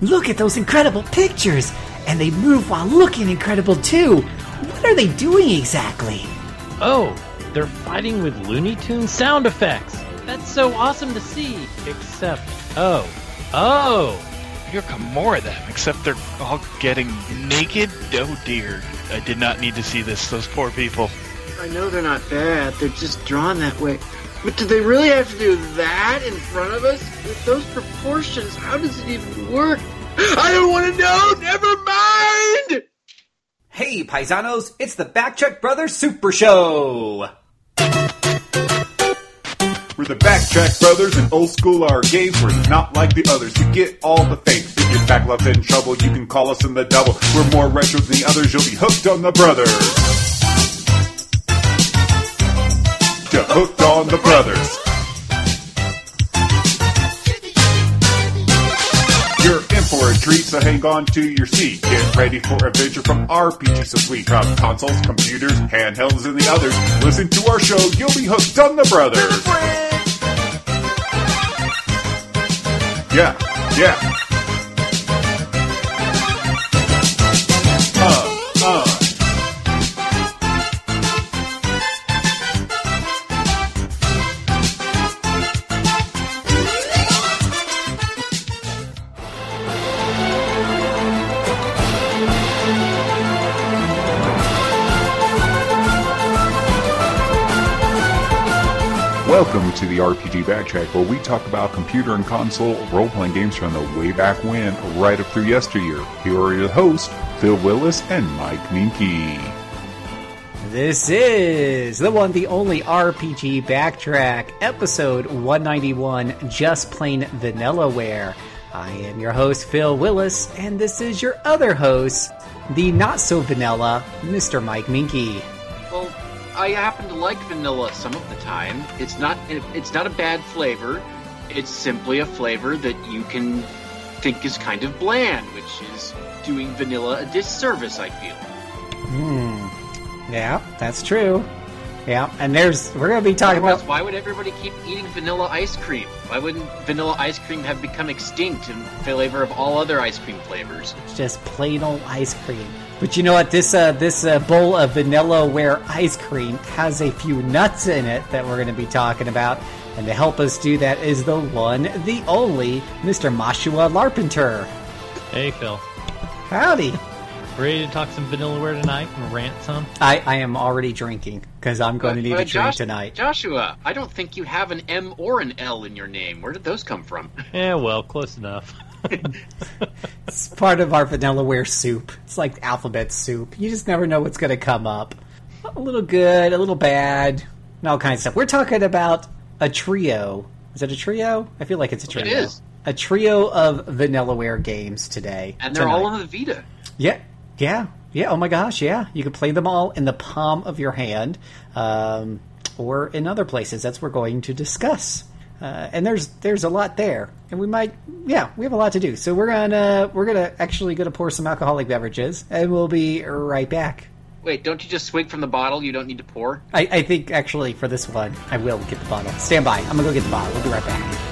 Look at those incredible pictures! And they move while looking incredible too! What are they doing exactly? Oh, they're fighting with Looney Tunes sound effects! That's so awesome to see! Except, oh, oh! Here come more of them, except they're all getting naked. Oh dear. I did not need to see this, those poor people. I know they're not bad, they're just drawn that way. But do they really have to do that in front of us? With those proportions, how does it even work? I don't want to know! Never mind! Hey, paisanos, it's the Backtrack Brothers Super Show! We're the Backtrack Brothers, and old school our games. We're not like the others. We get all the fame. If your back left in trouble, you can call us in the double. We're more retro than the others. You'll be hooked on the brothers. You're hooked on the brothers. You're in for a treat, so hang on to your seat. Get ready for adventure from RPG so sweet. From consoles, computers, handhelds, and the others. Listen to our show, you'll be hooked on the brothers. Yeah, yeah. Welcome to the RPG Backtrack, where we talk about computer and console role playing games from the way back when, right up through yesteryear. Here are your hosts, Phil Willis and Mike Minky. This is the one, the only RPG Backtrack, episode 191, Just Plain Vanillaware. I am your host, Phil Willis, and this is your other host, the not so vanilla, Mr. Mike Minky. I happen to like vanilla some of the time. It's not it's not a bad flavor. It's simply a flavor that you can think is kind of bland, which is doing vanilla a disservice, I feel. Hmm. Yeah, that's true. Yeah, and there's we're gonna be talking Otherwise, about why would everybody keep eating vanilla ice cream? Why wouldn't vanilla ice cream have become extinct in favor of all other ice cream flavors? It's just plain old ice cream. But you know what? This uh, this uh, bowl of vanilla ware ice cream has a few nuts in it that we're going to be talking about. And to help us do that is the one, the only, Mr. Mashua Larpenter. Hey, Phil. Howdy. Ready to talk some Vanillaware tonight and rant some? I, I am already drinking because I'm going to need a drink tonight. Joshua, I don't think you have an M or an L in your name. Where did those come from? Yeah, well, close enough. It's part of our vanillaware soup. It's like alphabet soup. You just never know what's going to come up. A little good, a little bad, and all kinds of stuff. We're talking about a trio. Is it a trio? I feel like it's a trio. is. A trio of vanillaware games today. And they're tonight. all on the Vita. Yeah, yeah, yeah. Oh my gosh, yeah. You can play them all in the palm of your hand, um, or in other places. That's what we're going to discuss. Uh, and there's there's a lot there, and we might, yeah, we have a lot to do. So we're gonna we're gonna actually gonna pour some alcoholic beverages, and we'll be right back. Wait, don't you just swig from the bottle? You don't need to pour? I, I think actually for this one, I will get the bottle. Stand by. I'm gonna go get the bottle. We'll be right back.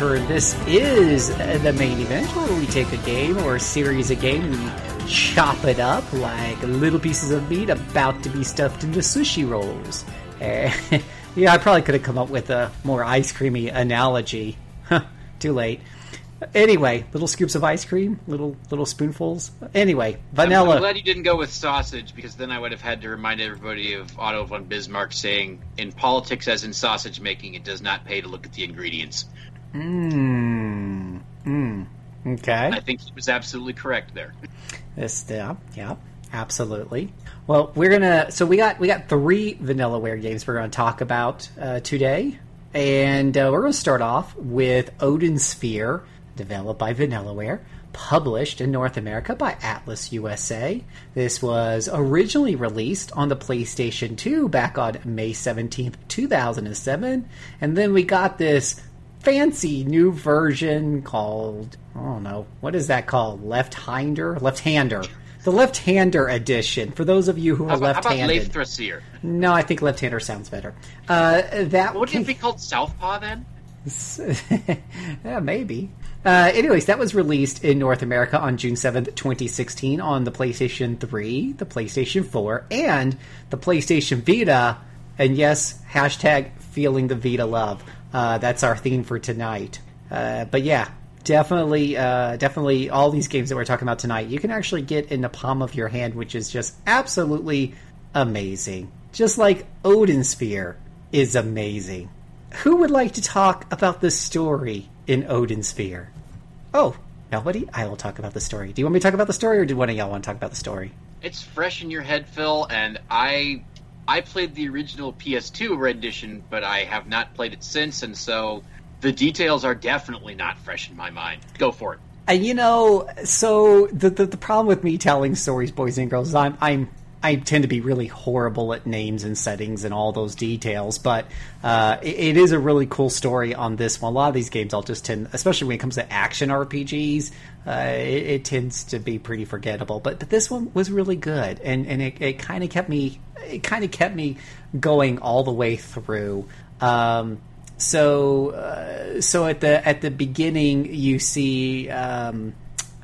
This is the main event where we take a game or a series of games, we chop it up like little pieces of meat about to be stuffed into sushi rolls. Eh, yeah, I probably could have come up with a more ice creamy analogy. Too late. Anyway, little scoops of ice cream, little little spoonfuls. Anyway, vanilla. I'm glad you didn't go with sausage because then I would have had to remind everybody of Otto von Bismarck saying, "In politics, as in sausage making, it does not pay to look at the ingredients." Mmm. Mmm. Okay. I think he was absolutely correct there. This, yeah, yeah, absolutely. Well, we're gonna. So we got we got three Vanillaware games we're gonna talk about uh, today, and uh, we're gonna start off with Odin Sphere, developed by Vanillaware, published in North America by Atlus USA. This was originally released on the PlayStation 2 back on May seventeenth, two thousand and seven, and then we got this fancy new version called I don't know what is that called left hinder left hander the left hander edition for those of you who are left handed no I think left hander sounds better uh, that Wouldn't it be called Southpaw then? yeah, maybe. Uh, anyways, that was released in North America on June 7th, 2016 on the PlayStation 3, the PlayStation 4, and the PlayStation Vita. And yes, hashtag feeling the Vita love. Uh, that's our theme for tonight. Uh, but yeah, definitely, uh, definitely all these games that we're talking about tonight, you can actually get in the palm of your hand, which is just absolutely amazing. Just like Odin Sphere is amazing. Who would like to talk about the story in Odin Sphere? Oh, nobody? I will talk about the story. Do you want me to talk about the story, or do one of y'all want to talk about the story? It's fresh in your head, Phil, and I I played the original PS2 rendition, but I have not played it since, and so the details are definitely not fresh in my mind. Go for it. And you know, so the, the the problem with me telling stories, boys and girls, is I'm I'm I tend to be really horrible at names and settings and all those details, but uh, it, it is a really cool story on this one. A lot of these games, I'll just tend, especially when it comes to action RPGs, uh, it, it tends to be pretty forgettable. But but this one was really good, and and it, it kind of kept me it kind of kept me going all the way through. Um, so uh, so at the at the beginning you see um,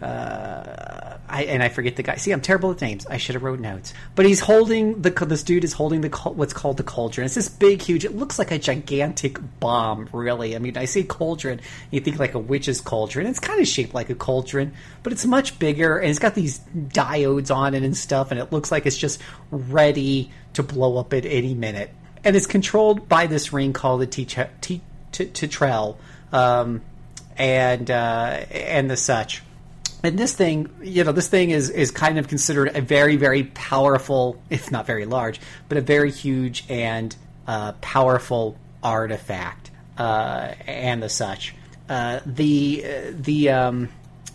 uh, I and I forget the guy. See, I'm terrible with names. I should have wrote notes. But he's holding the this dude is holding the what's called the cauldron. It's this big, huge. It looks like a gigantic bomb. Really, I mean, I say cauldron, you think like a witch's cauldron. It's kind of shaped like a cauldron, but it's much bigger and it's got these diodes on it and stuff, and it looks like it's just ready to blow up at any minute. And it's controlled by this ring called the T- T- T- um, and uh, and the such. And this thing, you know, this thing is is kind of considered a very, very powerful, if not very large, but a very huge and uh, powerful artifact, uh, and the such. Uh, the the um,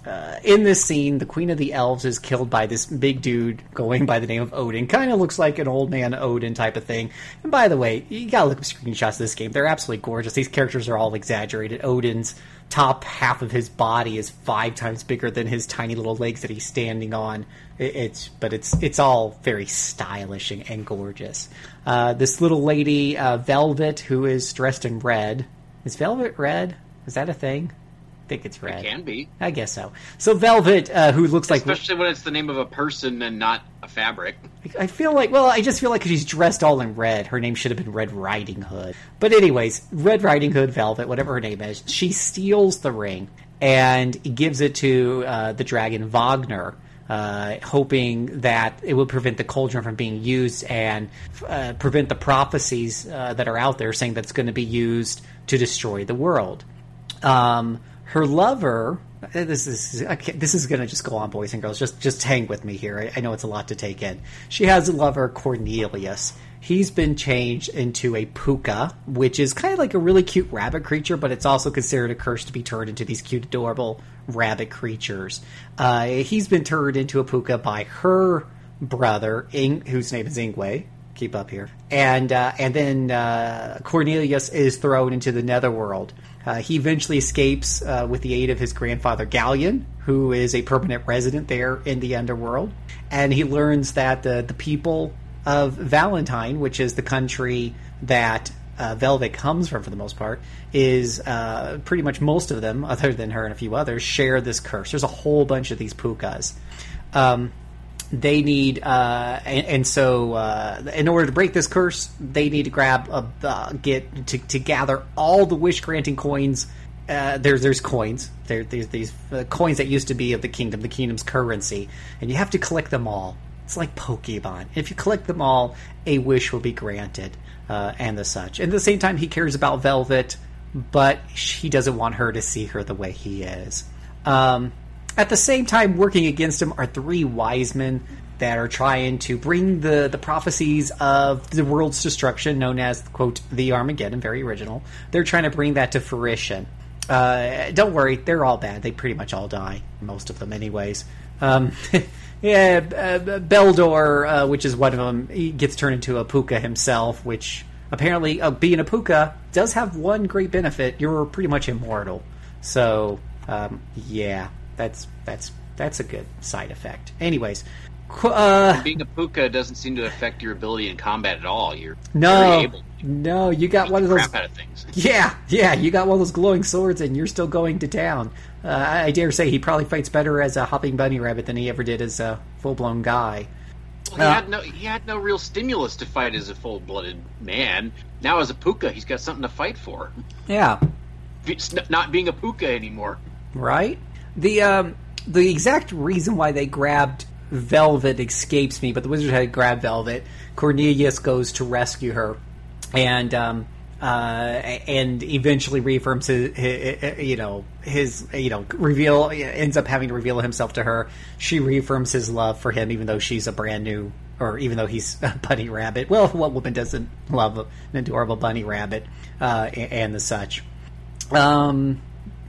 uh, in this scene, the Queen of the Elves is killed by this big dude going by the name of Odin. Kind of looks like an old man Odin type of thing. And by the way, you gotta look at screenshots of this game. They're absolutely gorgeous. These characters are all exaggerated. Odin's top half of his body is five times bigger than his tiny little legs that he's standing on. It, it's but it's it's all very stylish and, and gorgeous. Uh, this little lady, uh, Velvet, who is dressed in red. Is Velvet red? Is that a thing? I think it's red. It can be, I guess so. So Velvet, uh, who looks like especially when it's the name of a person and not a fabric. I feel like, well, I just feel like she's dressed all in red. Her name should have been Red Riding Hood. But anyways, Red Riding Hood, Velvet, whatever her name is, she steals the ring and gives it to uh, the dragon Wagner. Uh, hoping that it will prevent the cauldron from being used and uh, prevent the prophecies uh, that are out there saying that it's going to be used to destroy the world. Um, her lover. This is this is going to just go on, boys and girls. Just just hang with me here. I, I know it's a lot to take in. She has a lover, Cornelius. He's been changed into a pooka, which is kind of like a really cute rabbit creature, but it's also considered a curse to be turned into these cute, adorable rabbit creatures. Uh, he's been turned into a pooka by her brother, Ing, whose name is Ingway. Keep up here, and uh, and then uh, Cornelius is thrown into the netherworld. Uh, he eventually escapes uh, with the aid of his grandfather Gallion, who is a permanent resident there in the underworld, and he learns that the the people of Valentine, which is the country that uh, Velvet comes from, for the most part, is uh, pretty much most of them, other than her and a few others, share this curse. There's a whole bunch of these pookas. Um, they need, uh, and, and so uh, in order to break this curse, they need to grab a uh, get to, to gather all the wish granting coins. Uh, there's there's coins. There, there's these uh, coins that used to be of the kingdom, the kingdom's currency, and you have to collect them all. It's like Pokemon. If you collect them all, a wish will be granted, uh, and the such. And at the same time, he cares about Velvet, but he doesn't want her to see her the way he is. Um, at the same time, working against him are three wise men that are trying to bring the, the prophecies of the world's destruction, known as, quote, the Armageddon, very original. They're trying to bring that to fruition. Uh, don't worry, they're all bad. They pretty much all die, most of them, anyways. Um, yeah, uh, Beldor, uh, which is one of them, he gets turned into a pooka himself, which apparently, uh, being a pooka does have one great benefit. You're pretty much immortal. So, um, yeah, that's that's that's a good side effect. Anyways, uh, Being a pooka doesn't seem to affect your ability in combat at all. You're no, able no, you got one of those. crap out of things. Yeah, yeah, you got one of those glowing swords, and you're still going to town. Uh, I, I dare say he probably fights better as a hopping bunny rabbit than he ever did as a full blown guy. Well, he Uh, had no he had no real stimulus to fight as a full blooded man. Now as a pooka, he's got something to fight for. Yeah, It's not being a puka anymore. right. The um, the exact reason why they grabbed Velvet escapes me, but the wizard had grabbed Velvet. Cornelius goes to rescue her, and um, uh, and eventually reaffirms his, his, you know, his, you know, reveal ends up having to reveal himself to her. She reaffirms his love for him, even though she's a brand new, or even though he's a bunny rabbit. Well, what woman doesn't love an adorable bunny rabbit, uh, and, and the such. Um,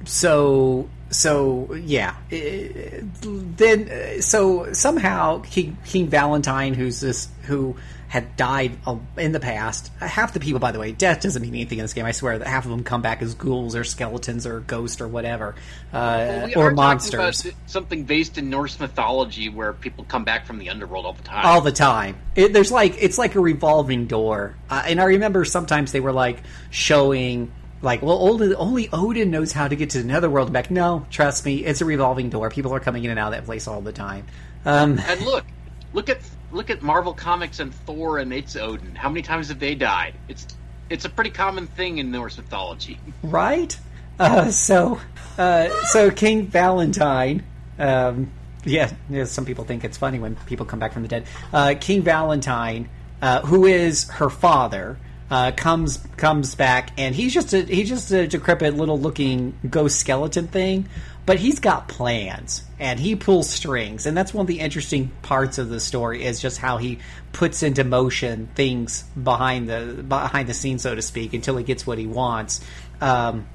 so so yeah then uh, so somehow king king valentine who's this who had died in the past half the people by the way death doesn't mean anything in this game i swear that half of them come back as ghouls or skeletons or ghosts or whatever uh, Well, we or monsters something based in Norse mythology where people come back from the underworld all the time. all the time. It, there's like it's like a revolving door, uh, and I remember sometimes they were like showing like, well, only, only Odin knows how to get to the netherworld and back. No, trust me, it's a revolving door. People are coming in and out of that place all the time. Um, and look, look at look at Marvel Comics and Thor and its Odin. How many times have they died? It's it's a pretty common thing in Norse mythology. right? Uh, so, uh, so King Valentine. Um, yeah, yeah, some people think it's funny when people come back from the dead. Uh, King Valentine, uh, who is her father, uh, comes comes back, and he's just a he's just a decrepit little looking ghost skeleton thing, but he's got plans and he pulls strings, and that's one of the interesting parts of the story is just how he puts into motion things behind the behind the scenes, so to speak, until he gets what he wants. Um,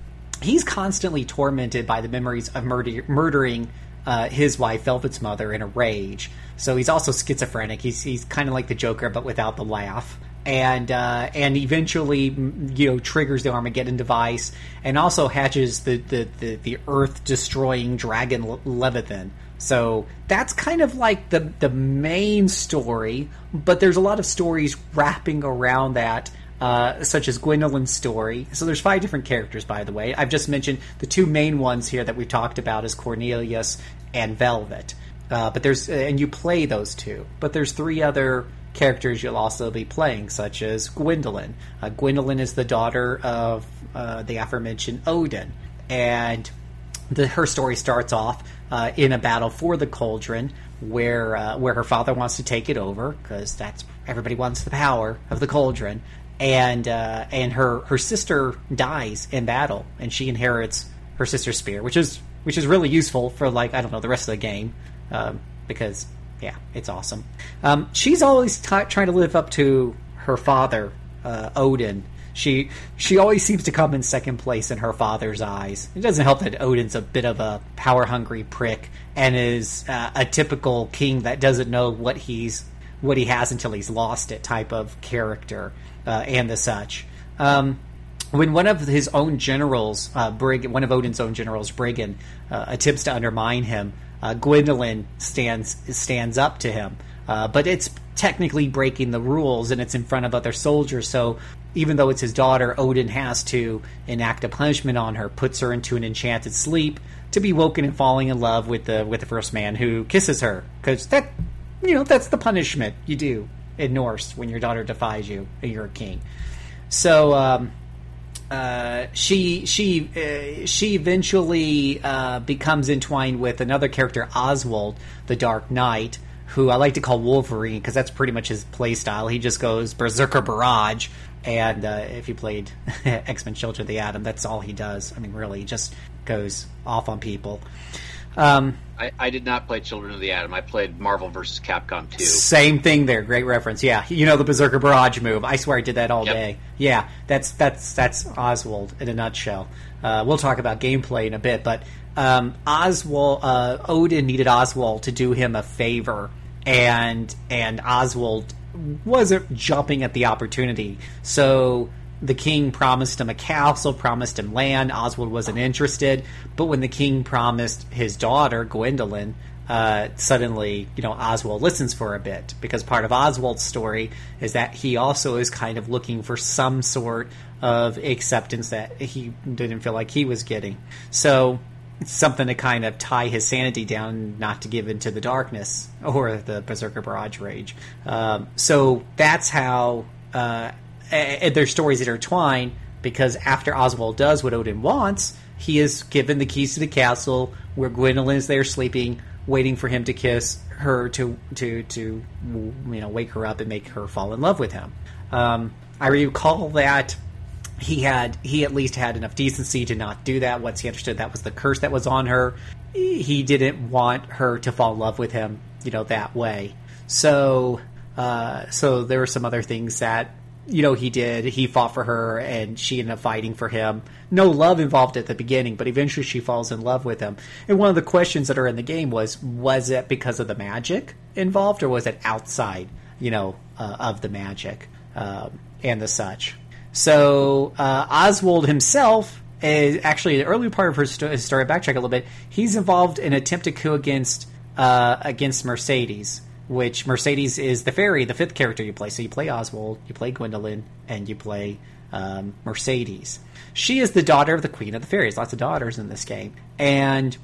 he's constantly tormented by the memories of murder- murdering uh, his wife, Velvet's mother, in a rage. So he's also schizophrenic. He's he's kind of like the Joker, but without the laugh. And uh, and eventually, you know, triggers the Armageddon device, and also hatches the the, the, the Earth destroying dragon Le- Leviathan. So that's kind of like the the main story, but there's a lot of stories wrapping around that uh, such as Gwendolyn's story. So there's five different characters, by the way. I've just mentioned the two main ones here that we talked about is Cornelius and Velvet. Uh, but there's and you play those two, but there's three other characters you'll also be playing, such as Gwendolyn. Uh, Gwendolyn is the daughter of uh, the aforementioned Odin, and the, her story starts off uh, in a battle for the cauldron where uh, where her father wants to take it over because that's everybody wants the power of the cauldron and uh, and her her sister dies in battle and she inherits her sister's spear which is which is really useful for like I don't know the rest of the game um, because yeah it's awesome um, she's always t- trying to live up to her father uh, Odin she she always seems to come in second place in her father's eyes. It doesn't help that Odin's a bit of a power hungry prick and is uh, a typical king that doesn't know what he's what he has until he's lost it type of character uh, and the such. Um, when one of his own generals, uh, Brig, one of Odin's own generals, Brigan, uh, attempts to undermine him, uh, Gwendolyn stands stands up to him. Uh, but it's technically breaking the rules, and it's in front of other soldiers. So even though it's his daughter, Odin has to enact a punishment on her, puts her into an enchanted sleep to be woken and falling in love with the with the first man who kisses her, because that you know that's the punishment you do in Norse when your daughter defies you and you're a king. So. Um, uh, she she uh, she eventually uh, becomes entwined with another character, Oswald, the Dark Knight, who I like to call Wolverine because that's pretty much his play style. He just goes berserker barrage, and uh, if you played X Men: Children of the Atom, that's all he does. I mean, really, he just goes off on people. Um, I, I did not play Children of the Atom. I played Marvel vs. Capcom 2. Same thing there. Great reference. Yeah, you know the Berserker Barrage move. I swear I did that all Yep. day. Yeah, that's that's that's Oswald in a nutshell. Uh, we'll talk about gameplay in a bit, but um, Oswald uh, Odin needed Oswald to do him a favor, and and Oswald wasn't jumping at the opportunity. So the king promised him a castle, promised him land. Oswald wasn't interested, but when the king promised his daughter Gwendolyn, uh, suddenly, you know, Oswald listens for a bit because part of Oswald's story is that he also is kind of looking for some sort of acceptance that he didn't feel like he was getting. So something to kind of tie his sanity down, not to give into the darkness or the Berserker Barrage Rage. Um, so that's how uh, a- a- their stories intertwine because after Oswald does what Odin wants, he is given the keys to the castle where Gwendolyn is there sleeping, waiting for him to kiss her to to to you know wake her up and make her fall in love with him. Um, I recall that he had he at least had enough decency to not do that once he understood that was the curse that was on her he didn't want her to fall in love with him you know that way so uh, so there were some other things that you know he did he fought for her and she ended up fighting for him no love involved at the beginning but eventually she falls in love with him and one of the questions that are in the game was was it because of the magic involved or was it outside you know uh, of the magic um, and the such so uh, Oswald himself is actually the early part of her sto- story. Backtrack a little bit. He's involved in an attempted coup against uh, against Mercedes, which Mercedes is the fairy, the fifth character you play. So you play Oswald, you play Gwendolyn, and you play um, Mercedes. She is the daughter of the Queen of the Fairies. Lots of daughters in this game, and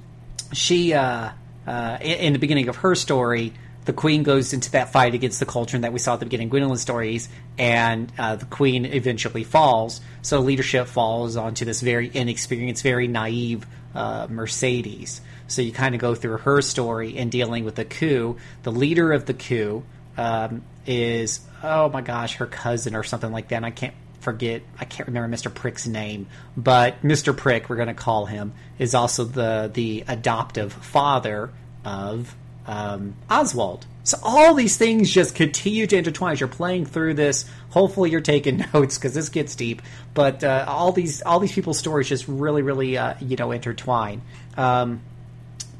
she uh, uh, in, the beginning of her story the queen goes into that fight against the cauldron that we saw at the beginning of Gwendolyn's stories, and uh, the queen eventually falls. So leadership falls onto this very inexperienced, very naive uh, Mercedes. So you kind of go through her story in dealing with the coup. The leader of the coup um, is, oh my gosh, her cousin or something like that. I can't forget I can't remember Mr. Prick's name, but Mr. Prick, we're going to call him, is also the the adoptive father of um, Oswald. So all these things just continue to intertwine as you're playing through this. Hopefully, you're taking notes because this gets deep. But uh, all these all these people's stories just really, really uh, you know intertwine. Um,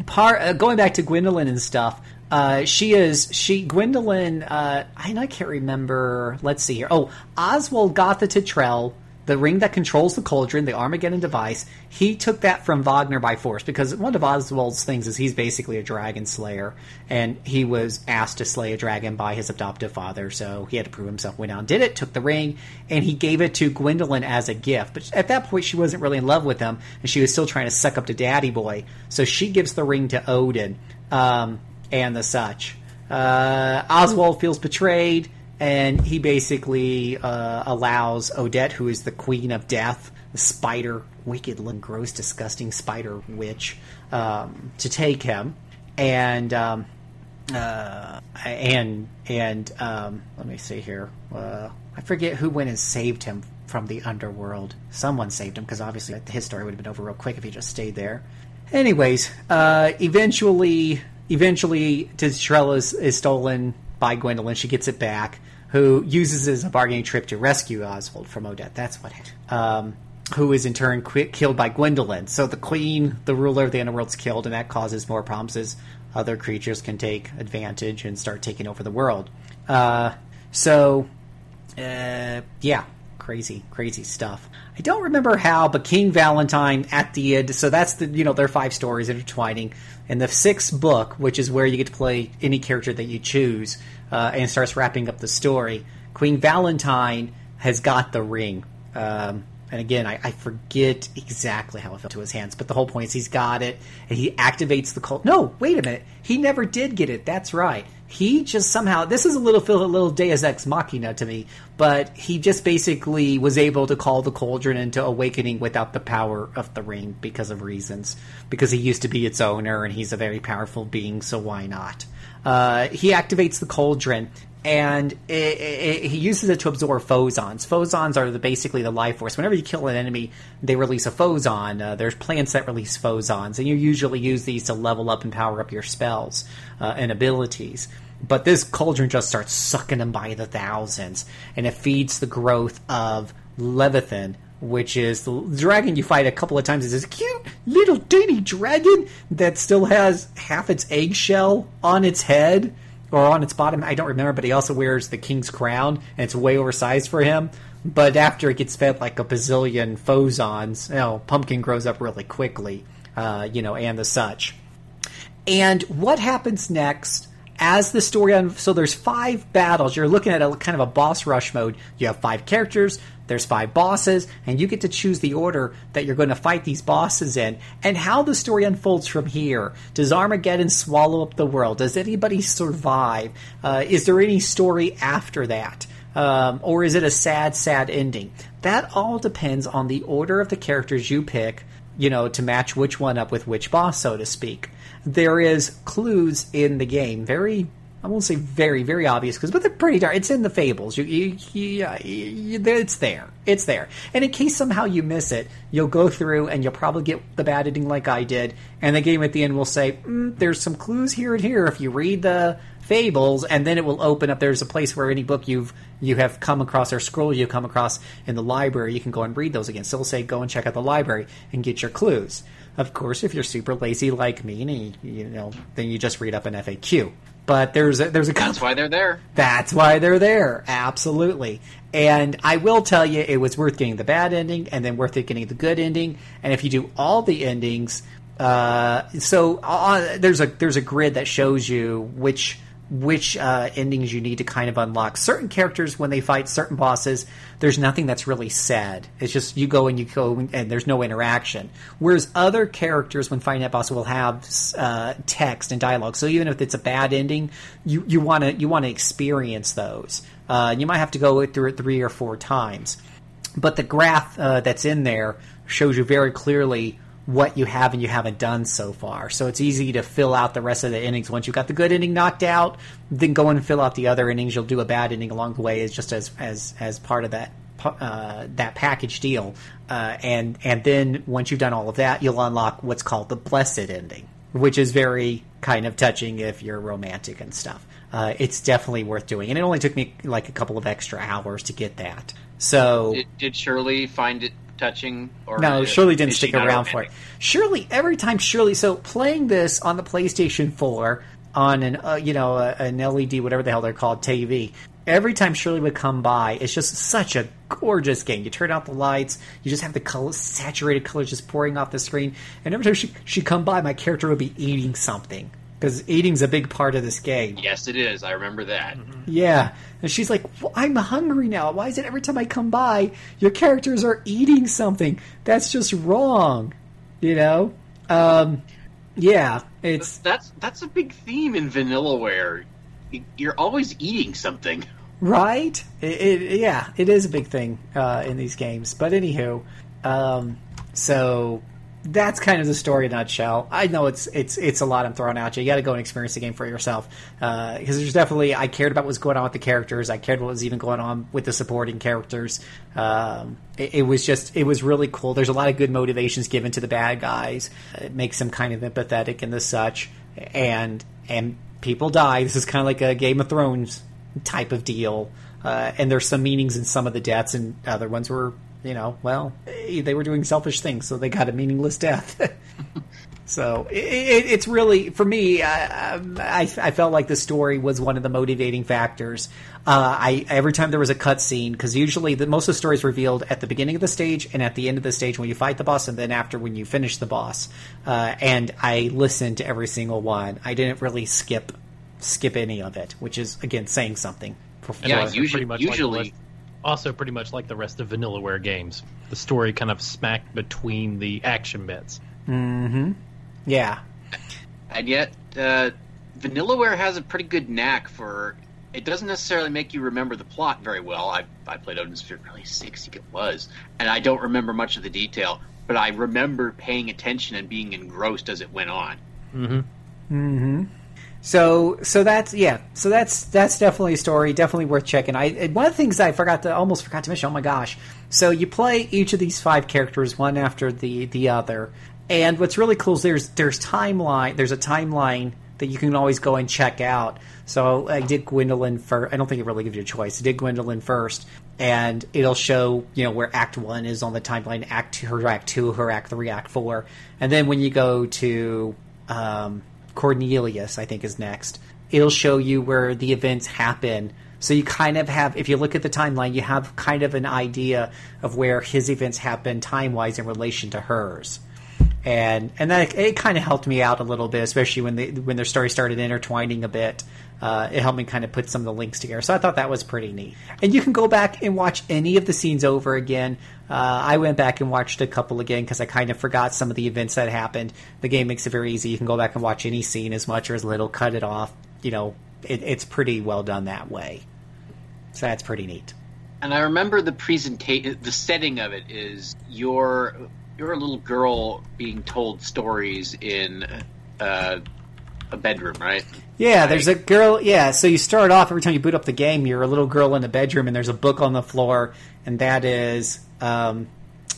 part uh, going back to Gwendolyn and stuff. Uh, she is she Gwendolyn. Uh, I, I can't remember. Let's see here. Oh, Oswald got the Titrel, the ring that controls the cauldron, the Armageddon device. He took that from Wagner by force because one of Oswald's things is he's basically a dragon slayer, and he was asked to slay a dragon by his adoptive father, so he had to prove himself. Went out and did it. Took the ring, and he gave it to Gwendolyn as a gift. But at that point, she wasn't really in love with him, and she was still trying to suck up to Daddy Boy. So she gives the ring to Odin. Um, and the such. Uh, Oswald feels betrayed, and he basically uh, allows Odette, who is the queen of death, the spider, wicked, looking, gross, disgusting spider witch, um, to take him. And um, uh, and and um, let me see here. Uh, I forget who went and saved him from the underworld. Someone saved him because obviously his story would have been over real quick if he just stayed there. Anyways, uh, eventually, eventually, Tistrella is, is stolen by Gwendolyn. She gets it back. Who uses it as a bargaining trip to rescue Oswald from Odette? That's what. happened. Um, who is in turn qui- killed by Gwendolyn. So the queen, the ruler of the underworld's killed, and that causes more problems as other creatures can take advantage and start taking over the world. Uh, so, uh, yeah, crazy, crazy stuff. I don't remember how, but King Valentine at the end. So that's the you know there are five stories intertwining, and the sixth book, which is where you get to play any character that you choose, uh, and starts wrapping up the story. Queen Valentine has got the ring. Um, and again, I, I, forget exactly how it fell to his hands, but the whole point is he's got it, and he activates the cult. No, wait a minute, he never did get it. That's right. He just somehow this is a little a little Deus Ex Machina to me, but he just basically was able to call the cauldron into awakening without the power of the ring because of reasons. Because he used to be its owner, and he's a very powerful being, so why not? Uh, he activates the cauldron and it, it, he uses it to absorb phozons. Phozons are the, basically the life force. Whenever you kill an enemy, they release a phozon. Uh, there's plants that release phozons, and you usually use these to level up and power up your spells uh, and abilities. But this cauldron just starts sucking them by the thousands, and it feeds the growth of Leviathan, which is the dragon you fight a couple of times. It's this cute little teeny dragon that still has half its eggshell on its head or on its bottom. I don't remember, but he also wears the king's crown, and it's way oversized for him. But after it gets fed like a bazillion phozons, you know, Pumpkin grows up really quickly, uh, you know, and the such. And what happens next? As the story on, so there's five battles. You're looking at a kind of a boss rush mode. You have five characters. There's five bosses, and you get to choose the order that you're going to fight these bosses in, and how the story unfolds from here. Does Armageddon swallow up the world? Does anybody survive? Uh, is there any story after that? Um, or is it a sad, sad ending? That all depends on the order of the characters you pick, you know, to match which one up with which boss, so to speak. There is clues in the game, very I won't say very, very obvious because, but they're pretty dark. It's in the fables. You, you, you, you, it's there. It's there. And in case somehow you miss it, you'll go through and you'll probably get the bad ending like I did. And the game at the end will say, mm, "There's some clues here and here if you read the fables," and then it will open up. There's a place where any book you've you have come across or scroll you come across in the library, you can go and read those again. So it'll say, "Go and check out the library and get your clues." Of course, if you're super lazy like me, and you, you know, then you just read up an FAQ. But there's a, there's a couple, that's why they're there. That's why they're there. Absolutely. And I will tell you, it was worth getting the bad ending, and then worth it getting the good ending. And if you do all the endings, uh, so uh, there's a there's a grid that shows you which which uh, endings you need to kind of unlock. Certain characters, when they fight certain bosses, there's nothing that's really said. It's just you go and you go, and there's no interaction. Whereas other characters, when fighting that boss, will have uh, text and dialogue. So even if it's a bad ending, you you want to you want to experience those. Uh, you might have to go through it three or four times, but the graph uh, that's in there shows you very clearly what you have and you haven't done so far. So it's easy to fill out the rest of the innings. Once you've got the good inning knocked out, then go and fill out the other innings. You'll do a bad inning along the way, as just as as as part of that uh, that package deal. Uh, and and then once you've done all of that, you'll unlock what's called the blessed ending, which is very kind of touching if you're romantic and stuff. Uh, it's definitely worth doing, and it only took me like a couple of extra hours to get that. So did, did Shirley find it touching? Or no, Shirley didn't stick around for it. Shirley, every time Shirley, so playing this on the PlayStation 4 on an uh, you know an LED whatever the hell they're called TV. Every time Shirley would come by, it's just such a gorgeous game. You turn out the lights, you just have the color, saturated colors just pouring off the screen, and every time she she'd come by, my character would be eating something because eating's a big part of this game. Yes, it is. I remember that. Mm-hmm. Yeah, and she's like, well, "I'm hungry now. Why is it every time I come by, your characters are eating something? That's just wrong." You know? Um, yeah, it's that's that's a big theme in Vanillaware. You're always eating something, right? It, it, yeah, it is a big thing uh, in these games. But anywho, um, so that's kind of the story in a nutshell. I know it's it's it's a lot I'm throwing at you. You got to go and experience the game for yourself because uh, there's definitely I cared about what's going on with the characters. I cared what was even going on with the supporting characters. Um, it, it, was just it was really cool. There's a lot of good motivations given to the bad guys. It makes them kind of empathetic and the such. And and people die. This is kind of like a Game of Thrones type of deal. Uh, and there's some meanings in some of the deaths, and other ones were you know, well, they were doing selfish things, so they got a meaningless death. So it, it, it's really for me. Uh, um, I, I felt like the story was one of the motivating factors. Uh, I every time there was a cutscene because usually the, most of the stories revealed at the beginning of the stage and at the end of the stage when you fight the boss, and then after when you finish the boss. Uh, and I listened to every single one. I didn't really skip skip any of it, which is again saying something. For, Yeah, Also usually- pretty much like usually- rest- also pretty much like the rest of Vanillaware games. The story kind of smacked between the action bits. Mm-hmm. yeah, And yet, uh, Vanillaware has a pretty good knack for. It doesn't necessarily make you remember the plot very well. I, I played Odin Sphere really six, I think it was, and I don't remember much of the detail, but I remember paying attention and being engrossed as it went on. Mm-hmm. Mm-hmm. So so that's yeah. So that's that's definitely a story. Definitely worth checking. I one of the things I forgot to almost forgot to mention. Oh my gosh! So you play each of these five characters one after the the other, and what's really cool is there's there's timeline. There's a timeline that you can always go and check out. So I did Gwendolyn first. I don't think it really gives you a choice. I did Gwendolyn first, and it'll show you know where Act One is on the timeline, Act Two, her Act Two, her Act Three, Act Four, and then when you go to um, Cornelius, I think is next. It'll show you where the events happen. So you kind of have, if you look at the timeline, you have kind of an idea of where his events happen time wise in relation to hers. And and that it kind of helped me out a little bit, especially when they when their story started intertwining a bit. Uh, it helped me kind of put some of the links together. So I thought that was pretty neat. And you can go back and watch any of the scenes over again. Uh, I went back and watched a couple again because I kind of forgot some of the events that happened. The game makes it very easy. You can go back and watch any scene as much or as little, cut it off. You know, it, it's pretty well done that way. So that's pretty neat. And I remember the presentation, the setting of it is you're you're a little girl being told stories in uh, a bedroom, right? Yeah, there's a girl. Yeah, so you start off every time you boot up the game, you're a little girl in a bedroom, and there's a book on the floor, and that is um,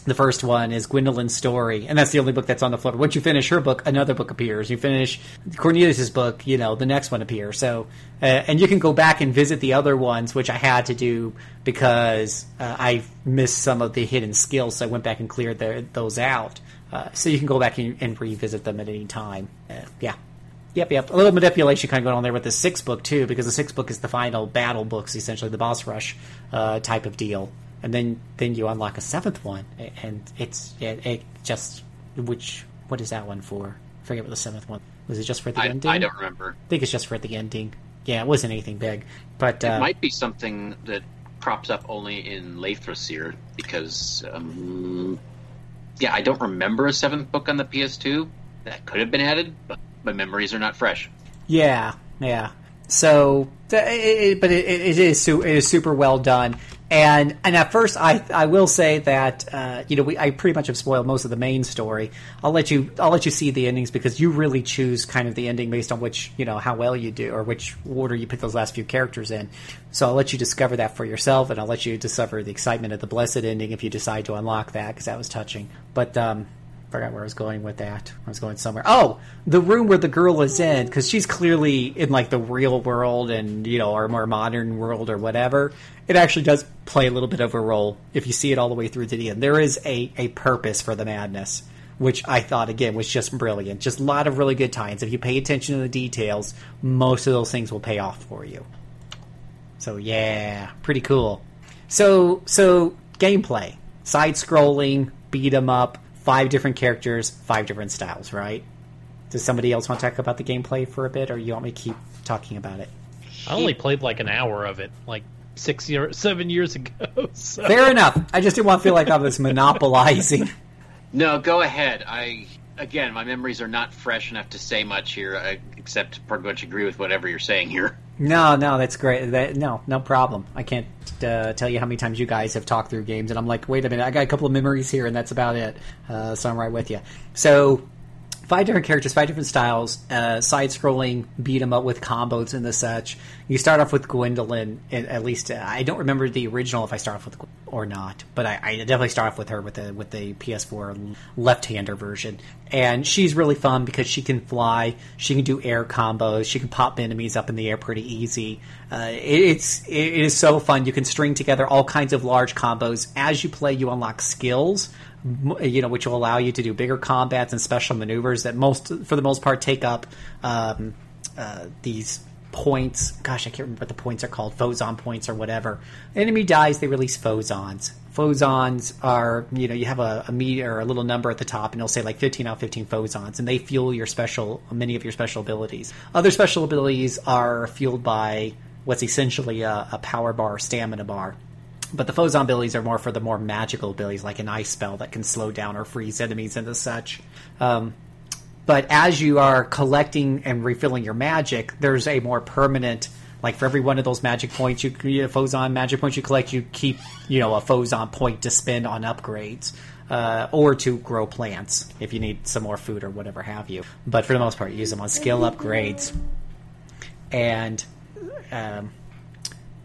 the first one is Gwendolyn's story, and that's the only book that's on the floor. Once you finish her book, another book appears. You finish Cornelius's book, you know, the next one appears. So, uh, and you can go back and visit the other ones, which I had to do because uh, I missed some of the hidden skills, so I went back and cleared the, those out. Uh, so you can go back and, and revisit them at any time. Uh, yeah. Yep, yep. A little manipulation kind of going on there with the sixth book too, because the sixth book is the final battle books, essentially the boss rush uh, type of deal, and then then you unlock a seventh one, and it's it, it just which what is that one for? I forget what the seventh one was. It just for the I, ending? I don't remember. I think it's just for the ending. Yeah, it wasn't anything big, but It uh, might be something that crops up only in Leifthrasir because, um, yeah, I don't remember a seventh book on the PS2. That could have been added, but my memories are not fresh. Yeah, yeah. So, but it, it is it is super well done. And and at first, I I will say that uh, you know we I pretty much have spoiled most of the main story. I'll let you I'll let you see the endings because you really choose kind of the ending based on which you know how well you do or which order you pick those last few characters in. So I'll let you discover that for yourself, and I'll let you discover the excitement of the blessed ending if you decide to unlock that because that was touching. But um, forgot where I was going with that. I was going somewhere. Oh, the room where the girl is in, because she's clearly in like the real world and you know our more modern world or whatever. It actually does play a little bit of a role if you see it all the way through to the end. There is a a purpose for the madness, which I thought again was just brilliant. Just a lot of really good tie-ins. If you pay attention to the details, most of those things will pay off for you. So yeah, pretty cool. So so gameplay, side scrolling, beat 'em up, five different characters, five different styles, right? Does somebody else want to talk about the gameplay for a bit, or you want me to keep talking about it? I only played like an hour of it, like six year, seven years ago. So. Fair enough. I just didn't want to feel like I was monopolizing. No, go ahead. I again, my memories are not fresh enough to say much here, uh, except pretty much agree with whatever you're saying here. No, no, that's great. That, no, no problem. I can't uh, tell you how many times you guys have talked through games, and I'm like, wait a minute, I got a couple of memories here, and that's about it. Uh, so I'm right with you. So five different characters, five different styles, uh, side scrolling, beat 'em up with combos and the such. You start off with Gwendolyn, at least uh, I don't remember the original if I start off with or not, but I, I definitely start off with her with the with the PS4 Leifthrasir version, and she's really fun because she can fly, she can do air combos, she can pop enemies up in the air pretty easy. Uh, it, it's it is so fun. You can string together all kinds of large combos as you play. You unlock skills you know, which will allow you to do bigger combats and special maneuvers that most, for the most part, take up um, uh, these points. Gosh, I can't remember what the points are called. Phozon points or whatever. Enemy dies, they release phozons. Phozons are, you know, you have a, a meter or a little number at the top, and it'll say like 15 out of 15 phozons, and they fuel your special, many of your special abilities. Other special abilities are fueled by what's essentially a, a power bar, stamina bar. But the Phozon abilities are more for the more magical abilities, like an ice spell that can slow down or freeze enemies and such. Um, but as you are collecting and refilling your magic, there's a more permanent. Like for every one of those magic points, you you- Phozon magic points you collect, you keep you know a Phozon point to spend on upgrades. Uh, or to grow plants if you need some more food or whatever have you. But for the most part, you use them on skill upgrades. And um,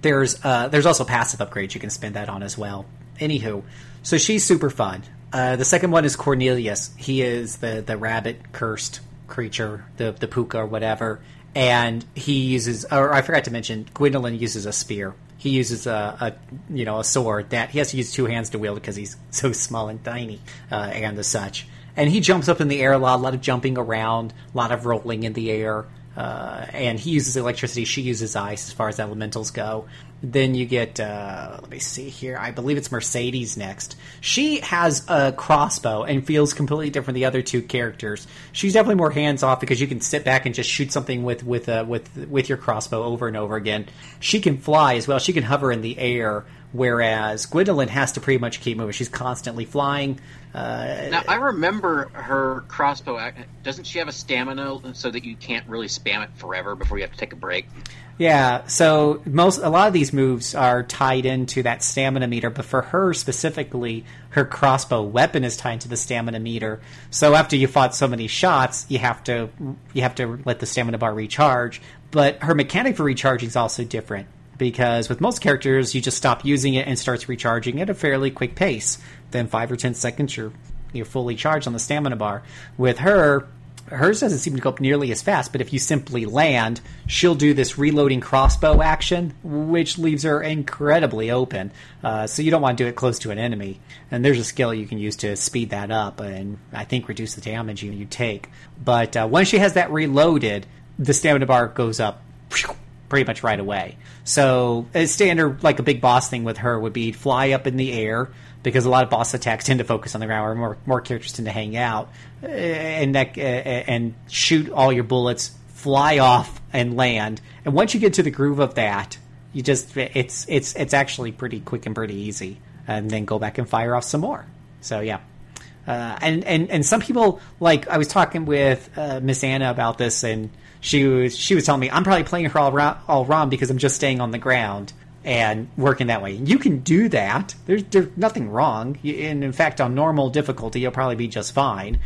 there's uh, there's also passive upgrades you can spend that on as well. Anywho, so she's super fun. Uh, the second one is Cornelius. He is the the rabbit cursed creature, the the pooka or whatever, and he uses. Or I forgot to mention, Gwendolyn uses a spear. He uses a, a you know a sword that he has to use two hands to wield because he's so small and tiny, uh, and the such. And he jumps up in the air a lot, a lot of jumping around, a lot of rolling in the air. Uh, and he uses electricity. She uses ice as far as elementals go. Then you get, uh, let me see here. I believe it's Mercedes next. She has a crossbow and feels completely different the other two characters. She's definitely more hands off because you can sit back and just shoot something with with uh, with with your crossbow over and over again. She can fly as well. She can hover in the air. Whereas Gwendolyn has to pretty much keep moving. She's constantly flying. Uh, Now I remember her crossbow. Doesn't she have a stamina so that you can't really spam it forever before you have to take a break? Yeah, so most a lot of these moves are tied into that stamina meter, but for her specifically, her crossbow weapon is tied to the stamina meter. So after you fought so many shots, you have to you have to let the stamina bar recharge. But her mechanic for recharging is also different because with most characters, you just stop using it and starts recharging at a fairly quick pace. Then five or ten seconds, you're you're fully charged on the stamina bar. With her, hers doesn't seem to go up nearly as fast, but if you simply land, she'll do this reloading crossbow action, which leaves her incredibly open. Uh, so you don't want to do it close to an enemy. And there's a skill you can use to speed that up and I think reduce the damage you, you take. But uh, once she has that reloaded, the stamina bar goes up pretty much right away. So a standard, like a big boss thing with her would be fly up in the air because a lot of boss attacks tend to focus on the ground, where more more characters tend to hang out, uh, and that, uh, and shoot all your bullets, fly off and land. And once you get to the groove of that, you just it's it's it's actually pretty quick and pretty easy. And then go back and fire off some more. So yeah. Uh, and, and and some people like I was talking with uh, Miss Anna about this, and she was she was telling me I'm probably playing her all all wrong because I'm just staying on the ground and working that way. You can do that. There's there's nothing wrong, and in fact, on normal difficulty, you'll probably be just fine.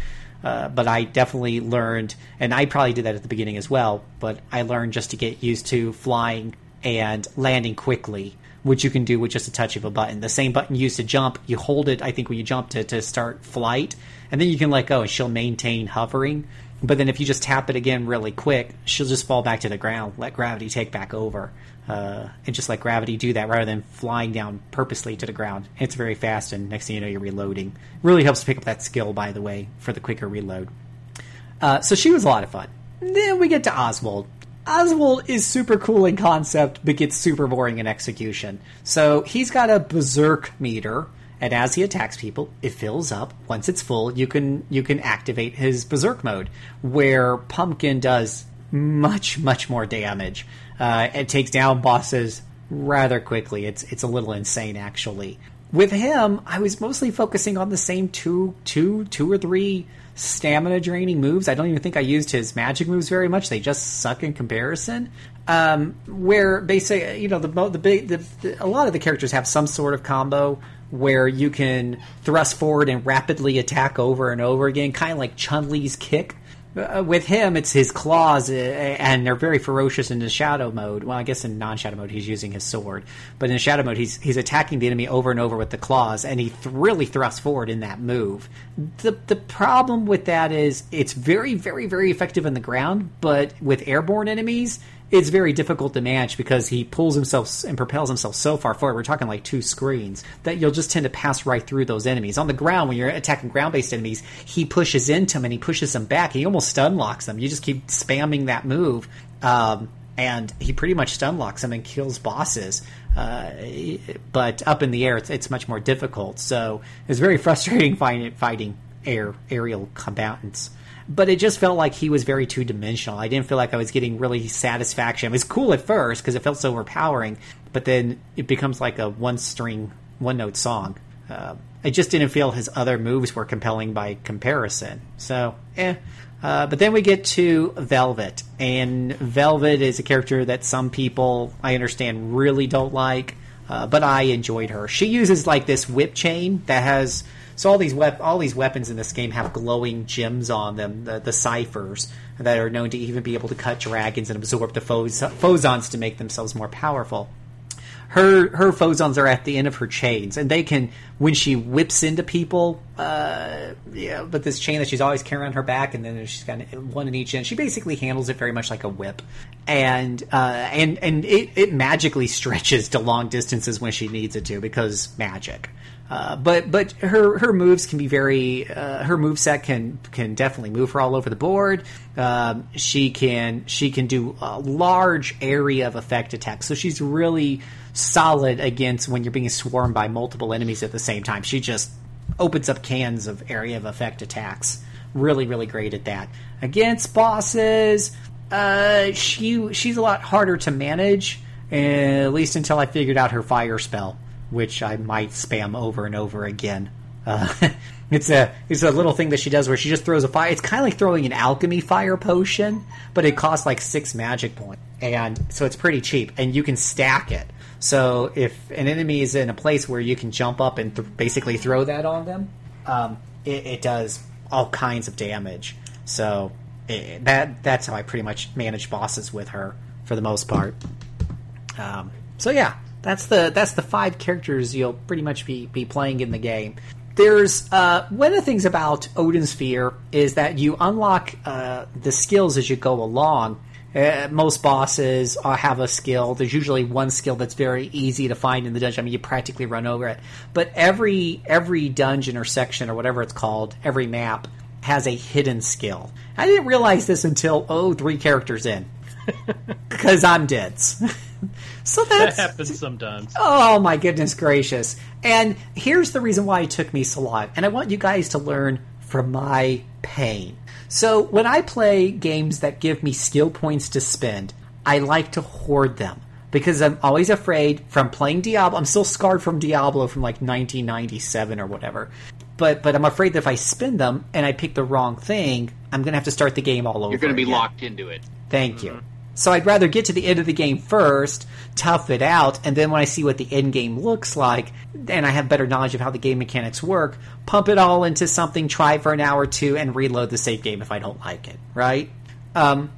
Uh, but I definitely learned, and I probably did that at the beginning as well. But I learned just to get used to flying and landing quickly, which you can do with just a touch of a button. The same button you use to jump, you hold it, I think, when you jump to, to start flight, and then you can let go and she'll maintain hovering. But then if you just tap it again really quick, she'll just fall back to the ground, let gravity take back over. Uh, and just let gravity do that rather than flying down purposely to the ground. It's very fast, and next thing you know, you're reloading. Really helps pick up that skill, by the way, for the quicker reload. Uh, so she was a lot of fun. Then we get to Oswald. Oswald is super cool in concept, but gets super boring in execution. So he's got a berserk meter, and as he attacks people, it fills up. Once it's full, you can you can activate his berserk mode, where Pumpkin does much much more damage. Uh, it takes down bosses rather quickly. It's it's a little insane actually. With him, I was mostly focusing on the same two two two or three stamina draining moves. I don't even think I used his magic moves very much. They just suck in comparison. Um, where basically, you know, the the big the, the, a lot of the characters have some sort of combo where you can thrust forward and rapidly attack over and over again, kind of like Chun Li's kick. Uh, with him, it's his claws, uh, and they're very ferocious in the shadow mode. Well, I guess in non-shadow mode, he's using his sword, but in shadow mode, he's he's attacking the enemy over and over with the claws, and he th- really thrusts forward in that move. the The problem with that is it's very, very, very effective on the ground, but with airborne enemies, it's very difficult to manage because he pulls himself and propels himself so far forward. We're talking like two screens that you'll just tend to pass right through those enemies. On the ground, when you're attacking ground based enemies, he pushes into them and he pushes them back. He almost stun locks them. You just keep spamming that move. Um, and he pretty much stun locks them and kills bosses. Uh, but up in the air, it's, it's, much more difficult. So it's very frustrating fighting, fighting air aerial combatants. But it just felt like he was very two dimensional. I didn't feel like I was getting really satisfaction. It was cool at first because it felt so overpowering, but then it becomes like a one string, one note song. Uh, I just didn't feel his other moves were compelling by comparison. So, eh. Uh, but then we get to Velvet, and Velvet is a character that some people I understand really don't like, uh, but I enjoyed her. She uses like this whip chain that has so all these wep- all these weapons in this game have glowing gems on them, the, the ciphers that are known to even be able to cut dragons and absorb the phos- phozons to make themselves more powerful her her phozons are at the end of her chains, and they can when she whips into people. Uh, yeah, but this chain that she's always carrying on her back, and then she's got one in each end. She basically handles it very much like a whip, and uh, and and it, it magically stretches to long distances when she needs it to because magic. Uh, but but her her moves can be very uh, her move set can can definitely move her all over the board. Um, she can she can do a large area of effect attacks, so she's really solid against when you're being swarmed by multiple enemies at the same time. She just opens up cans of area of effect attacks. Really, really great at that. Against bosses, uh, she she's a lot harder to manage, at least until I figured out her fire spell, which I might spam over and over again. Uh, it's a it's a little thing that she does where she just throws a fire. It's kind of like throwing an alchemy fire potion, but it costs like six magic points, and so it's pretty cheap, and you can stack it. So if an enemy is in a place where you can jump up and th- basically throw that on them, um, it, it, does all kinds of damage. So it, that that's how I pretty much manage bosses with her for the most part. Um, so yeah, that's the that's the five characters you'll pretty much be be playing in the game. There's uh, one of the things about Odin's Sphere is that you unlock uh, the skills as you go along uh, most bosses uh, have a skill. There's usually one skill that's very easy to find in the dungeon. I mean, you practically run over it. But every every dungeon or section or whatever it's called, every map has a hidden skill. I didn't realize this until oh three characters in, because I'm dead. so that happens sometimes. Oh my goodness gracious! And here's the reason why it took me so long. And I want you guys to learn from my pain. So when I play games that give me skill points to spend, I like to hoard them because I'm always afraid from playing Diablo. I'm still scarred from Diablo from like 1997 or whatever. But but I'm afraid that if I spend them and I pick the wrong thing, I'm gonna have to start the game all over. You're gonna be again. locked into it. Thank mm-hmm. you. So I'd rather get to the end of the game first, tough it out, and then when I see what the end game looks like, and I have better knowledge of how the game mechanics work, pump it all into something, try for an hour or two, and reload the save game if I don't like it. Right? Um,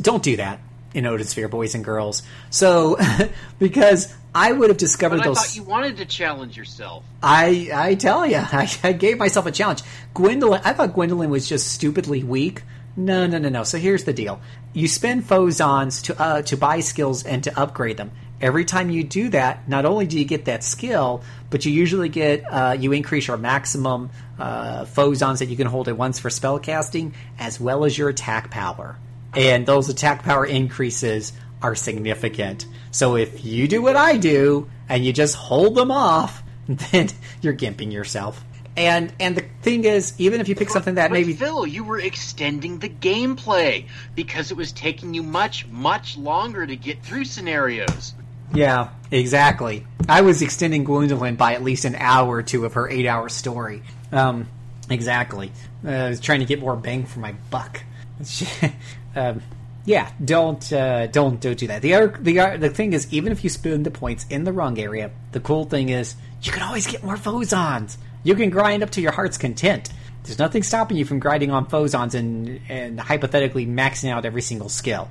don't do that in Odin Sphere, boys and girls. So, because I would have discovered but I those. thought you wanted to challenge yourself. I I tell you, I, I gave myself a challenge. Gwendolyn, I thought Gwendolyn was just stupidly weak. No, no, no, no. So here's the deal: you spend phozons to uh, to buy skills and to upgrade them. Every time you do that, not only do you get that skill, but you usually get uh, you increase your maximum uh, phozons that you can hold at once for spell casting, as well as your attack power. And those attack power increases are significant. So if you do what I do and you just hold them off, then you're gimping yourself. And and the thing is, even if you pick something that but maybe Phil, you were extending the gameplay because it was taking you much much longer to get through scenarios. Yeah, exactly. I was extending Gwendolyn by at least an hour or two of her eight-hour story. Um, exactly. Uh, I was trying to get more bang for my buck. um, yeah, don't uh, don't don't do that. The other the the thing is, even if you spend the points in the wrong area, the cool thing is you can always get more phozons. You can grind up to your heart's content. There's nothing stopping you from grinding on phozons and, and hypothetically maxing out every single skill.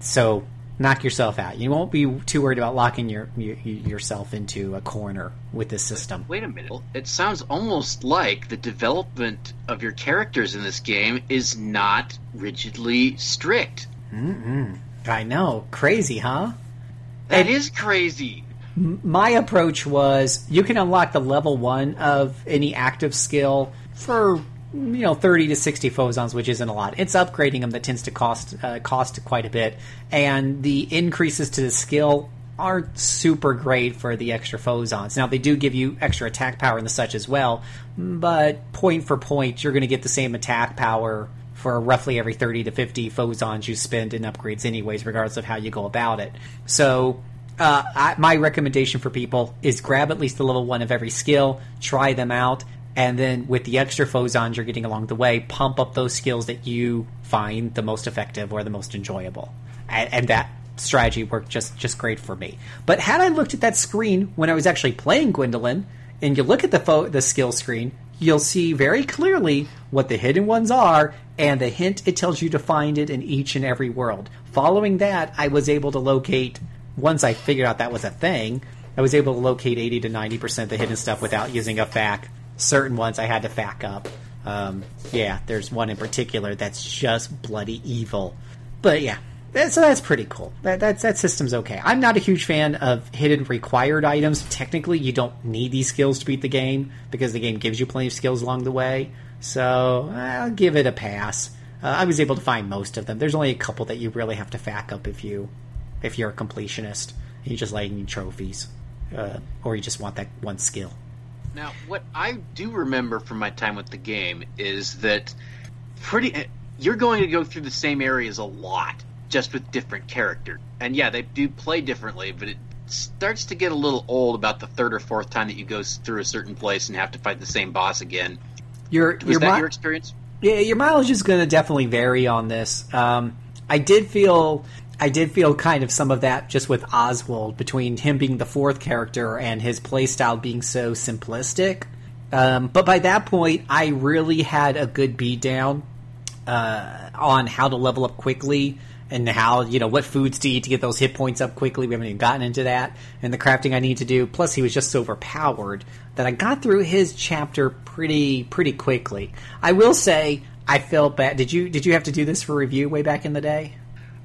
So knock yourself out. You won't be too worried about locking your, your, yourself into a corner with this system. Wait a minute. It sounds almost like the development of your characters in this game is not rigidly strict. Mm-mm. I know, crazy, huh? That is crazy. My approach was you can unlock the level one of any active skill for you know 30 to 60 phozons which isn't a lot. It's upgrading them that tends to cost uh, cost quite a bit. And the increases to the skill aren't super great for the extra phozons now they do give you extra attack power and the such as well but point for point you're going to get the same attack power for roughly every 30 to 50 phozons you spend in upgrades anyways regardless of how you go about it. So uh, I, my recommendation for people is grab at least the level one of every skill, try them out, and then with the extra phozons you're getting along the way, pump up those skills that you find the most effective or the most enjoyable. And, and that strategy worked just just great for me. But had I looked at that screen when I was actually playing Gwendolyn, and you look at the fo- the skill screen, you'll see very clearly what the hidden ones are and the hint it tells you to find it in each and every world. Following that, I was able to locate once I figured out that was a thing, I was able to locate 80 to 90% of the hidden stuff without using a FAQ. Certain ones I had to FAQ up. Um, yeah, there's one in particular that's just bloody evil. But yeah, that, so that's pretty cool. That, that, that system's okay. I'm not a huge fan of hidden required items. Technically, you don't need these skills to beat the game because the game gives you plenty of skills along the way. So I'll give it a pass. Uh, I was able to find most of them. There's only a couple that you really have to FAQ up if you if you're a completionist. You just like trophies, uh, or you just want that one skill. Now, what I do remember from my time with the game is that pretty you're going to go through the same areas a lot, just with different characters. And yeah, they do play differently, but it starts to get a little old about the third or fourth time that you go through a certain place and have to fight the same boss again. Your Was your that mi- your experience? Yeah, your mileage is going to definitely vary on this. Um, I did feel, I did feel kind of some of that just with Oswald between him being the fourth character and his playstyle being so simplistic. Um, but by that point, I really had a good beat down uh, on how to level up quickly and how you know what foods to eat to get those hit points up quickly. We haven't even gotten into that and the crafting I need to do. Plus, he was just so overpowered that I got through his chapter pretty pretty quickly. I will say I felt bad. Did you did you have to do this for review way back in the day?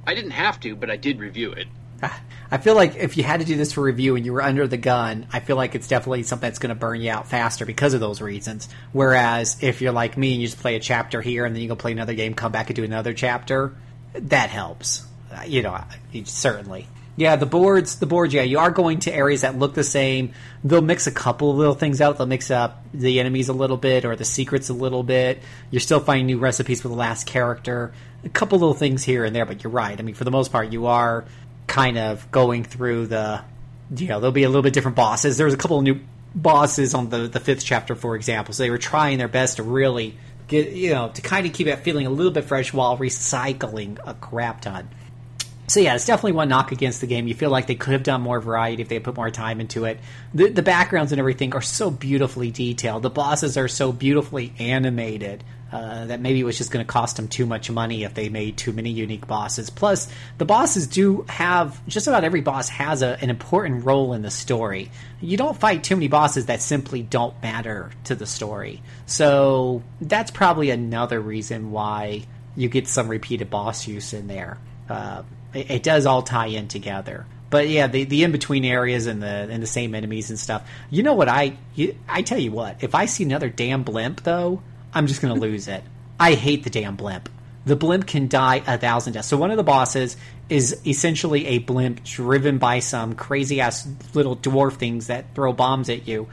I didn't have to, but I did review it. I feel like if you had to do this for review and you were under the gun, I feel like it's definitely something that's going to burn you out faster because of those reasons. Whereas if you're like me and you just play a chapter here and then you go play another game, come back and do another chapter, that helps. You know, certainly. Yeah, the boards, the boards, yeah, you are going to areas that look the same. They'll mix a couple of little things out. They'll mix up the enemies a little bit or the secrets a little bit. You're still finding new recipes for the last character. A couple little things here and there, but you're right. I mean, for the most part, you are kind of going through the you know there'll be a little bit different bosses there was a couple of new bosses on the the fifth chapter for example so they were trying their best to really get you know to kind of keep it feeling a little bit fresh while recycling a crap ton so yeah, it's definitely one knock against the game. You feel like they could have done more variety if they put more time into it. The, the backgrounds and everything are so beautifully detailed. The bosses are so beautifully animated uh, that maybe it was just going to cost them too much money if they made too many unique bosses. Plus, the bosses do have just about every boss has a, an important role in the story. You don't fight too many bosses that simply don't matter to the story. So that's probably another reason why you get some repeated boss use in there. Uh, it, it does all tie in together. But yeah, the, the in between areas and the and the same enemies and stuff. You know what I you, I tell you what, if I see another damn blimp though, I'm just gonna lose it. I hate the damn blimp. The blimp can die a thousand deaths. So one of the bosses is essentially a blimp driven by some crazy ass little dwarf things that throw bombs at you,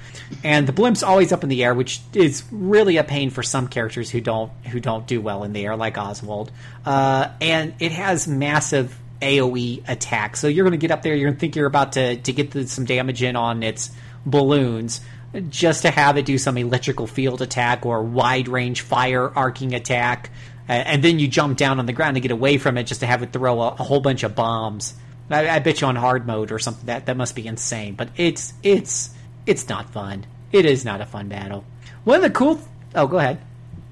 and the blimp's always up in the air, which is really a pain for some characters who don't who don't do well in the air, like Oswald. Uh, and it has massive AOE attack. So you're going to get up there, you're going to think you're about to to get the, some damage in on its balloons just to have it do some electrical field attack or wide range fire arcing attack, uh, and then you jump down on the ground to get away from it just to have it throw a, a whole bunch of bombs. I, I bet you on hard mode or something that that must be insane, but it's it's it's not fun. It is not a fun battle. One of the cool. Oh, go ahead.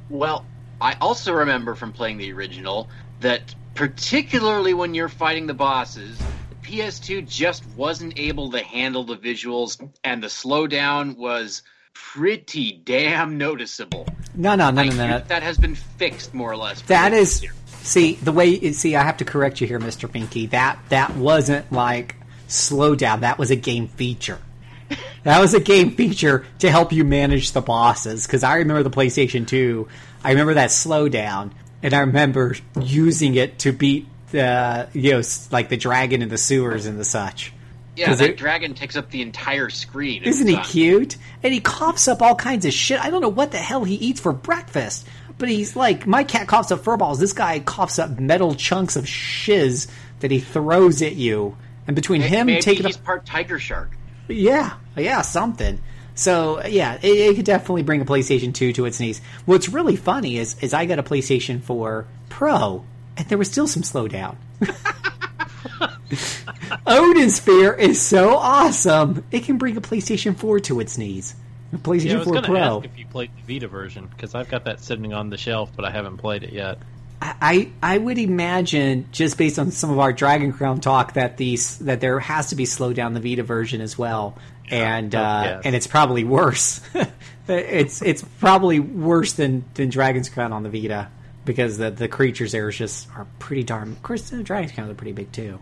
Well, I also remember from playing the original that particularly when you're fighting the bosses, the PS2 just wasn't able to handle the visuals, and the slowdown was pretty damn noticeable. No, no, no, I no, no. no. that, has been fixed more or less. That is, see the way. See, I have to correct you here, Mister Pinky. That that wasn't like slowdown. That was a game feature. That was a game feature to help you manage the bosses. Because I remember the PlayStation Two. I remember that slowdown, and I remember using it to beat the you know like the dragon in the sewers and the such. yeah, that it- dragon takes up the entire screen. Isn't he cute? And he coughs up all kinds of shit. I don't know what the hell he eats for breakfast, but he's like, my cat coughs up fur balls. This guy coughs up metal chunks of shiz that he throws at you. And between him Maybe taking he's up, part tiger shark. yeah, yeah, something. So yeah, it, it could definitely bring a PlayStation Two to its knees. What's really funny is is I got a PlayStation Four Pro, and there was still some slowdown. Odin Sphere is so awesome; it can bring a PlayStation Four to its knees. A PlayStation Yeah, I was 4 going to Pro. ask if you played the Vita version because I've got that sitting on the shelf, but I haven't played it yet. I I would imagine just based on some of our Dragon Crown talk that these that there has to be slowed down the Vita version as well, and Oh, uh, yes. and it's probably worse. it's it's probably worse than than Dragon's Crown on the Vita because the the creatures there is just are pretty darn. Of course, the Dragon's Crown are pretty big too.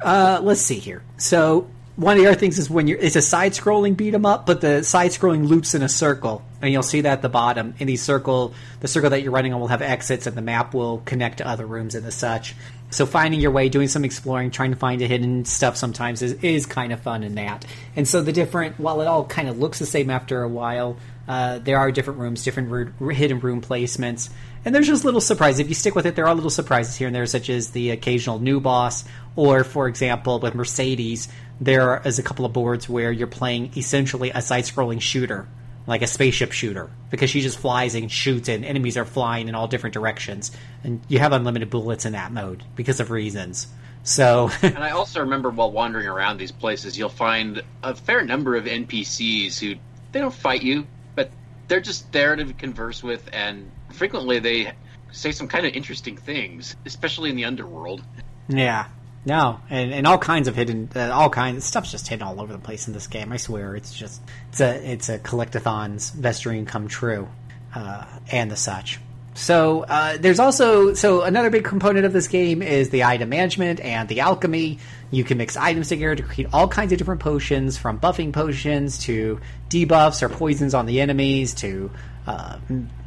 Uh, let's see here. So one of the other things is when you're it's a side scrolling beat 'em up, but the side scrolling loops in a circle, and you'll see that at the bottom. In the circle, the circle that you're running on will have exits, and the map will connect to other rooms and the such. So finding your way, doing some exploring, trying to find a hidden stuff sometimes is, is kind of fun in that. And so the different, while it all kind of looks the same after a while, uh, there are different rooms, different hidden room placements, and there's just little surprises. If you stick with it, there are little surprises here and there, such as the occasional new boss, or for example, with Mercedes, there is a couple of boards where you're playing essentially a side-scrolling shooter, like a spaceship shooter, because she just flies and shoots, and enemies are flying in all different directions, and you have unlimited bullets in that mode because of reasons. So And I also remember while wandering around these places, you'll find a fair number of NPCs who they don't fight you, but they're just there to converse with, and frequently they say some kind of interesting things, especially in the underworld. Yeah. No, and, and all kinds of hidden, uh, all kinds stuff's just hidden all over the place in this game. I swear, it's just it's a it's a collectathon's best dream come true, uh, and the such. So uh, there's also so another big component of this game is the item management and the alchemy. You can mix items together to create all kinds of different potions, from buffing potions to debuffs or poisons on the enemies to uh,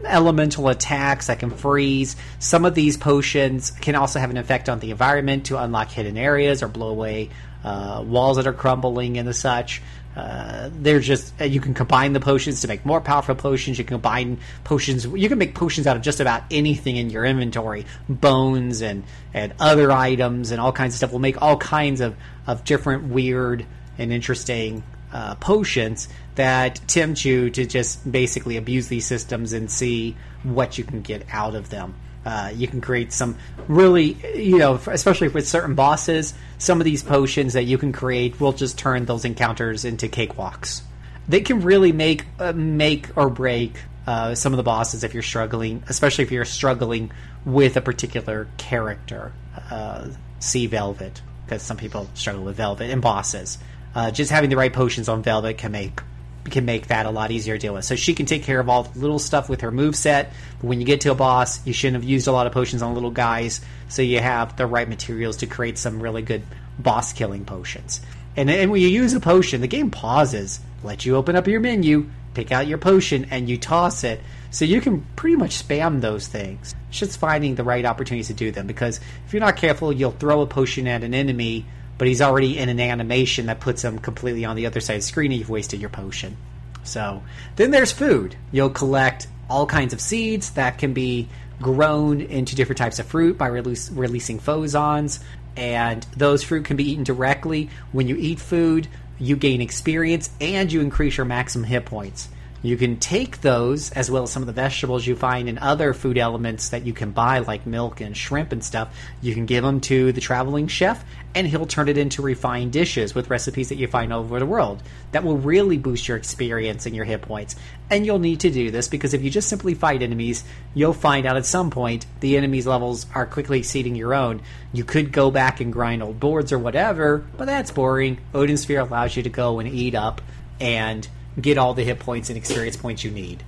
elemental attacks that can freeze. Some of these potions can also have an effect on the environment to unlock hidden areas or blow away uh, walls that are crumbling and the such. Uh, they're just uh, you can combine the potions to make more powerful potions. You can combine potions. You can make potions out of just about anything in your inventory, bones and and other items and all kinds of stuff. Will make all kinds of of different weird and interesting uh, potions that tempt you to just basically abuse these systems and see what you can get out of them. Uh, you can create some really, you know, especially with certain bosses, some of these potions that you can create will just turn those encounters into cakewalks. They can really make uh, make or break uh, some of the bosses if you're struggling, especially if you're struggling with a particular character. Uh, see Velvet, because some people struggle with Velvet and bosses. Uh, just having the right potions on Velvet can make can make that a lot easier to deal with. So she can take care of all the little stuff with her move set. But when you get to a boss, you shouldn't have used a lot of potions on little guys. So you have the right materials to create some really good boss killing potions. And, and when you use a potion, the game pauses, let you open up your menu, pick out your potion, and you toss it. So you can pretty much spam those things. It's just finding the right opportunities to do them. Because if you're not careful, you'll throw a potion at an enemy but he's already in an animation that puts him completely on the other side of the screen and you've wasted your potion. So then there's food. You'll collect all kinds of seeds that can be grown into different types of fruit by release, releasing phozons, and those fruit can be eaten directly. When you eat food, you gain experience and you increase your maximum hit points. You can take those, as well as some of the vegetables you find in other food elements that you can buy, like milk and shrimp and stuff. You can give them to the traveling chef, and he'll turn it into refined dishes with recipes that you find all over the world. That will really boost your experience and your hit points. And you'll need to do this because if you just simply fight enemies, you'll find out at some point the enemy's levels are quickly exceeding your own. You could go back and grind old boards or whatever, but that's boring. Odin Sphere allows you to go and eat up and get all the hit points and experience points you need.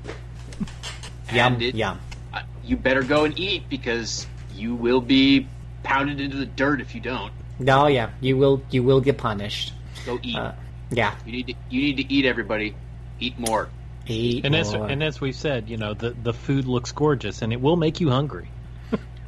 Yum, it- yum. Uh, you better go and eat because you will be pounded into the dirt if you don't. No, yeah, you will you will get punished. Go eat. Uh, yeah, you need to. You need to eat. Everybody, eat more. eat And as and as we've said, you know, the the food looks gorgeous and it will make you hungry.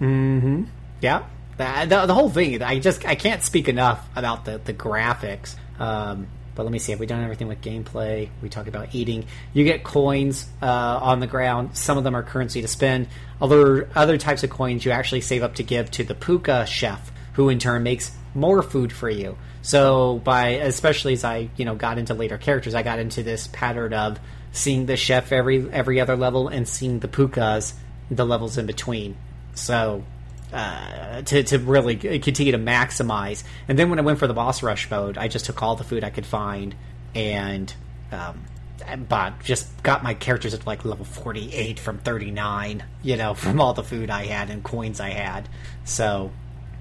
Yeah, the, the, the whole thing. I just I can't speak enough about the the graphics. Um, but let me see. Have we done everything with gameplay? We talk about eating. You get coins uh, on the ground. Some of them are currency to spend. Other other types of coins you actually save up to give to the pooka chef, who in turn makes more food for you. So by especially as I you know got into later characters, I got into this pattern of seeing the chef every every other level and seeing the pookas the levels in between. So uh, to to really continue to maximize. And then when I went for the boss rush mode, I just took all the food I could find and um, but just got my characters at like level forty eight from thirty nine. You know, from all the food I had and coins I had. So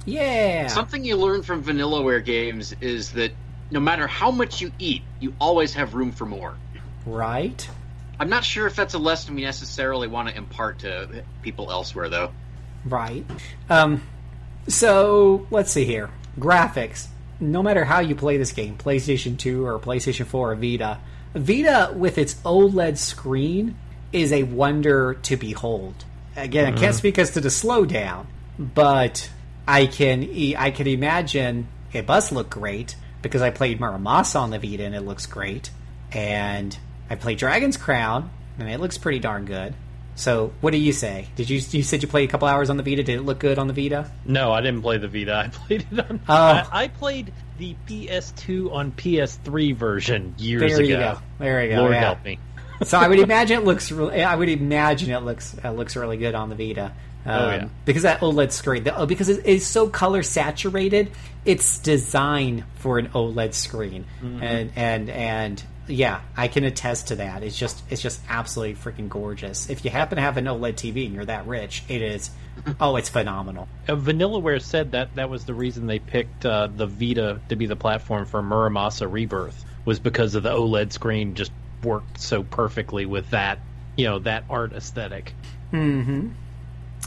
yeah, Something you learn from Vanillaware games is that no matter how much you eat, you always have room for more. right. I'm not sure if that's a lesson we necessarily want to impart to people elsewhere, though. Right. Um, so let's see here. Graphics. No matter how you play this game, PlayStation 2 or PlayStation 4 or Vita, Vita with its OLED screen is a wonder to behold. Again, I can't speak as to the slowdown, but I can e- I can imagine it must look great because I played Muramasa on the Vita and it looks great, and I played Dragon's Crown and it looks pretty darn good. So, what do you say? Did you you said you played a couple hours on the Vita? Did it look good on the Vita? No, I didn't play the Vita. I played it on. Oh. I, I played the PS2 on PS3 version years There ago. you go. There you go. Lord yeah. help me. so I would imagine it looks. Really, I would imagine it looks uh, looks really good on the Vita. Um, Oh, yeah. because that OLED screen, the, oh, because it is so color saturated, it's designed for an OLED screen, Mm-hmm. and and and yeah, I can attest to that. It's just it's just absolutely freaking gorgeous. If you happen to have an OLED TV and you're that rich, it is. Oh, it's phenomenal. Uh, Vanillaware said that that was the reason they picked uh, the Vita to be the platform for Muramasa Rebirth was because of the OLED screen just worked so perfectly with that, you know, that art aesthetic.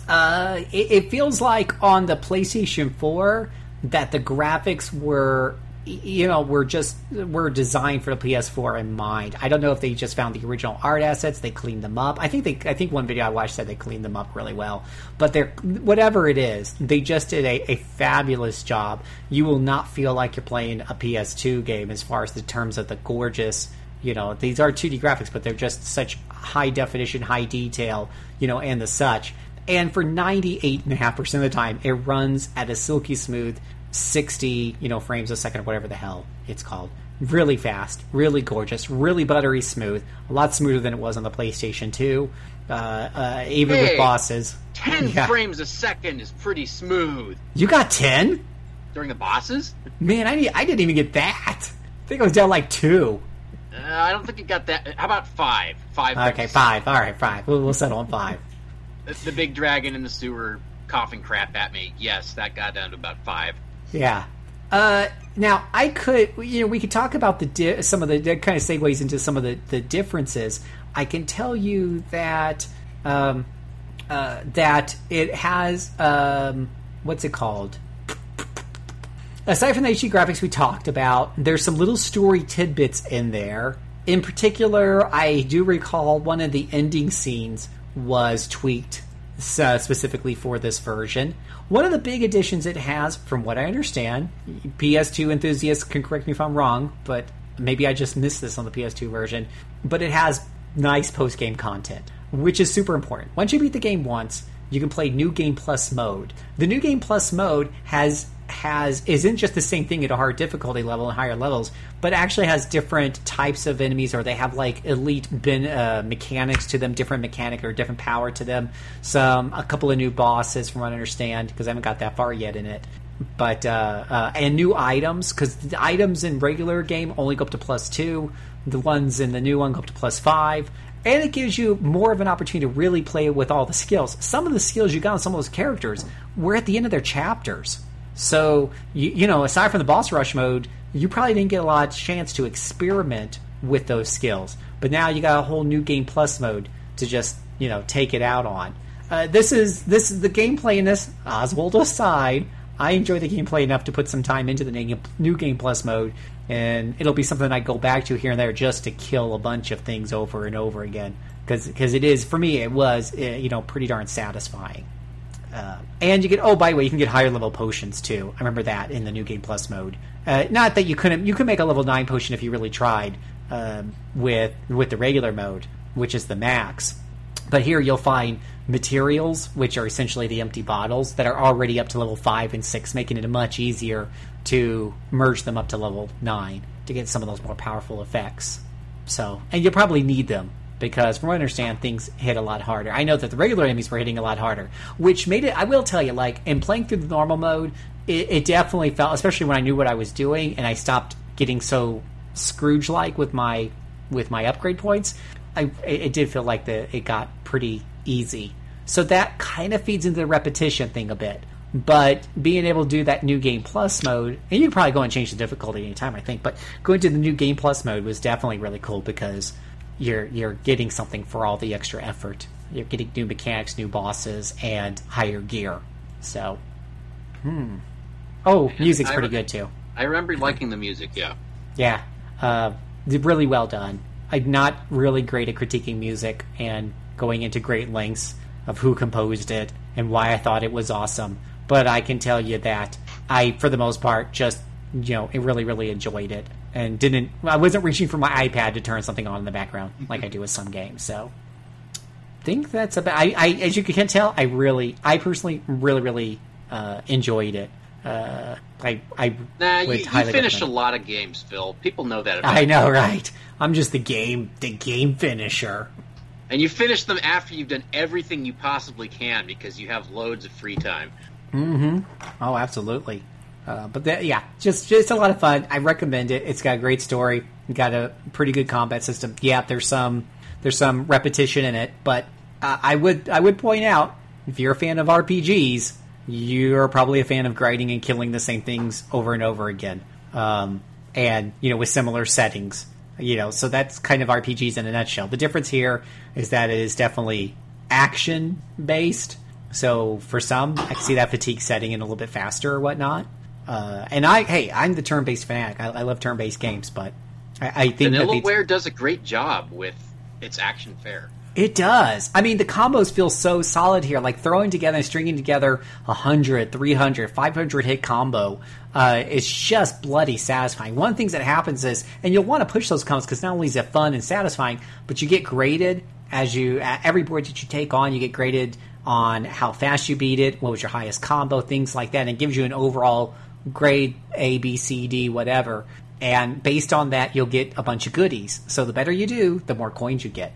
Uh, it, it feels like on the PlayStation 4 that the graphics were you know were just were designed for the PS4 in mind. I don't know if they just found the original art assets, they cleaned them up. I think they I think one video I watched said they cleaned them up really well. But they're whatever it is, they just did a, a fabulous job. You will not feel like you're playing a PS2 game as far as the terms of the gorgeous you know these are 2d graphics but they're just such high definition high detail you know and the such and for 98.5% of the time it runs at a silky smooth 60 you know frames a second or whatever the hell it's called really fast really gorgeous really buttery smooth a lot smoother than it was on the playstation 2 uh, uh, even with bosses 10 Yeah. frames a second is pretty smooth. you got 10 During the bosses? man I, need, I didn't even get that i think i was down like two Uh, I don't think it got that. How about five? Five. okay five all right five we'll, we'll settle on five The, the big dragon in the sewer coughing crap at me. Yes, that got down to about five. Yeah. Uh, now I could, you know, we could talk about the di- some of the that kind of segues into some of the the differences. I can tell you that um, uh, that it has um, what's it called? Aside from the HD graphics we talked about, there's some little story tidbits in there. In particular, I do recall one of the ending scenes was tweaked uh, specifically for this version. One of the big additions it has, from what I understand, PS2 enthusiasts can correct me if I'm wrong, but maybe I just missed this on the PS2 version, but it has nice post game content, which is super important. Once you beat the game once, you can play New Game Plus mode. The New Game Plus mode has has isn't just the same thing at a hard difficulty level and higher levels, but actually has different types of enemies, or they have like elite ben, uh, mechanics to them, different mechanic or different power to them. Some a couple of new bosses, from what I understand, because I haven't got that far yet in it. But uh, uh, and new items because the items in regular game only go up to plus two. The ones in the new one go up to plus five and it gives you more of an opportunity to really play with all the skills. Some of the skills you got on some of those characters were at the end of their chapters. So, you, you know, aside from the boss rush mode, you probably didn't get a lot of chance to experiment with those skills. But now you got a whole new game plus mode to just you know take it out on. Uh, this is this is the gameplay in this. Oswald aside, I enjoy the gameplay enough to put some time into the new- game plus mode, and it'll be something I go back to here and there just to kill a bunch of things over and over again. Because it is for me, it was uh, you know pretty darn satisfying. Uh, and you get oh by the way you can get higher level potions too. I remember that in the new game plus mode. Uh, not that you couldn't you could make a level nine potion if you really tried um, with with the regular mode, which is the max. But here you'll find materials, which are essentially the empty bottles that are already up to level five and six, making it much easier to merge them up to level nine to get some of those more powerful effects. So, and you'll probably need them because, from what I understand, things hit a lot harder. I know that the regular enemies were hitting a lot harder, which made it. I will tell you, like in playing through the normal mode, it, it definitely felt, especially when I knew what I was doing and I stopped getting so Scrooge like with my with my upgrade points. I it did feel like the it got pretty easy. So that kind of feeds into the repetition thing a bit. But being able to do that new game plus mode, and you can probably go and change the difficulty anytime, I think. But going to the new game plus mode was definitely really cool because you're you're getting something for all the extra effort. You're getting new mechanics, new bosses, and higher gear. So, hmm. Oh, music's pretty re- good too. I remember liking the music. Yeah. Yeah, uh, really well done. I'm not really great at critiquing music and going into great lengths of who composed it and why I thought it was awesome, but I can tell you that I, for the most part, just you know, really, really enjoyed it and didn't. I wasn't reaching for my iPad to turn something on in the background like I do with some games. So, think that's about. I, I as you can tell, I really, I personally, really, really uh, enjoyed it. Uh, I, I Nah, you, you finish a lot of games, Phil. People know that about I you. know, right? I'm just the game, the game finisher. And you finish them after you've done everything you possibly can because you have loads of free time. Mm-hmm. Oh, absolutely. Uh, but that, yeah, just just a lot of fun. I recommend it. It's got a great story. Got a pretty good combat system. Yeah, there's some there's some repetition in it, but uh, I would I would point out if you're a fan of RPGs, you're probably a fan of grinding and killing the same things over and over again, um, and you know with similar settings. You know, so that's kind of RPGs in a nutshell. The difference here is that it is definitely action based. So for some, I can see that fatigue setting in a little bit faster or whatnot. Uh, and I, hey, I'm the turn-based fanatic. I, I love turn-based games, but I, I think Vanillaware does a great job with its action fair. it does. I mean, the combos feel so solid here. Like throwing together and stringing together a 100, 300, 500 hit combo uh, is just bloody satisfying. One of the things that happens is, and you'll want to push those combos because not only is it fun and satisfying, but you get graded as you, every board that you take on, you get graded on how fast you beat it, what was your highest combo, things like that, and it gives you an overall grade A, B, C, D, whatever. And based on that, you'll get a bunch of goodies. So the better you do, the more coins you get.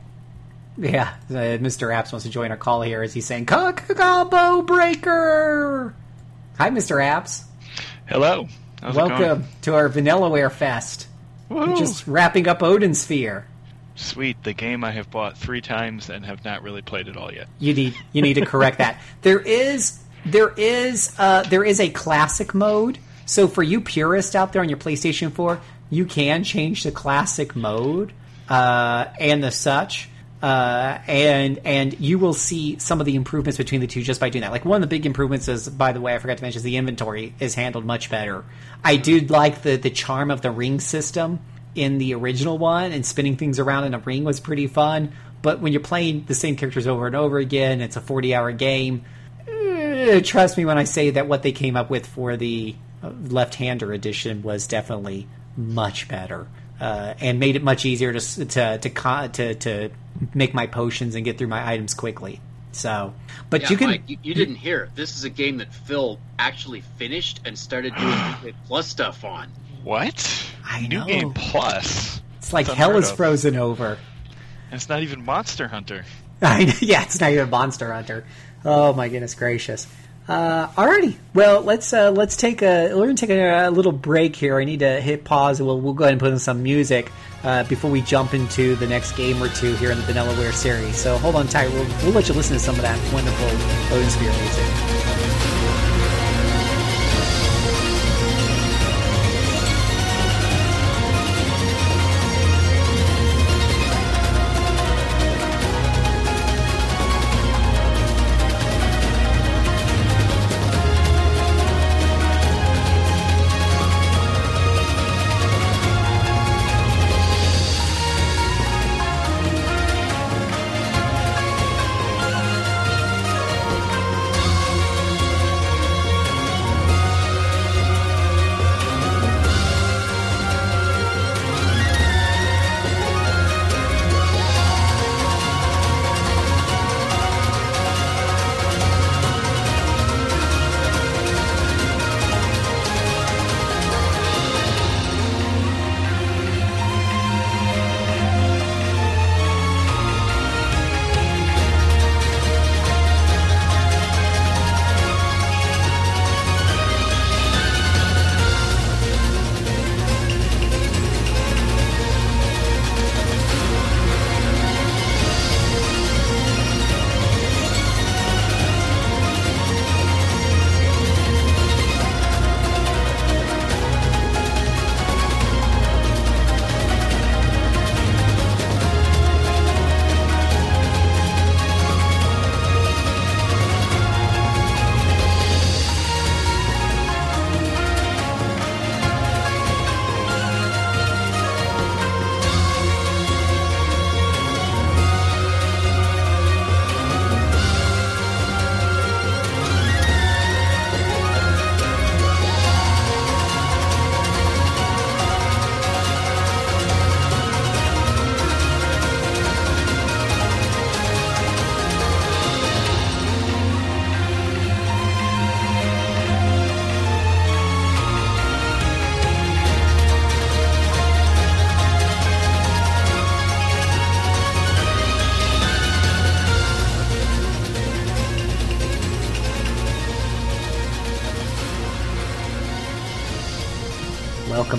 Yeah, uh, Mr. Apps wants to join our call here as he's saying, "Co- Combo Breaker! Hi, Mr. Apps. Hello. How's Welcome to our Vanillaware Fest. Just wrapping up Odin Sphere. Sweet, the game I have bought three times and have not really played it all yet. You need you need to correct that. There is there is uh, there is a classic mode. So for you purists out there on your PlayStation 4, you can change the classic mode uh, and the such. Uh, and and you will see some of the improvements between the two just by doing that. Like one of the big improvements is, by the way, I forgot to mention, is the inventory is handled much better. I do like the the charm of the ring system in the original one, and spinning things around in a ring was pretty fun. But when you're playing the same characters over and over again, it's a 40 hour game. Eh, trust me when I say that what they came up with for the uh, Leifthrasir edition was definitely much better uh, and made it much easier to to to, to to make my potions and get through my items quickly. So, but Yeah, you can Mike, you, you didn't hear. This is a game that Phil actually finished and started doing New Plus stuff on. What? I New. Game Plus. it's like That's hell is of. frozen over. And it's not even Monster Hunter. I know, yeah, it's not even Monster Hunter. Oh my goodness gracious. Uh, alrighty, well let's uh, let's take a we're gonna take a, a little break here. I need to hit pause. and We'll we'll go ahead and put in some music uh, before we jump into the next game or two here in the Vanillaware series. So hold on tight. We'll we'll let you listen to some of that wonderful Odin Sphere music.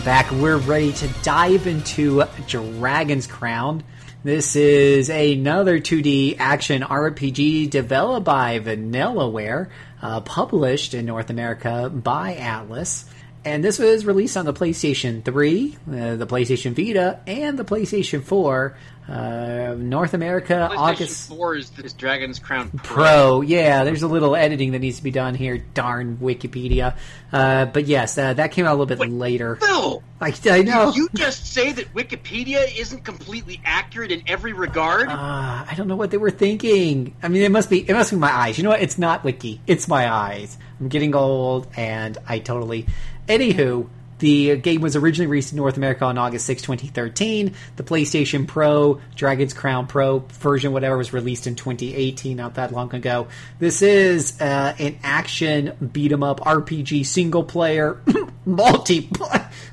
Back. We're ready to dive into Dragon's Crown. This is another 2D action RPG developed by Vanillaware, uh, published in North America by Atlus. And this was released on the PlayStation 3, uh, the PlayStation Vita, and the PlayStation 4. Uh, North America, PlayStation August 4 is this Dragon's Crown Pro. Pro. Yeah, there's a little editing that needs to be done here. Darn Wikipedia. Uh, but yes, uh, that came out a little bit Wait. later. Phil, I, I know. did you just say that Wikipedia isn't completely accurate in every regard? Uh, I don't know what they were thinking. I mean, it must be it must be my eyes. You know what? It's not Wiki. It's my eyes. I'm getting old, and I totally. Anywho, the game was originally released in North America on August 6, 2013. The PlayStation Pro, Dragon's Crown Pro version, whatever, was released in 2018, not that long ago. This is uh, an action beat 'em up RPG single player multi.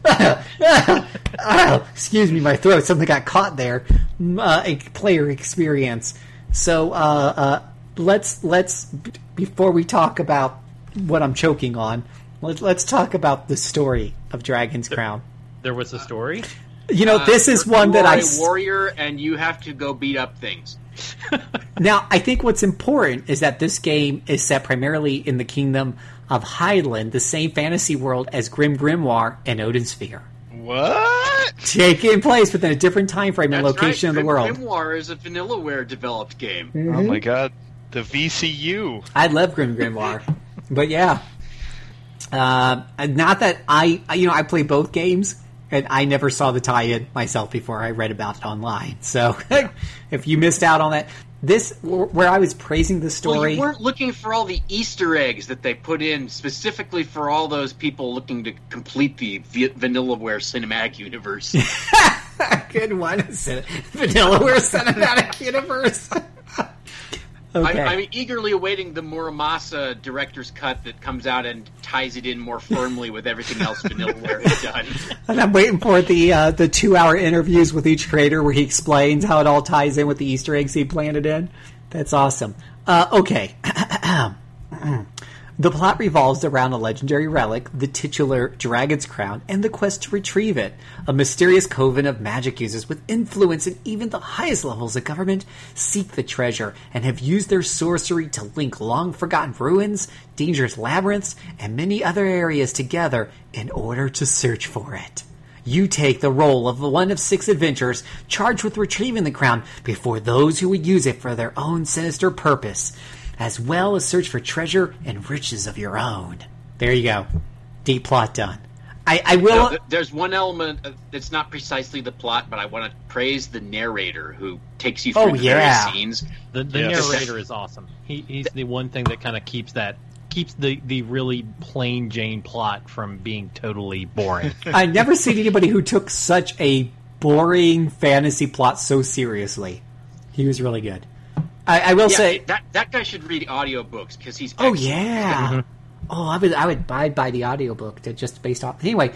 Ah, excuse me, my throat. Something got caught there. Mm, Uh, a player experience. So uh, uh, let's let's before we talk about what I'm choking on, let, let's talk about the story of Dragon's Crown. There was a story. You know, Uh, this is one you that are I a s- warrior, and you have to go beat up things. Now, I think what's important is that this game is set primarily in the kingdom of Highland, the same fantasy world as Grim Grimoire and Odin Sphere. What? Taking place within a different time frame and location right. of the Grim world. Grimoire is a Vanillaware developed game. Oh my god. The VCU. I love Grim Grimoire, but yeah, uh, not that I, you know, I play both games, and I never saw the tie-in myself before I read about it online. So, if you missed out on that, this where I was praising the Well, story. you weren't looking for all the Easter eggs that they put in specifically for all those people looking to complete the v- Vanillaware cinematic universe. Good one, Vanillaware Cinematic Universe. Okay. I, I'm eagerly awaiting the Muramasa director's cut that comes out and ties it in more firmly with everything else Vanillaware has done. And I'm waiting for the uh, the two hour interviews with each creator where he explains how it all ties in with the Easter eggs he planted in. That's awesome. Uh, okay. the plot revolves around a legendary relic, the titular Dragon's Crown, and the quest to retrieve it. A mysterious coven of magic users with influence in even the highest levels of government seek the treasure and have used their sorcery to link long forgotten ruins, dangerous labyrinths, and many other areas together in order to search for it. You take the role of one of six adventurers charged with retrieving the crown before those who would use it for their own sinister purpose, as well as search for treasure and riches of your own. There you go. Deep plot done. I, I will. No, th- there's one element uh, that's not precisely the plot, but I want to praise the narrator who takes you through Oh, the yeah. various scenes. The, the Yes. narrator is awesome. He, he's the one thing that kind of keeps that keeps the, the really plain Jane plot from being totally boring. I never seen anybody who took such a boring fantasy plot so seriously. He was really good. I, I will Yeah, say. that that guy should read audiobooks because he's Oh excellent. yeah. Mm-hmm. Oh, I would I would buy buy the audiobook to just based off. Anyway,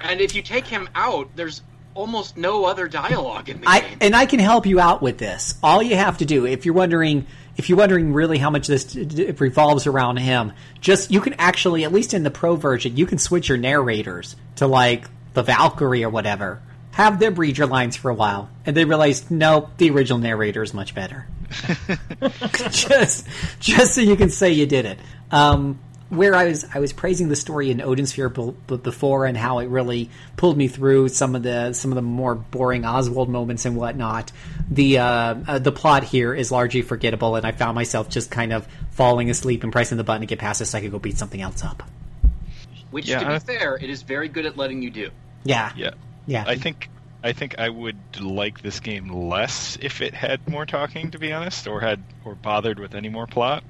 And if you take him out, there's almost no other dialogue in the I game. and I can help you out with this. All you have to do, if you're wondering, if you're wondering really how much this d- d- revolves around him, just you can actually, at least in the pro version, you can switch your narrators to like the Valkyrie or whatever. Have them read your lines for a while, and they realize, nope, the original narrator is much better. just, just so you can say you did it. Um, where I was, I was praising the story in Odin Sphere b- b- before, and how it really pulled me through some of the some of the more boring Oswald moments and whatnot. The uh, uh, the plot here is largely forgettable, and I found myself just kind of falling asleep and pressing the button to get past it so I could go beat something else up. Which, Yeah, to be I- fair, it is very good at letting you do. Yeah, Yeah. yeah. I think I think I would like this game less if it had more talking, to be honest, or had or bothered with any more plot.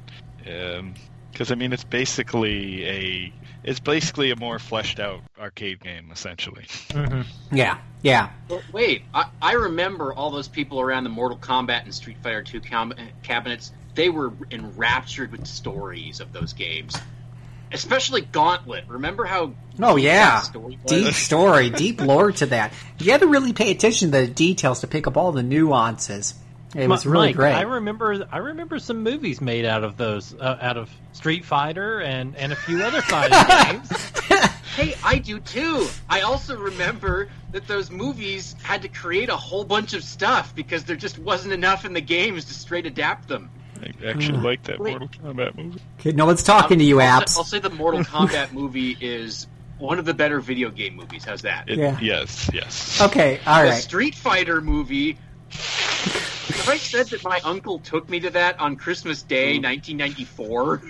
Um, because I mean, it's basically a it's basically a more fleshed out arcade game, essentially. Mm-hmm. yeah, yeah. But wait, I, I remember all those people around the Mortal Kombat and Street Fighter II com- cabinets. They were enraptured with stories of those games, especially Gauntlet. Remember how? Oh yeah, that story was? deep story, deep lore to that. You had to really pay attention to the details to pick up all the nuances. It was Mi- really Mike, great. I remember I remember some movies made out of those uh, out of Street Fighter and and a few other fighting games. Hey, I do too. I also remember that those movies had to create a whole bunch of stuff because there just wasn't enough in the games to straight adapt them. I actually hmm. like that Wait. Mortal Kombat movie. Okay, no one's talking to you, I'll, apps. I'll say the Mortal Kombat movie is one of the better video game movies. How's that? It, Yeah. Yes, yes. Okay, all the right. Street Fighter movie. Have I said that my uncle took me to that on Christmas Day, hmm. 1994?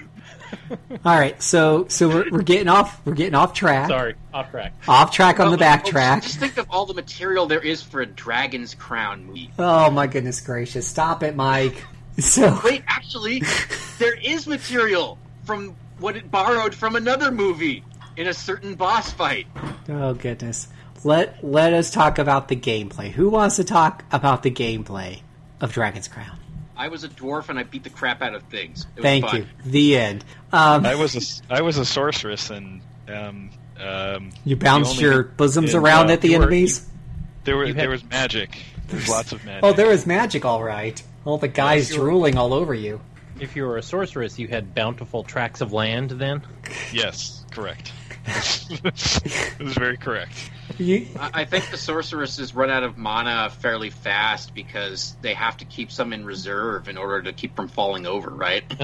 All right, so so we're, we're getting off we're getting off track. Sorry, off track. Off track on the Oh, oh, backtrack. Just think of all the material there is for a Dragon's Crown movie. Oh my goodness gracious! Stop it, Mike. So Wait, actually, there is material from what it borrowed from another movie in a certain boss fight. oh goodness, let let us talk about the gameplay. Who wants to talk about the gameplay of Dragon's Crown? I was a dwarf and I beat the crap out of things. It was Thank fun. you. The end. Um, I was a, I was a sorceress and um, um, you bounced only- your bosoms and, around uh, at the you were- enemies. There were had- there was magic. There's lots of magic. Oh, there was magic, all right. All the guys sure. drooling all over you. If you were a sorceress, you had bountiful tracts of land. Then Yes, correct. it was very correct. You, I I think the sorceresses run out of mana fairly fast because they have to keep some in reserve in order to keep from falling over, right?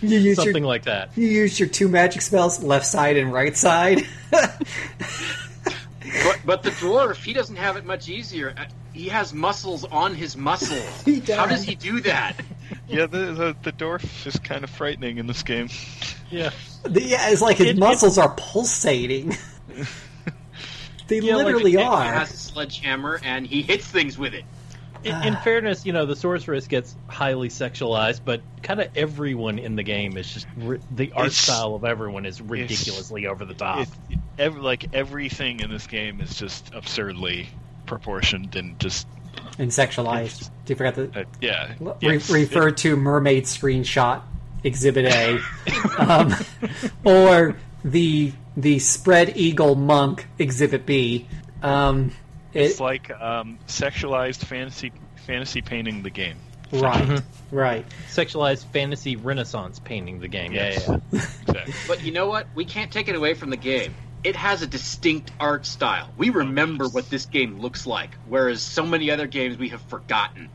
you use something your like that. you use your two magic spells, left side and right side. But, but the dwarf, he doesn't have it much easier. He has muscles on his muscles. He How does. does he do that? Yeah, the, the the dwarf is kind of frightening in this game. Yeah. The- yeah, it's like his It- it- muscles are pulsating. they Yeah, like- literally He are. has a sledgehammer and he hits things with it. In, in ah. fairness, you know the sorceress gets highly sexualized, but kind of everyone in the game is just ri- the art It's- style of everyone is ridiculously over the top. It, ev- like everything in this game is just absurdly proportioned and just and sexualized. Do you forget the uh, yeah. re- yes, refer to mermaid screenshot exhibit A, um, or the the spread eagle monk exhibit B. Um, It's like um, sexualized fantasy fantasy painting the game. right, right. Sexualized fantasy renaissance painting the game. Yes. Yeah, yeah. Exactly. But you know what? We can't take it away from the game. It has a distinct art style. We remember what this game looks like, whereas so many other games we have forgotten.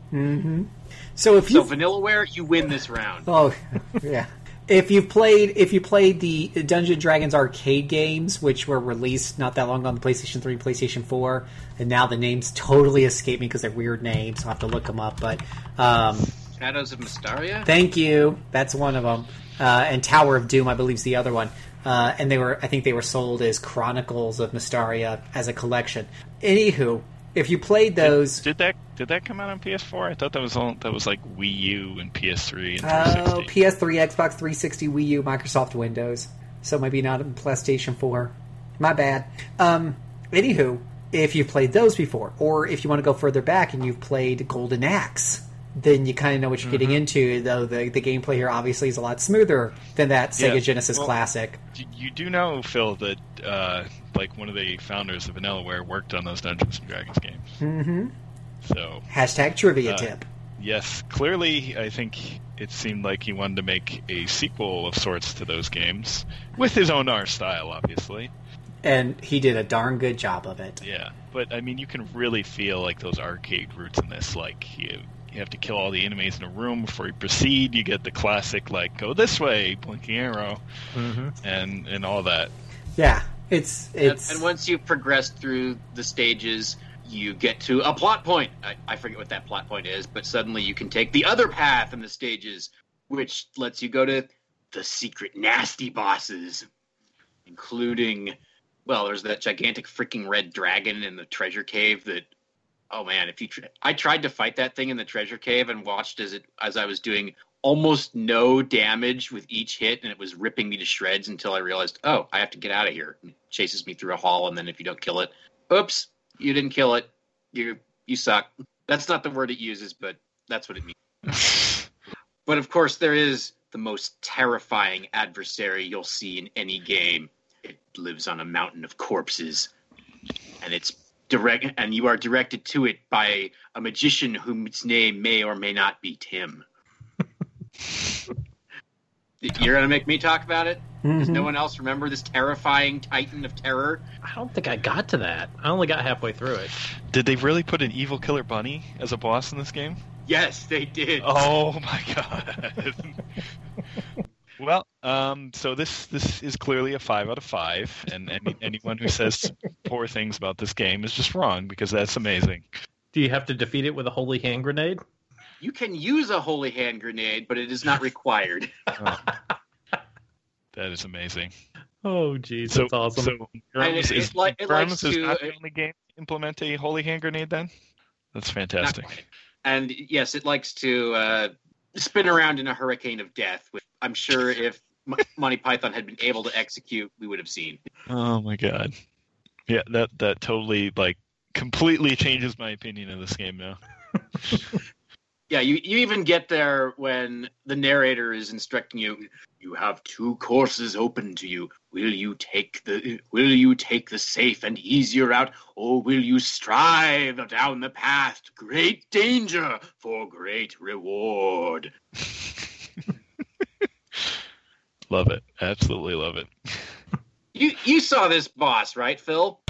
So if you so you Vanillaware, you win this round. Oh, yeah. If you've played, if you played the Dungeon Dragons arcade games, which were released not that long ago on the PlayStation Three, and PlayStation Four, and now the names totally escape me because they're weird names. I'll have to look them up. But um, Shadows of Mystara? thank you. That's one of them. Uh, and Tower of Doom, I believe, is the other one. Uh, and they were, I think, they were sold as Chronicles of Mystara as a collection. Anywho, if you played those, Did that did that come out on PS4? I thought that was all, that was like Wii U and PS3 and Oh, 360. PS3, Xbox 360, Wii U, Microsoft Windows. So maybe not on PlayStation 4. My bad. Um, anywho, if you've played those before, or if you want to go further back and you've played Golden Axe, then you kind of know what you're getting into. Though the the gameplay here obviously is a lot smoother than that Sega Yeah. Genesis Well- classic. You- You do know, Phil, that uh, like one of the founders of Vanillaware worked on those Dungeons and Dragons games. Mm-hmm. So Hashtag trivia Uh, tip. yes, clearly, I think it seemed like he wanted to make a sequel of sorts to those games with his own art style, obviously. And he did a darn good job of it. Yeah, but I mean, you can really feel like those arcade roots in this. Like you, you have to kill all the enemies in a room before you proceed. You get the classic like go this way, blinking arrow, mm-hmm. and and all that. Yeah, it's And, it's and once you've progressed through the stages, you get to a plot point. I, I forget what that plot point is, but suddenly you can take the other path in the stages, which lets you go to the secret nasty bosses, including, well, there's that gigantic freaking red dragon in the treasure cave that. Oh man, if you I tried to fight that thing in the treasure cave and watched as it as I was doing almost no damage with each hit, and it was ripping me to shreds until I realized, oh, I have to get out of here. It chases me through a hall, and then if you don't kill it, oops, you didn't kill it. You you suck. That's not the word it uses, but that's what it means. But of course, there is the most terrifying adversary you'll see in any game. It lives on a mountain of corpses, and it's direct, and you are directed to it by a magician whose name may or may not be Tim. You're gonna make me talk about it? Mm-hmm. Does no one else remember this terrifying titan of terror? I don't think I got to that. I only got halfway through it. Did they really put an evil killer bunny as a boss in this game? Yes, they did. Oh my god. Well, um, so this this is clearly a five out of five, and any, anyone who says poor things about this game is just wrong because that's amazing. Do you have to defeat it with a holy hand grenade? You can use a holy hand grenade, but it is not required. That is amazing. Oh, jeez, So, that's awesome. so And Worms it- is, it li- it Worms is to- not the only game to implement a holy hand grenade. Then that's fantastic. And yes, it likes to uh, spin around in a hurricane of death, which I'm sure if Monty Python had been able to execute, we would have seen. Oh my god. Yeah, that that totally like completely changes my opinion of this game now. Yeah, you, you even get there when the narrator is instructing you. You have two courses open to you. Will you take the Will you take the safe and easier route, or will you strive down the path to great danger for great reward? love it. Absolutely love it. You you saw this boss, right, Phil?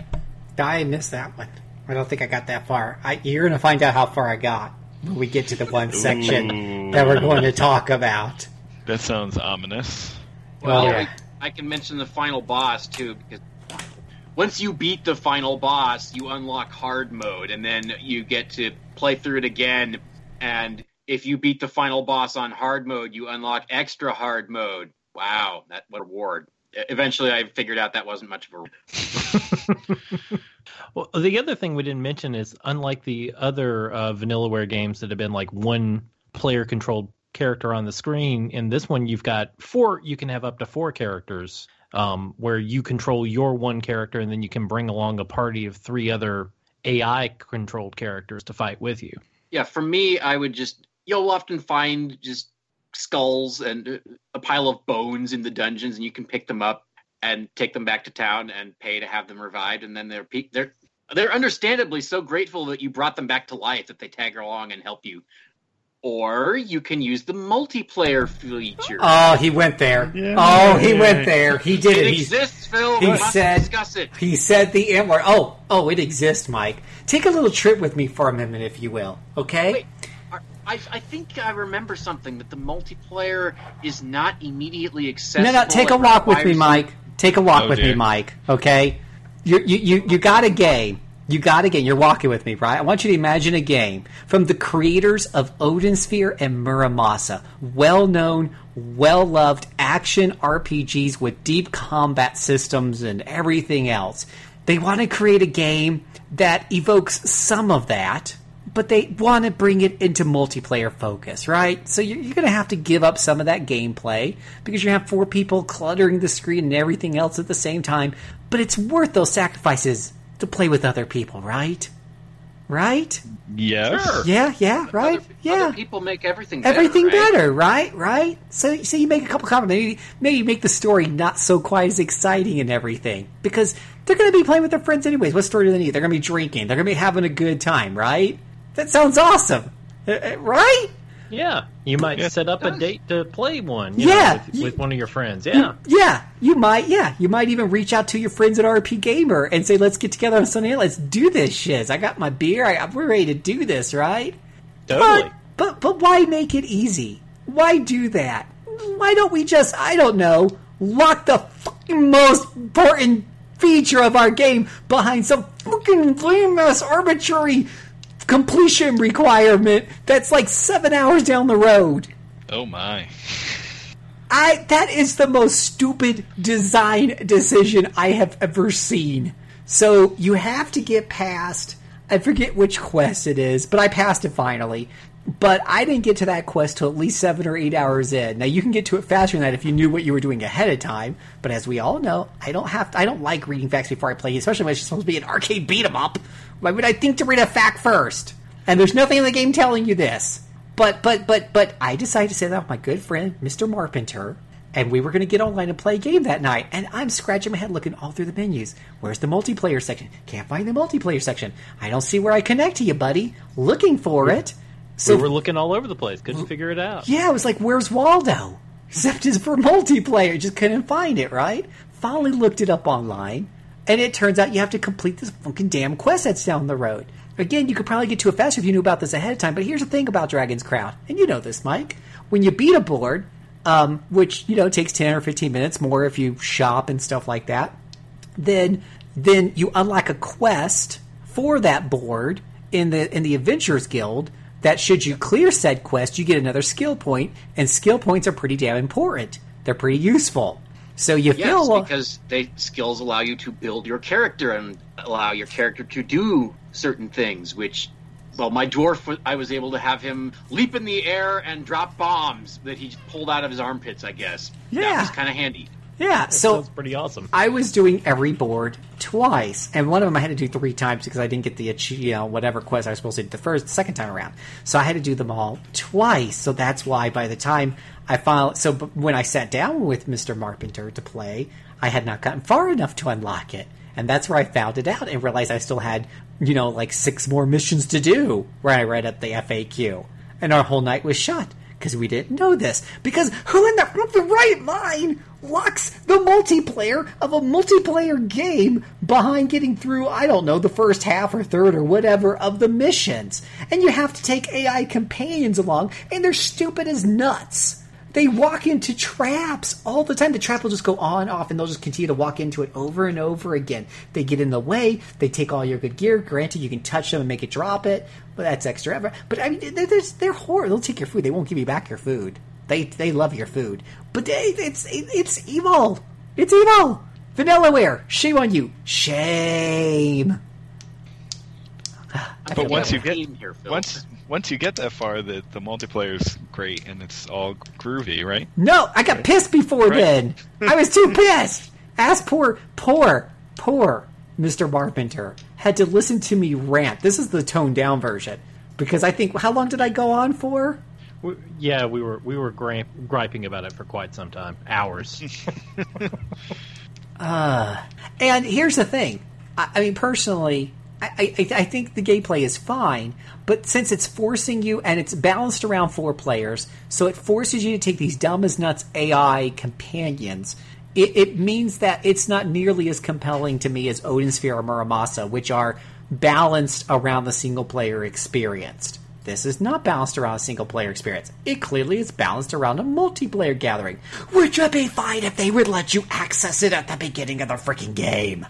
I missed that one. I don't think I got that far. I, you're going to find out how far I got when we get to the one section that we're going to talk about. That sounds ominous. Well, Oh, yeah. I, I can mention the final boss too, because once you beat the final boss, you unlock hard mode, and then you get to play through it again. And if you beat the final boss on hard mode, you unlock extra hard mode. Wow, that what a reward! Eventually, I figured out that wasn't much of a. Well, the other thing we didn't mention is unlike the other uh, Vanillaware games that have been like one player controlled character on the screen, in this one you've got four. You can have up to four characters, um, where you control your one character, and then you can bring along a party of three other AI controlled characters to fight with you. Yeah, for me, I would just you'll often find just skulls and uh, a pile of bones in the dungeons, and you can pick them up and take them back to town and pay to have them revived, and then they're pe- they're they're understandably so grateful that you brought them back to life that they tag along and help you. Or you can use the multiplayer feature. Oh, he went there. Yeah. Oh, he went there. He did it it. He, exists, Phil. he we must said- discuss it. he said the M word. Oh, oh, it exists, Mike. Take a little trip with me for a minute, if you will. Okay? Wait, are- I, I think I remember something that the multiplayer is not immediately accessible. No, no. Take a walk with me, Mike. Take a walk Oh, with me. Mike. Okay? You, you, you, you got a game. You got a game. You're walking with me, right? I want you to imagine a game from the creators of Odin Sphere and Muramasa, well-known, well-loved action RPGs with deep combat systems and everything else. They want to create a game that evokes some of that, but they want to bring it into multiplayer focus, right? So you're, you're going to have to give up some of that gameplay because you have four people cluttering the screen and everything else at the same time. But it's worth those sacrifices to play with other people, right? Right? Yes. Sure. Yeah, yeah, right? Other, yeah. other people make everything Everything better, right? better, right? Right? So, so you make a couple comments. Maybe, maybe make the story not so quite as exciting and everything because they're going to be playing with their friends anyways. What story do they need? They're going to be drinking. They're going to be having a good time, right? That sounds awesome, Uh, uh, right? Yeah, you might Yeah, set up a date to play one. You Yeah, know, with, you- with one of your friends. Yeah, Yeah, you might. Yeah, you might even reach out to your friends at RPGamer and say, "Let's get together on Sunday. Let's do this shiz. I got my beer. I, we're ready to do this, right?" totally. But, but but why make it easy? Why do that? Why don't we just I don't know lock the fucking most important feature of our game behind some fucking lame ass arbitrary completion requirement that's like seven hours down the road. Oh my. I that is the most stupid design decision I have ever seen. So you have to get past I forget which quest it is, but I passed it finally. But I didn't get to that quest till at least seven or eight hours in. Now you can get to it faster than that if you knew what you were doing ahead of time. But as we all know, I don't have I don't like reading facts before I play, especially when it's supposed to be an arcade beat 'em up. Why would I think to read a fact first? And there's nothing in the game telling you this. But but but but I decided to sit down with my good friend Mr. Marpenter, and we were going to get online and play a game that night. And I'm scratching my head looking all through the menus. Where's the multiplayer section? Can't find the multiplayer section. I don't see where I connect to you, buddy. Looking for it. So we were looking all over the place, couldn't figure it out. yeah, I was like, "Where's Waldo?" except it's for multiplayer. Just couldn't find it, right? Finally looked it up online, and it turns out you have to complete this fucking damn quest that's down the road. Again, you could probably get to it faster if you knew about this ahead of time, but here's the thing about Dragon's Crown, and you know this, Mike. When you beat a board, um, which, you know, takes 10 or 15 minutes more if you shop and stuff like that, then then you unlock a quest for that board in the in the Adventurers Guild that should you clear said quest, you get another skill point, and skill points are pretty damn important. They're pretty useful. So you Yes, feel because they skills allow you to build your character and allow your character to do certain things. Which, well, my dwarf, I was able to have him leap in the air and drop bombs that he pulled out of his armpits. I guess. Yeah. that was kind of handy. Yeah. So Sounds pretty awesome. I was doing every board twice, and one of them I had to do three times because I didn't get the ach- you know whatever quest I was supposed to do the first, the second time around. So I had to do them all twice. So that's why by the time I finally, so when I sat down with Mister Marpenter to play, I had not gotten far enough to unlock it, and that's where I found it out and realized I still had you know like six more missions to do. Where I read up the FAQ, and our whole night was shut because we didn't know this. Because who in the, the right mind locks the multiplayer of a multiplayer game behind getting through, I don't know, the first half or third or whatever of the missions? And you have to take AI companions along, and they're stupid as nuts. They walk into traps all the time. The trap will just go on, and off, and they'll just continue to walk into it over and over again. They get in the way. They take all your good gear. Granted, you can touch them and make it drop it, but that's extra effort. But I mean, they're, they're, they're horrible. They'll take your food. They won't give you back your food. They they love your food, but they, it's it's evil. It's evil. Vanillaware, shame on you. Shame. But once you get here, once once you get that far, the the multiplayer's great and it's all groovy, right? No, I got pissed before Right. then. I was too pissed. As poor, poor, poor Mr. Barpenter had to listen to me rant. This is the toned down version because I think how long did I go on for? We- yeah, we were we were gri- griping about it for quite some time, hours. Uh, and here's the thing. I, I mean, personally, I, I, I think the gameplay is fine, but since it's forcing you and it's balanced around four players, so it forces you to take these dumb as nuts AI companions. It, it means that it's not nearly as compelling to me as Odin Sphere or Muramasa, which are balanced around the single player experience. This is not balanced around a single player experience. It clearly is balanced around a multiplayer gathering, which would be fine if they would let you access it at the beginning of the freaking game.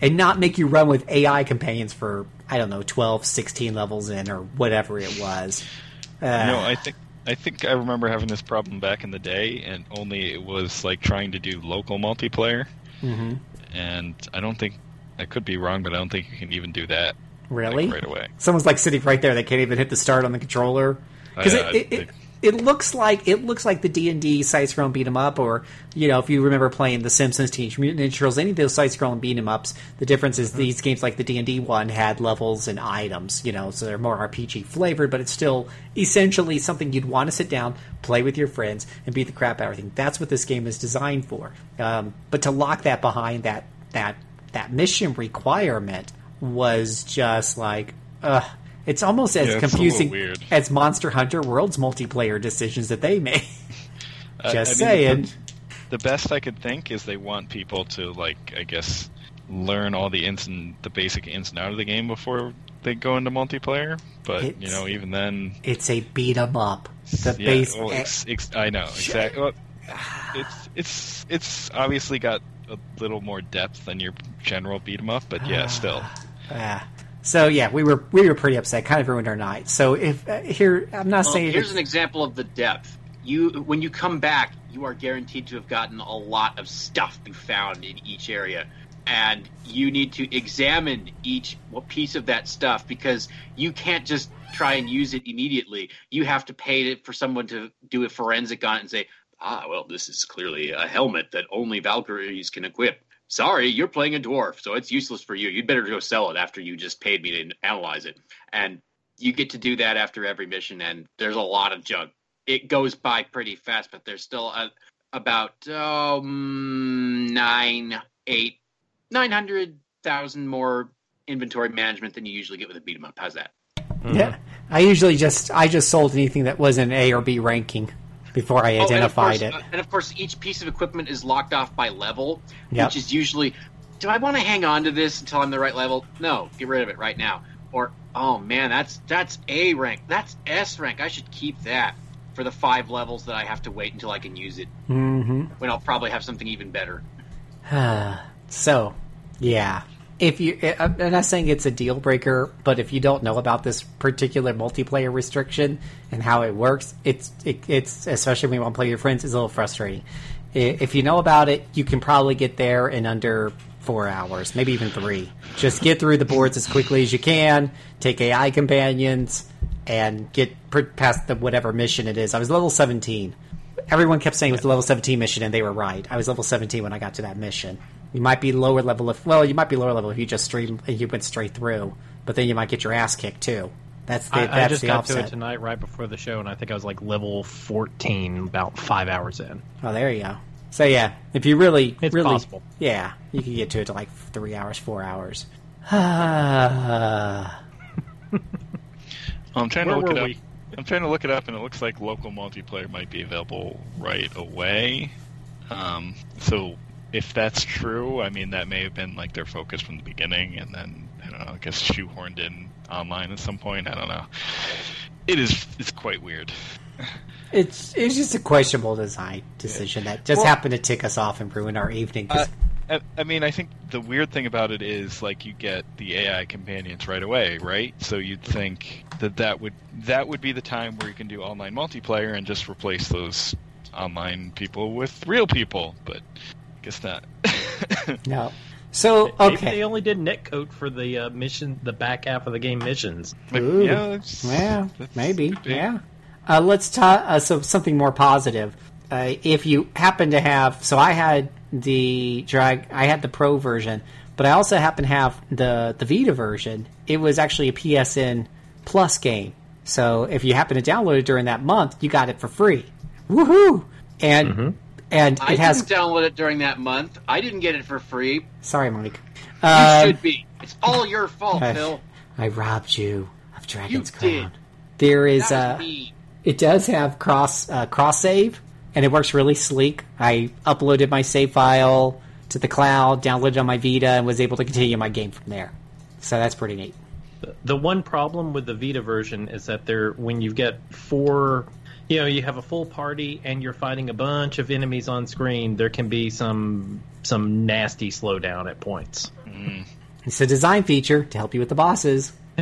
And not make you run with AI companions for, I don't know, 12, 16 levels in or whatever it was. Uh, No, I think I think I remember having this problem back in the day, and only it was like trying to do local multiplayer. Mm-hmm. And I don't think I could be wrong, but I don't think you can even do that Really? like, right away. Someone's like sitting right there. They can't even hit the start on the controller because it, it, it, it looks like it looks like the D and D side scrolling beat 'em up, or you know, if you remember playing The Simpsons, Teenage Mutant Ninja Turtles, any of those side scrolling beat 'em ups. The difference is these games, like the D and D one, had levels and items. You know, so they're more RPG flavored, but it's still essentially something you'd want to sit down, play with your friends, and beat the crap out of everything. That's what this game is designed for. Um, but to lock that behind that that that mission requirement was just like, ugh. It's almost as Yeah, it's confusing as Monster Hunter World's multiplayer decisions that they made. I- Just I mean, saying. The, the best I could think is they want people to like, I guess, learn all the ins and the basic ins and out of the game before they go into multiplayer. But you know, even then, It's a beat 'em up. The yeah, base. well, ex, ex, I know exactly. Well, it's it's it's obviously got a little more depth than your general beat 'em up, but yeah, still. Ah. so yeah, we were we were pretty upset. Kind of ruined our night. So if uh, here, I'm not Well, saying here's an example of the depth. You, when you come back, you are guaranteed to have gotten a lot of stuff you found in each area, and you need to examine each piece of that stuff because you can't just try and use it immediately. You have to pay it for someone to do a forensic on it and say, "Ah, well, this is clearly a helmet that only Valkyries can equip." Sorry, you're playing a dwarf, so it's useless for you. You'd better go sell it after you just paid me to analyze it. And you get to do that after every mission, and there's a lot of junk. It goes by pretty fast, but there's still a, about um, nine, eight, nine hundred thousand more inventory management than you usually get with a beat 'em up. How's that? yeah. I usually just I just sold anything that was an A or B ranking. Before I Oh, and identified course- it. uh, and of course, each piece of equipment is locked off by level, Yep. which is usually, do I want to hang on to this until I'm the right level? No, get rid of it right now. Or, oh man, that's that's A rank, that's S rank. I should keep that for the five levels that I have to wait until I can use it. hmm When I'll probably have something even better. so, yeah. If you, eh, I'm not saying it's a deal breaker, but if you don't know about this particular multiplayer restriction and how it works, it's it, it's especially when you want to play your friends, it's a little frustrating. If you know about it, you can probably get there in under four hours, maybe even three. Just get through the boards as quickly as you can. Take AI companions and get past the whatever mission it is. I was level 17 everyone kept saying it was the level 17 mission and they were right i was level 17 when i got to that mission you might be lower level if well you might be lower level if you just stream and you went straight through but then you might get your ass kicked too that's the, I, that's I just the got offset to it tonight right before the show, and I think I was like level 14 about five hours in. oh there you go so yeah if you really It's really possible. yeah you can get to it to like three hours four hours I'm trying Where to look it up. we? I'm trying to look it up, and it looks like local multiplayer might be available right away. Um, so if that's true, I mean that may have been like their focus from the beginning, and then I don't know. I guess shoehorned in online at some point. I don't know. It is. It's quite weird. it's it's just a questionable design decision that just Well- happened to tick us off and ruin our evening 'cause- Uh, I, I mean, I think the weird thing about it is like you get the AI companions right away, right? So you'd think that that would that would be the time where you can do online multiplayer and just replace those online people with real people, but I guess not. no so Maybe okay they only did netcode for the uh, mission, the back half of the game missions. Ooh. yeah, that's- Yeah, that's- maybe. could. Yeah. Uh, let's talk. Uh, so something more positive. Uh, if you happen to have, so I had the drag, I had the pro version, but I also happen to have the the Vita version. It was actually a PSN Plus game. So if you happen to download it during that month, you got it for free. Woohoo! And and I it has. didn't download it during that month. I didn't get it for free. Sorry, Mike. You Um, should be. It's all your fault, I- Phil. I robbed you of Dragon's You did. Crown. There is a. uh. It does have cross uh, cross save, and it works really sleek. I uploaded my save file to the cloud, downloaded it on my Vita, and was able to continue my game from there. So that's pretty neat. The- The one problem with the Vita version is that there, when you get four, you know, you have a full party and you're fighting a bunch of enemies on screen, there can be some some nasty slowdown at points. It's a design feature to help you with the bosses.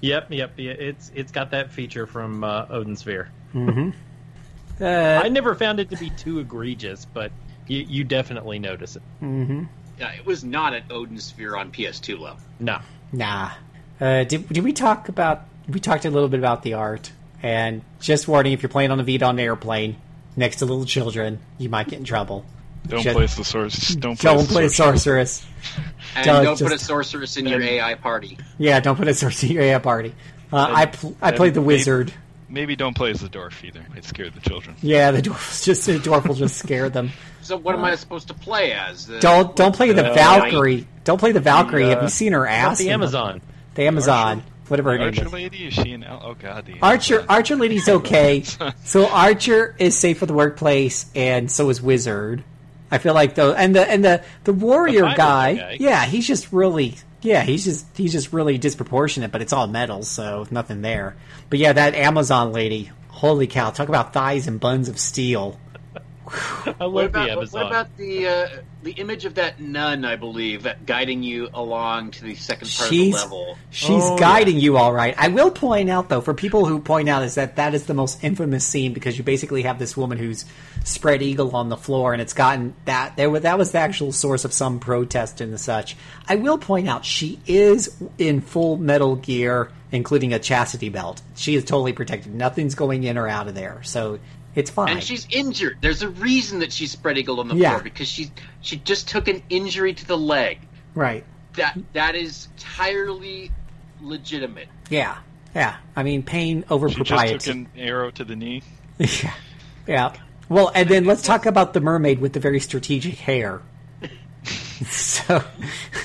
Yep, yep, it's it's got that feature from uh, Odin Sphere. Uh, I never found it to be too egregious, but you, you definitely notice it. Yeah, it was not at Odin Sphere on PS2 level. No, nah. Uh, did, did we talk about? We talked a little bit about the art, and just warning: if you're playing on a Vita on an airplane next to little children, you might get in trouble. Don't Should- play the source. Don't play, Don't the play sorceress. sorceress. And Doug don't put a sorceress in your AI party. Yeah, don't put a sorceress in your AI party. Uh, I pl- I played the wizard. Maybe don't play as the dwarf either. It scared the children. Yeah, the dwarf just the dwarf will just scare them. So what am I supposed to play as? The- Don't don't play the Uh, Valkyrie. Don't play the Valkyrie. Have uh, you seen her Not ass? the Amazon. The Amazon. Whatever her name Archer is. lady is she an el- oh god the Archer Archer Lady's okay. so Archer is safe for the workplace, and so is Wizard. I feel like though, and the and the the warrior fighter's guy, okay. yeah, he's just really, yeah, he's just he's just really disproportionate, but it's all metal, so nothing there. But yeah, that Amazon lady, holy cow! Talk about thighs and buns of steel. I love What about, the Amazon. what about the uh, the image of that nun? I believe that guiding you along to the second part She's of the level. she's Oh, guiding you all right. I will point out though, for people who point out, is that that is the most infamous scene because you basically have this woman who's spread eagle on the floor, and it's gotten that there that was the actual source of some protest and such. I will point out she is in full metal gear, including a chastity belt. She is totally protected. Nothing's going in or out of there, so it's fine. And she's injured. There's a reason that she's spread eagled on the Yeah. floor because she she just took an injury to the leg. right. That that is entirely legitimate. Yeah. Yeah. I mean, pain over propriety. She just took an arrow to the knee. Yeah. Yeah. Well, and then let's talk about the mermaid with the very strategic hair. so,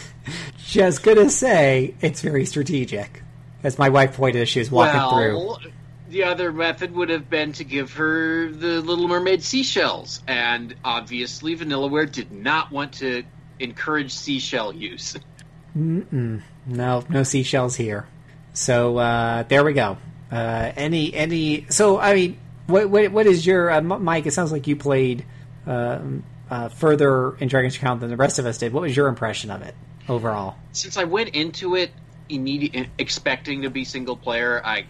just gonna say it's very strategic, as my wife pointed as she was walking through. The other method would have been to give her the Little Mermaid seashells, and obviously Vanillaware did not want to encourage seashell use. No, no seashells here. So uh, there we go. Uh, any any? So I mean, what what, what is your uh, Mike? It sounds like you played um, uh, further in Dragon's Crown than the rest of us did. What was your impression of it overall? Since I went into it immediate, expecting to be single player, I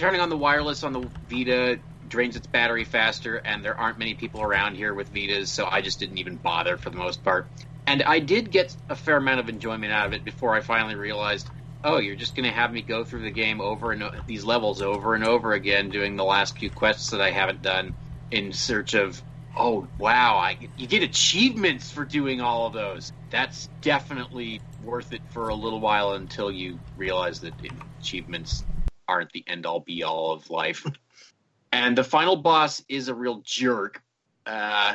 turning on the wireless on the Vita drains its battery faster, and there aren't many people around here with Vitas, so I just didn't even bother for the most part. And I did get a fair amount of enjoyment out of it before I finally realized, oh, you're just going to have me go through the game over and these levels over and over again, doing the last few quests that I haven't done in search of. Oh wow! I, you get achievements for doing all of those. That's definitely worth it for a little while until you realize that achievements aren't the end all be all of life. and the final boss is a real jerk. Uh,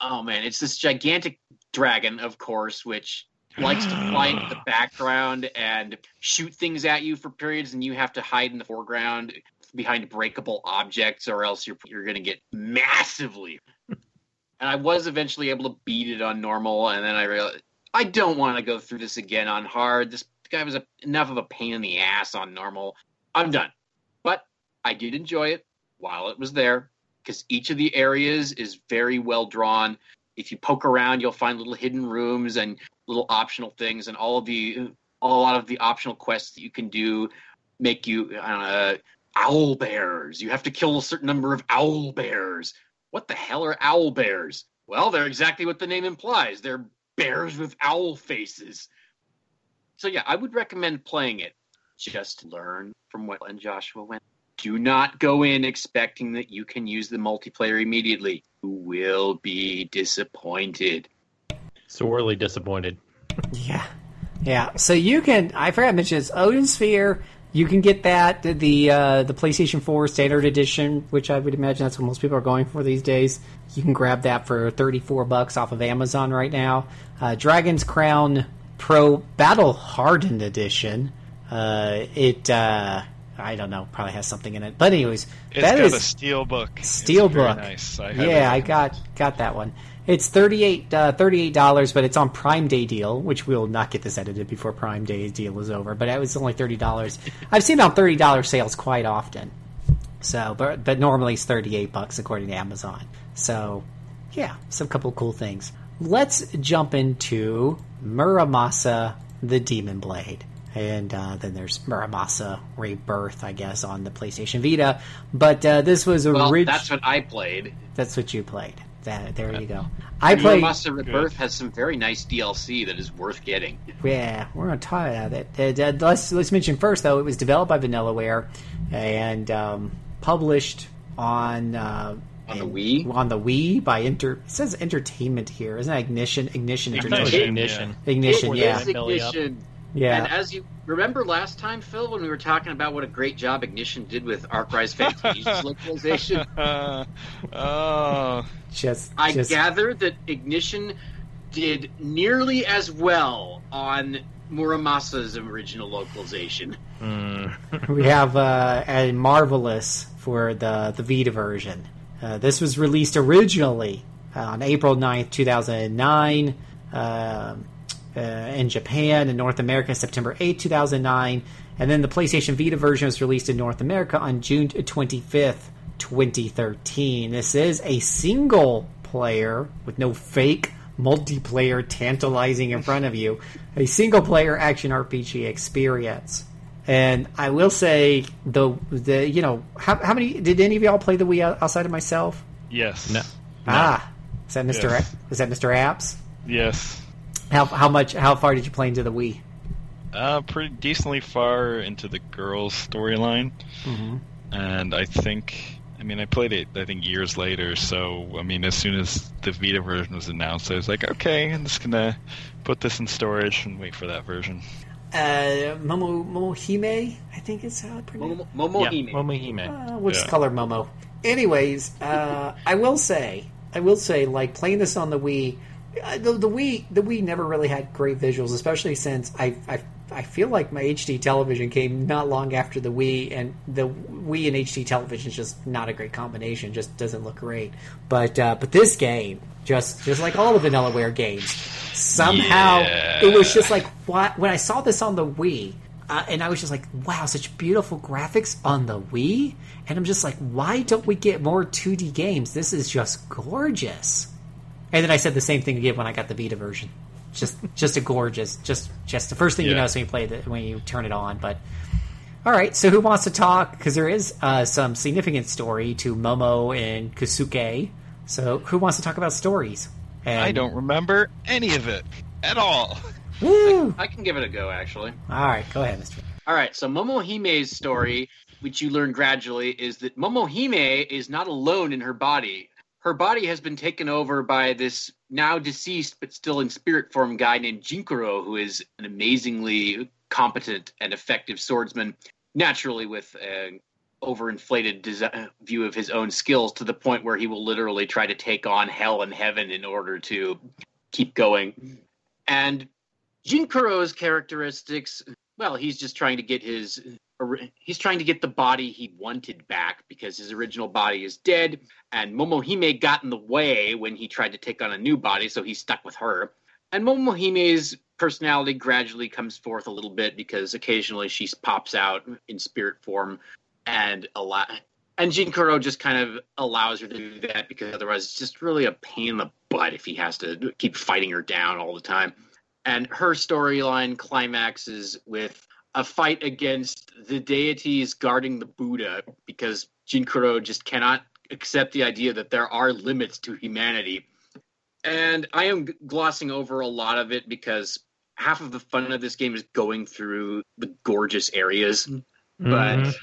oh man, it's this gigantic dragon, of course, which likes to fly into the background and shoot things at you for periods, and you have to hide in the foreground behind breakable objects, or else you're you're going to get massively. and I was eventually able to beat it on normal, and then I realized I don't want to go through this again on hard. This guy was a, enough of a pain in the ass on normal. I'm done. But I did enjoy it while it was there because each of the areas is very well drawn. If you poke around, you'll find little hidden rooms and little optional things, and all of the all, a lot of the optional quests that you can do make you uh, owl bears. You have to kill a certain number of owl bears. What the hell are owl bears? Well, they're exactly what the name implies. They're bears with owl faces. So yeah, I would recommend playing it. Just learn from what and Joshua went. Do not go in expecting that you can use the multiplayer immediately. You will be disappointed. Sorely disappointed. Yeah, yeah. So you can. I forgot to mention this. Odin Sphere. You can get that the uh, the PlayStation 4 Standard Edition, which I would imagine that's what most people are going for these days. You can grab that for 34 bucks off of Amazon right now. Uh, Dragon's Crown Pro Battle Hardened Edition. Uh, it uh, I don't know, probably has something in it. But anyways, It's that is a steel book. Steel book. Nice. I yeah, I got got that one. It's thirty eight uh, thirty eight dollars, but it's on Prime Day deal, which we'll not get this edited before Prime Day deal is over. But it was only thirty dollars. I've seen it on thirty dollars sales quite often. So, but but normally it's thirty eight bucks according to Amazon. So, yeah, some couple cool things. Let's jump into Muramasa the Demon Blade. And uh, then there's Muramasa Rebirth, I guess, on the PlayStation Vita. But uh, this was Well, original. that's what I played. That's what you played. That, there you go. I played. Muramasa Rebirth has some very nice DLC that is worth getting. Yeah, we're going to talk about it. Uh, uh, let's let's mention first though, it was developed by VanillaWare and um, published on uh, On the Wii? On the Wii by Inter. It says Entertainment here, isn't it? Ignition, Ignition, I thought it. Ignition. Ignition, It yeah, is Belly up. Ignition. Yeah. And as you remember last time, Phil, when we were talking about what a great job Ignition did with Arc Rise Fantasia's localization, oh, just, I just gather that Ignition did nearly as well on Muramasa's original localization. we have uh, a marvelous for the the Vita version. Uh, this was released originally uh, on April 9th, 2009, um uh, in Japan and North America, September 8th, 2009, and then the PlayStation Vita version was released in North America on June 25th, 2013. This is a single player with no fake multiplayer tantalizing in front of you, a single player action RPG experience. And I will say the the you know how, how many did any of y'all play the Wii outside of myself? yes. No. Ah, is that Mister Yes. is that Mister Apps? Yes. How how much how far did you play into the Wii? Uh, pretty decently far into the girls' storyline, Mm-hmm. and I think. I mean, I played it. I think years later. So, I mean, as soon as the Vita version was announced, I was like, okay, I'm just gonna put this in storage and wait for that version. Uh, Momo Momohime, I think is how it pronounced. Momo, Momo Yeah, Hime. Momohime. Uh, we'll Yeah. call her Momo. Anyways, uh, I will say, I will say, like playing this on the Wii, the, the Wii, the Wii never really had great visuals, especially since I, I I feel like my HD television came not long after the Wii, and the Wii and HD television is just not a great combination. Just doesn't look great. But uh, but this game, just just like all the Vanillaware games, somehow Yeah. it was just like what when I saw this on the Wii. Uh, and I was just like, wow, such beautiful graphics on the Wii. And I'm just like, why don't we get more 2D games? This is just gorgeous. And then I said the same thing again when I got the Vita version. Just, just a gorgeous, just, just the first thing you Yeah. notice when you play the when you turn it on. But all right, so who wants to talk? Because there is uh, some significant story to Momo and Kisuke. So who wants to talk about stories? And, I don't remember any of it at all. Woo! I can give it a go, actually. All right, go ahead, Mister. All right, so Momohime's story, which you learn gradually, is that Momohime is not alone in her body. Her body has been taken over by this now deceased but still in spirit form guy named Jinkuro, who is an amazingly competent and effective swordsman, naturally with an overinflated view of his own skills to the point where he will literally try to take on hell and heaven in order to keep going. And Jinkuro's characteristics, well, he's just trying to get his he's trying to get the body he wanted back because his original body is dead and Momohime got in the way when he tried to take on a new body, so he's stuck with her. And Momohime's personality gradually comes forth a little bit because occasionally she pops out in spirit form and a lot and Jinkuro just kind of allows her to do that because otherwise it's just really a pain in the butt if he has to keep fighting her down all the time and her storyline climaxes with a fight against the deities guarding the Buddha because Jinkuro just cannot accept the idea that there are limits to humanity. And I am glossing over a lot of it because half of the fun of this game is going through the gorgeous areas. But Mhm.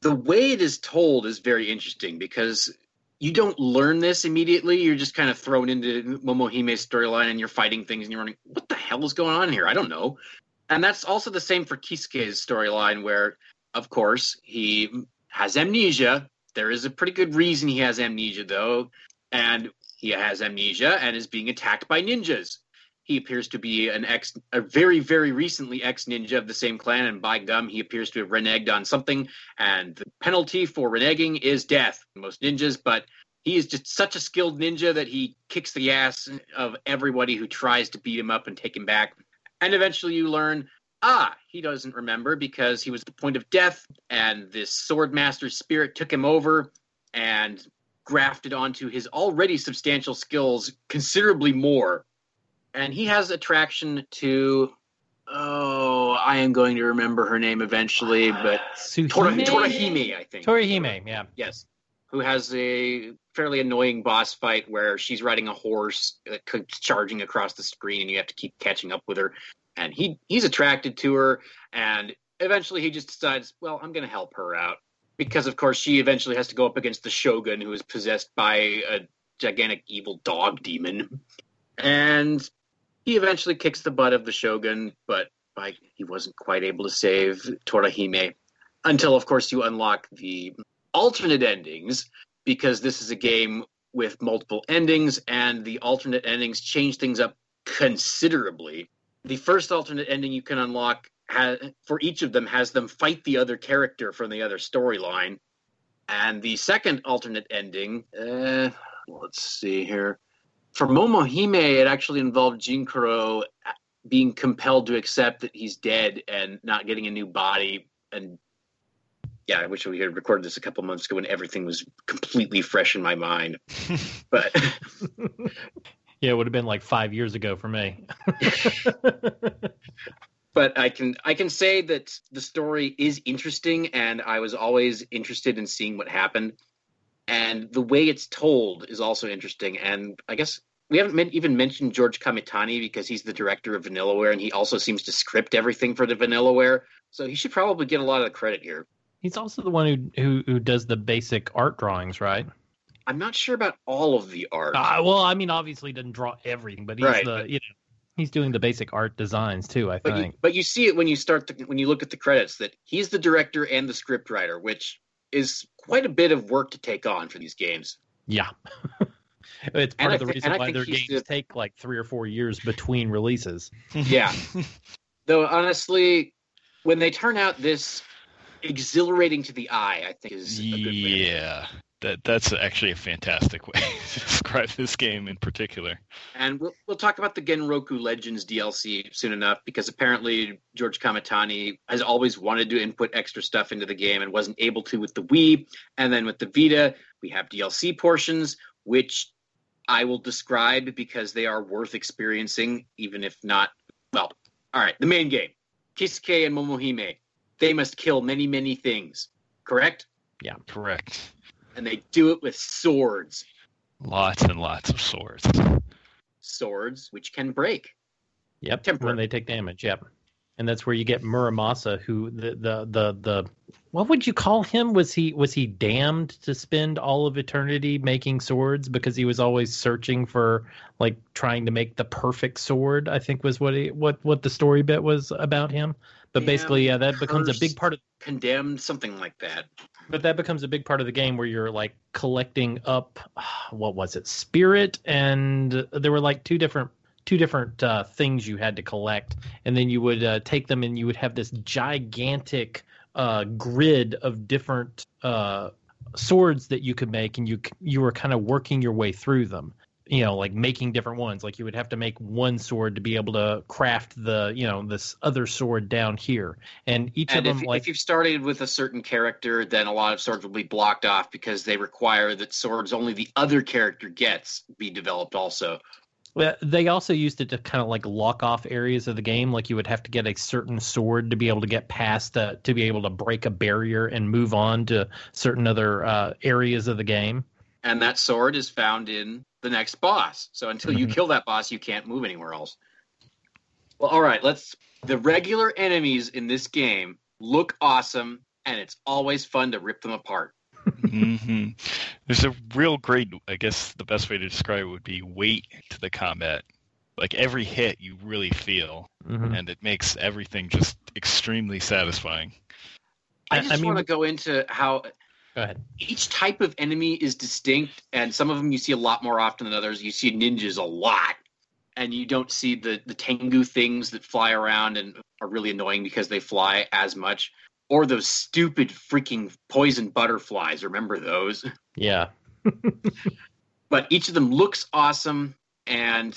the way it is told is very interesting because you don't learn this immediately. You're just kind of thrown into Momohime's storyline and you're fighting things and you're running, what the hell is going on here? I don't know. And that's also the same for Kisuke's storyline, where, of course, he has amnesia. There is a pretty good reason he has amnesia, though. And he has amnesia and is being attacked by ninjas. He appears to be an ex, a very, very recently ex ninja of the same clan, and by gum, he appears to have reneged on something. And the penalty for reneging is death. Most ninjas, but he is just such a skilled ninja that he kicks the ass of everybody who tries to beat him up and take him back. And eventually, you learn, ah, he doesn't remember because he was at the point of death, and this swordmaster spirit took him over and grafted onto his already substantial skills considerably more and he has attraction to oh i am going to remember her name eventually but Tsuhime? torahime i think Torihime, yeah. yes who has a fairly annoying boss fight where she's riding a horse uh, keeps charging across the screen and you have to keep catching up with her. And he he's attracted to her and eventually he just decides well i'm going to help her out. Because of course she eventually has to go up against the shogun who is possessed by a gigantic evil dog demon. And he eventually kicks the butt of the shogun but like he wasn't quite able to save torahime until of course you unlock the alternate endings because this is a game with multiple endings and the alternate endings change things up considerably. The first alternate ending you can unlock for each of them has them fight the other character from the other storyline. And the second alternate ending uh, let's see here. For momohime it actually involved jinkuro being compelled to accept that he's dead and not getting a new body and yeah, I wish we had recorded this a couple months ago when everything was completely fresh in my mind. But Yeah, it would have been like five years ago for me. but I can I can say that the story is interesting, and I was always interested in seeing what happened. And the way it's told is also interesting. And I guess we haven't men- even mentioned George Kamitani because he's the director of Vanillaware, and he also seems to script everything for the Vanillaware. So he should probably get a lot of the credit here. He's also the one who, who who does the basic art drawings, right? I'm not sure about all of the art. Uh, well, I mean, obviously he doesn't draw everything, but he's Right, the you know he's doing the basic art designs too. I but you, think. but you see it when you start the, when you look at the credits that he's the director and the script writer, which is quite a bit of work to take on for these games. Yeah. it's part I of the thi- reason why their games the- take like three or four years between releases. Yeah. Though honestly, when they turn out this exhilarating to the eye, I think is a good way Yeah, that that's actually a fantastic way to describe this game in particular. And we'll, we'll talk about the Genroku Legends DLC soon enough because apparently George Kamitani has always wanted to input extra stuff into the game and wasn't able to with the Wii. And then with the Vita, we have DLC portions, which I will describe because they are worth experiencing, even if not. Well, all right, the main game Kisuke and Momohime. They must kill many, many things, correct? Yeah, correct. And they do it with swords. Lots and lots of swords. Swords which can break. Yep. Temporary. When they take damage. Yep. And that's where you get Muramasa, who the, the the the what would you call him? Was he was he damned to spend all of eternity making swords because he was always searching for like trying to make the perfect sword? I think was what he what what the story bit was about him. But basically, yeah, that becomes a big part of Condemned, something like that. but that becomes a big part of the game where you're like collecting up what was it spirit? And there were like two different two different uh, things you had to collect. And then you would uh, take them and you would have this gigantic uh, grid of different uh, swords that you could make. And you you were kind of working your way through them you know like making different ones like you would have to make one sword to be able to craft the you know this other sword down here and each And of if, them like if you've started with a certain character, then a lot of swords will be blocked off because they require that swords only the other character gets be developed also. Well, they also used it to kind of like lock off areas of the game. Like you would have to get a certain sword to be able to get past, uh, to be able to break a barrier and move on to certain other uh, areas of the game. And that sword is found in the next boss. So until you Mhm. kill that boss, you can't move anywhere else. Well, all right, let's. The regular enemies in this game look awesome, and it's always fun to rip them apart. mm-hmm. There's a real great, I guess the best way to describe it would be weight to the combat. Like every hit you really feel, Mhm. and it makes everything just extremely satisfying. I I- just I mean- want to go into how Go ahead. each type of enemy is distinct, and some of them you see a lot more often than others. You see ninjas a lot, and you don't see the the tengu things that fly around and are really annoying because they fly as much, or those stupid freaking poison butterflies. Remember those? Yeah. But each of them looks awesome, and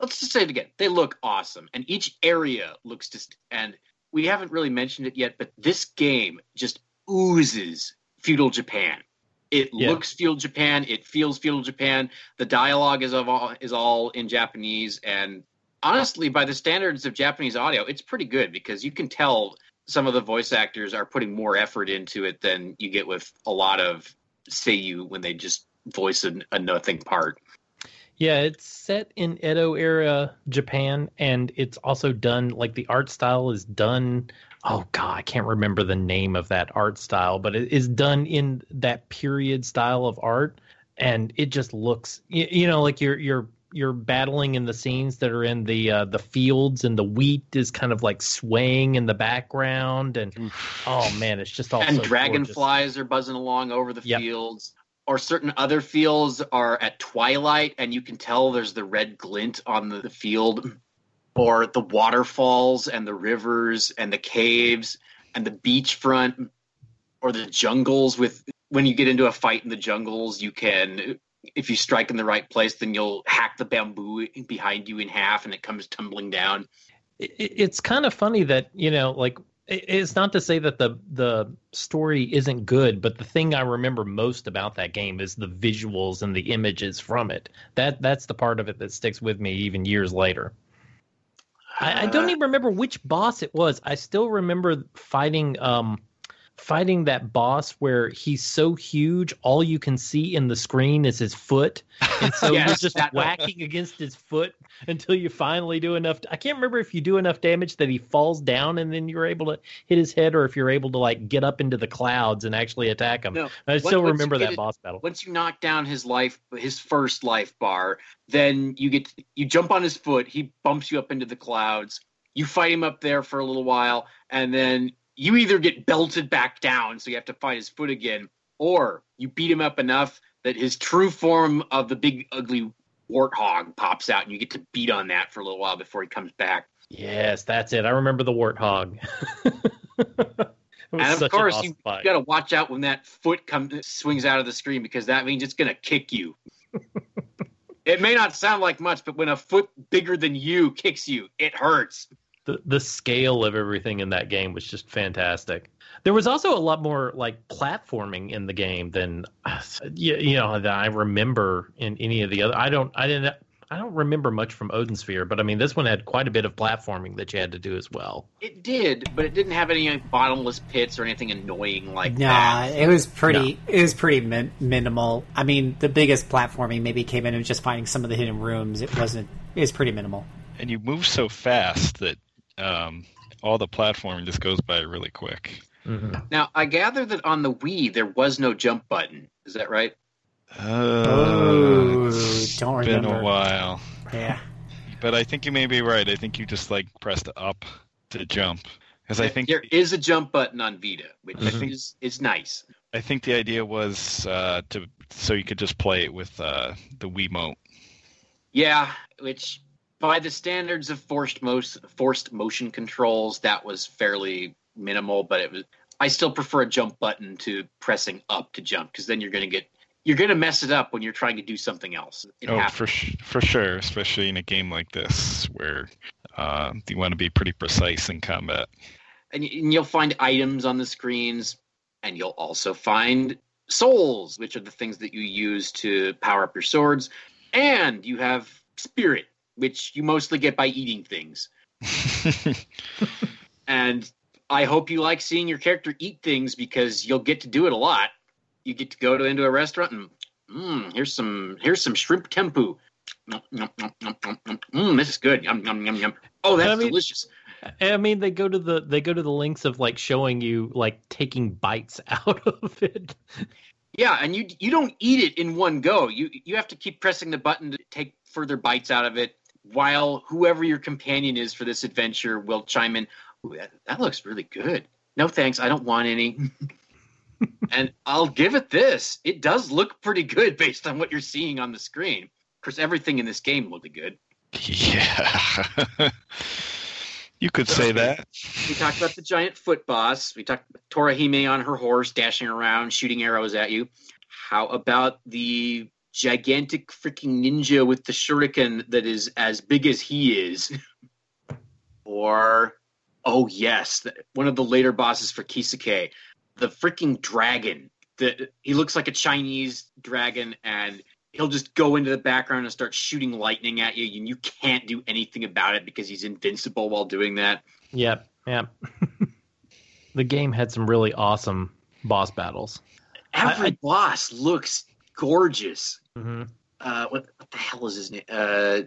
let's just say it again: they look awesome, and each area looks just. And we haven't really mentioned it yet, but this game just oozes feudal Japan. It Yeah. looks feudal Japan. It feels feudal Japan. The dialogue is of all is all in Japanese, and honestly, by the standards of Japanese audio, it's pretty good because you can tell some of the voice actors are putting more effort into it than you get with a lot of Seiyu when they just voice a, a nothing part. Yeah, it's set in Edo era Japan, and it's also done like the art style is done. Oh god, I can't remember the name of that art style, but it is done in that period style of art, and it just looks, you, you know, like you're you're you're battling in the scenes that are in the uh, the fields, and the wheat is kind of like swaying in the background, and oh man, it's just all and so dragonflies are buzzing along over the Yep. fields. Or certain other fields are at twilight, and you can tell there's the red glint on the, the field. Or the waterfalls and the rivers and the caves and the beachfront, or the jungles. With when you get into a fight in the jungles, you can, if you strike in the right place, then you'll hack the bamboo behind you in half, and it comes tumbling down. it, it- it's kind of funny that you know like it's not to say that the the story isn't good but the thing i remember most about that game is the visuals and the images from it that that's the part of it that sticks with me even years later I, I don't even remember which boss it was. I still remember fighting um fighting that boss where he's so huge all you can see in the screen is his foot and so Yes, you're just whacking against his foot until you finally do enough. I can't remember if you do enough damage that he falls down and then you're able to hit his head, or if you're able to like get up into the clouds and actually attack him. No, I still once remember get that it- boss battle. once you knock down his life his first life bar then you get you jump on his foot he bumps you up into the clouds you fight him up there for a little while and then you either get belted back down so you have to fight his foot again or you beat him up enough that his true form of the big ugly warthog pops out and you get to beat on that for a little while before he comes back Yes, that's it. I remember the warthog. And of course, awesome you fight. got to watch out when that foot comes swings out of the screen because that means it's going to kick you. it may not sound like much, but when a foot bigger than you kicks you, it hurts. The the scale of everything in that game was just fantastic. There was also a lot more like platforming in the game than you, you know that I remember in any of the other. I don't I didn't I don't remember much from Odin Sphere, but I mean this one had quite a bit of platforming that you had to do as well. It did, but it didn't have any like, bottomless pits or anything annoying like Nah, that. it was pretty. It was pretty min- minimal. I mean, the biggest platforming maybe came in and just finding some of the hidden rooms. It wasn't. It was pretty minimal. And you move so fast that um, all the platforming just goes by really quick. Now, I gather that on the Wii there was no jump button. Is that right? Uh, Oh, it's don't been remember. a while. Yeah. But I think you may be right. I think you just like pressed up to jump. Because I think there is a jump button on Vita, which Mhm. is is nice. I think the idea was uh, to so you could just play it with uh, the Wiimote. Yeah, which by the standards of forced most forced motion controls, that was fairly minimal. But it was. I still prefer a jump button to pressing up to jump because then you're going to get you're going to mess it up when you're trying to do something else. It oh, happens. for sh- for sure, especially in a game like this where uh, you want to be pretty precise in combat. and, and you'll find items on the screens, and you'll also find souls, which are the things that you use to power up your swords, and you have spirit, which you mostly get by eating things. And I hope you like seeing your character eat things because you'll get to do it a lot. You get to go to into a restaurant and mm, here's some here's some shrimp tempeh. Mm, this is good. Yum, yum, yum, yum. Oh, that's I mean- delicious. I mean they go to the they go to the links of like showing you like taking bites out of it. Yeah, and you you don't eat it in one go. You you have to keep pressing the button to take further bites out of it, while whoever your companion is for this adventure will chime in. That, looks really good. No thanks, I don't want any. and I'll give it this. It does look pretty good based on what you're seeing on the screen. Of course, everything in this game looked good. yeah, you could say that. We talked about the giant foot boss. We talked about Torahime on her horse dashing around, shooting arrows at you. How about the gigantic freaking ninja with the shuriken that is as big as he is? or, oh yes, one of the later bosses for Kisuke, the freaking dragon. The, he looks like a Chinese dragon, and he'll just go into the background and start shooting lightning at you, and you can't do anything about it because he's invincible while doing that. Yep, yep. the game had some really awesome boss battles. Every I- boss looks gorgeous. hmm Uh, what, what the hell is his name? Uh,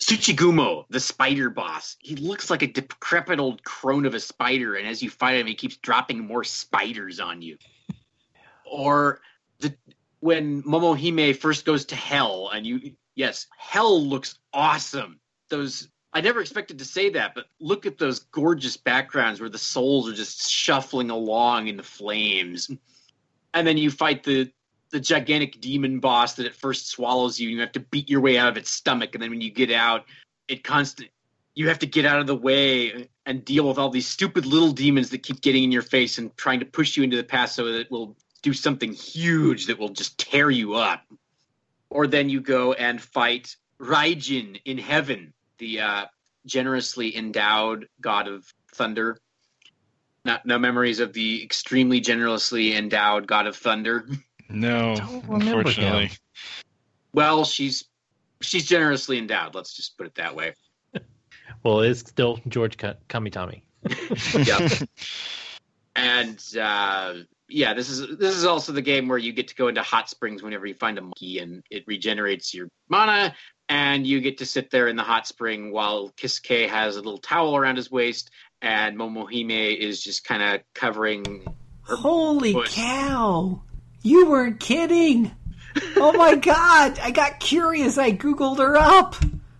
Tsuchigumo, the spider boss. He looks like a decrepit old crone of a spider, and as you fight him, he keeps dropping more spiders on you. Or the when Momohime first goes to hell, and you yes, hell looks awesome. Those I never expected to say that, but look at those gorgeous backgrounds where the souls are just shuffling along in the flames and then you fight the the gigantic demon boss that at first swallows you and you have to beat your way out of its stomach and then when you get out it constant you have to get out of the way and deal with all these stupid little demons that keep getting in your face and trying to push you into the path so that it will do something huge that will just tear you up. Or then you go and fight Raijin in heaven the uh, generously endowed god of thunder. Not, no memories of the extremely generously endowed god of thunder No, unfortunately. him. Well, she's she's generously endowed. Let's just put it that way. Well, it's still George Ka- Kamitani. Yeah. and uh, yeah, this is this is also the game where you get to go into hot springs whenever you find a monkey, and it regenerates your mana, and you get to sit there in the hot spring while Kisuke has a little towel around his waist, and Momohime is just kind of covering. Holy Push. cow! You weren't kidding! Oh my god! I got curious. I googled her up.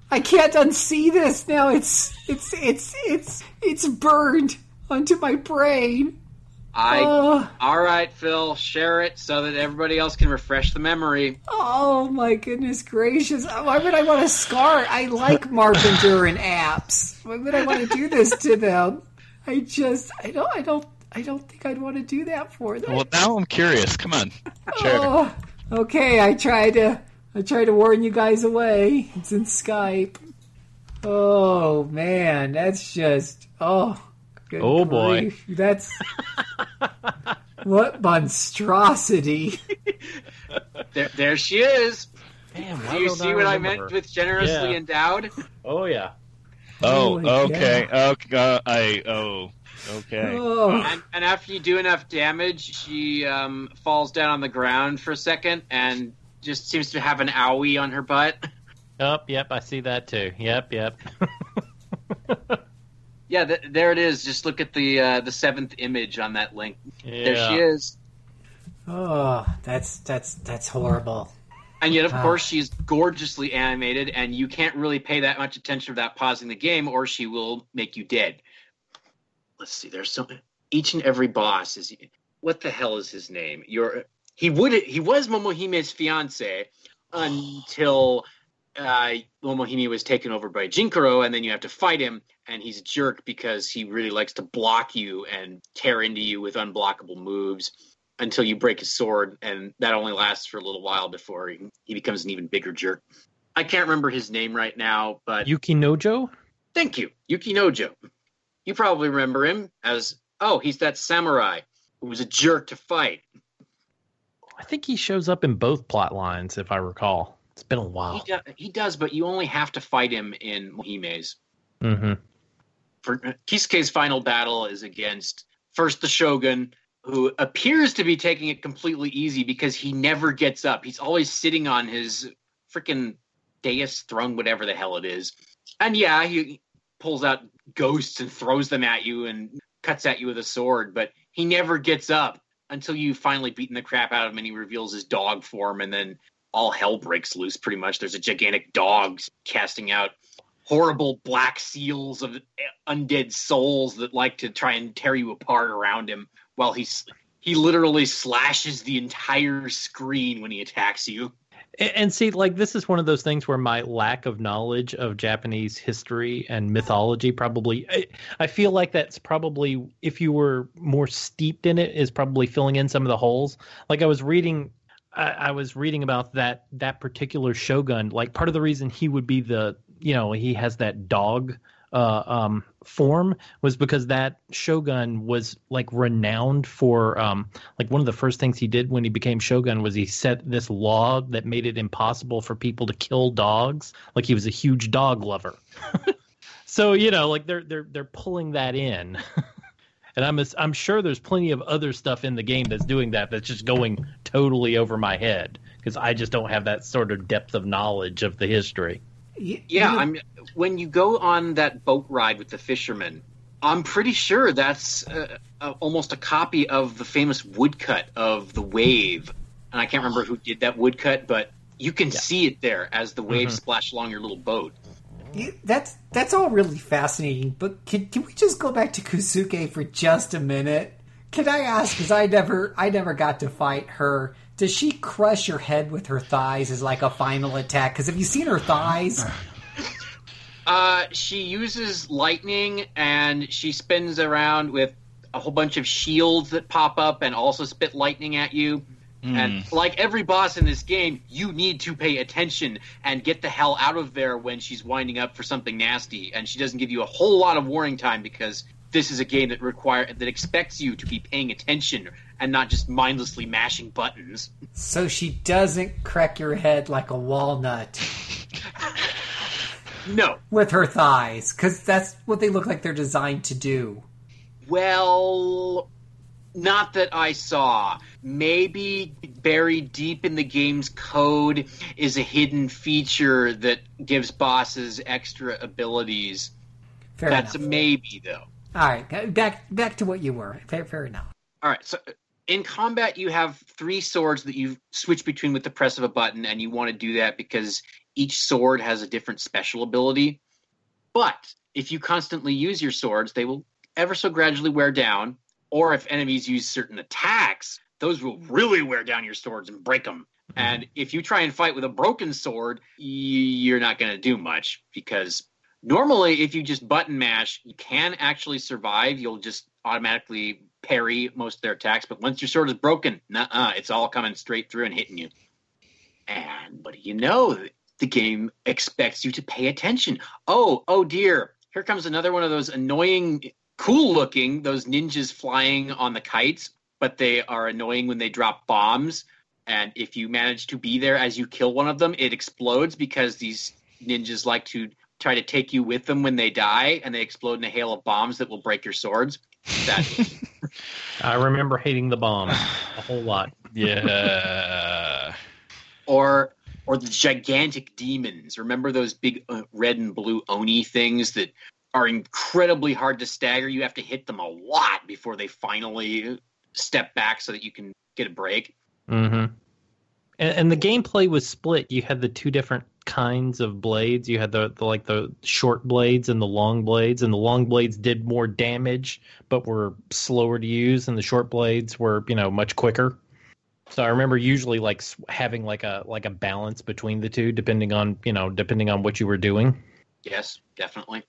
I can't unsee this now. It's it's it's it's it's burned onto my brain. I. Oh, All right, Phil, share it so that everybody else can refresh the memory. oh my goodness gracious! Why would I want to scar? I like Mark and apps. Why would I want to do this to them? I just, I don't, I don't, I don't think I'd want to do that for them. Well, now I'm curious. Come on, share. Oh, okay. I tried to. I tried to warn you guys away. It's in Skype. Oh man, that's just. Oh. good Oh, boy. That's. what monstrosity! There, there she is. Damn, Do you see what I meant with generously Yeah. endowed? Oh yeah. Oh, Holy okay. Okay. Uh, I. Oh, okay. Oh, And, and after you do enough damage, she um, falls down on the ground for a second and just seems to have an owie on her butt. Yep, yep, I see that too. Yep, yep. Yeah, th- there it is. Just look at the uh, the seventh image on that link. There she is. oh, that's that's that's horrible. And yet, of Ah. course, she's gorgeously animated, and you can't really pay that much attention without pausing the game, or she will make you dead. Let's see. There's so each and every boss is. What the hell is his name? Your he would he was Momohime's fiance until uh, Momohime was taken over by Jinkuro, and then you have to fight him, and he's a jerk because he really likes to block you and tear into you with unblockable moves until you break his sword, and that only lasts for a little while before he, he becomes an even bigger jerk. I can't remember his name right now, but Yukinojo? thank you, Yukinojo. You probably remember him as oh, he's that samurai who was a jerk to fight. I think he shows up in both plot lines, if I recall. It's been a He, while. do, he does, but you only have to fight him in Mohime's. Mm-hmm. For Kisuke's final battle is against first the Shogun, who appears to be taking it completely easy because he never gets up. He's always sitting on his freaking dais throne, whatever the hell it is. And yeah, he pulls out ghosts and throws them at you and cuts at you with a sword, but he never gets up until you finally beaten the crap out of him and he reveals his dog form and then all hell breaks loose pretty much. There's a gigantic dog casting out horrible black seals of undead souls that like to try and tear you apart around him while he's he literally slashes the entire screen when he attacks you. And, see, like this is one of those things where my lack of knowledge of Japanese history and mythology probably I, I feel like that's probably if you were more steeped in it is probably filling in some of the holes. Like I was reading I, I was reading about that that particular shogun. Like part of the reason he would be the you know he has that dog uh, um, form was because that shogun was like renowned for um, like one of the first things he did when he became shogun was he set this law that made it impossible for people to kill dogs. Like he was a huge dog lover. So you know like they're they're they're pulling that in. And i'm i'm sure there's plenty of other stuff in the game that's doing that that's just going totally over my head because i just don't have that sort of depth of knowledge of the history Y- Yeah, you- I'm when you go on that boat ride with the fishermen, I'm pretty sure that's uh, uh, almost a copy of the famous woodcut of the wave. And I can't remember who did that woodcut, but you can see it there as the waves Mm-hmm. splash along your little boat. y- that's that's all really fascinating. But can can we just go back to Kusuke for just a minute? Can I ask? Because I never I never got to fight her. Does she crush your head with her thighs as like a final attack? Because have you seen her thighs? Uh, she uses lightning and she spins around with a whole bunch of shields that pop up and also spit lightning at you. And like every boss in this game, you need to pay attention and get the hell out of there when she's winding up for something nasty. And she doesn't give you a whole lot of warning time because this is a game that require that expects you to be paying attention and not just mindlessly mashing buttons. So she doesn't crack your head like a walnut No, with her thighs, because that's what they look like they're designed to do. Well, not that I saw. Maybe buried deep in the game's code is a hidden feature that gives bosses extra abilities. Fair That's a enough. maybe, though. All right, back back to what you were. Fair, fair enough. All right, so in combat, you have three swords that you switch between with the press of a button, and you want to do that because each sword has a different special ability. But if you constantly use your swords, they will ever so gradually wear down, or if enemies use certain attacks, those will really wear down your swords and break them. Mm-hmm. And if you try and fight with a broken sword, you're not going to do much because normally, if you just button mash, you can actually survive. You'll just automatically parry most of their attacks. But once your sword is broken, nuh-uh, it's all coming straight through and hitting you. And what do you know? The game expects you to pay attention. Oh, oh dear. Here comes another one of those annoying, cool looking, those ninjas flying on the kites, but they are annoying when they drop bombs. And if you manage to be there as you kill one of them, it explodes because these ninjas like to try to take you with them when they die, and they explode in a hail of bombs that will break your swords. That I remember hating the bombs a whole lot. Yeah. or or the gigantic demons. Remember those big uh, red and blue oni things that are incredibly hard to stagger. You have to hit them a lot before they finally step back so that you can get a break. Mm-hmm. And, and the gameplay was split. You had the two different kinds of blades. You had the, the like the short blades and the long blades, and the long blades did more damage but were slower to use, and the short blades were you know much quicker. So I remember usually like having like a like a balance between the two, depending on you know depending on what you were doing. Yes, definitely.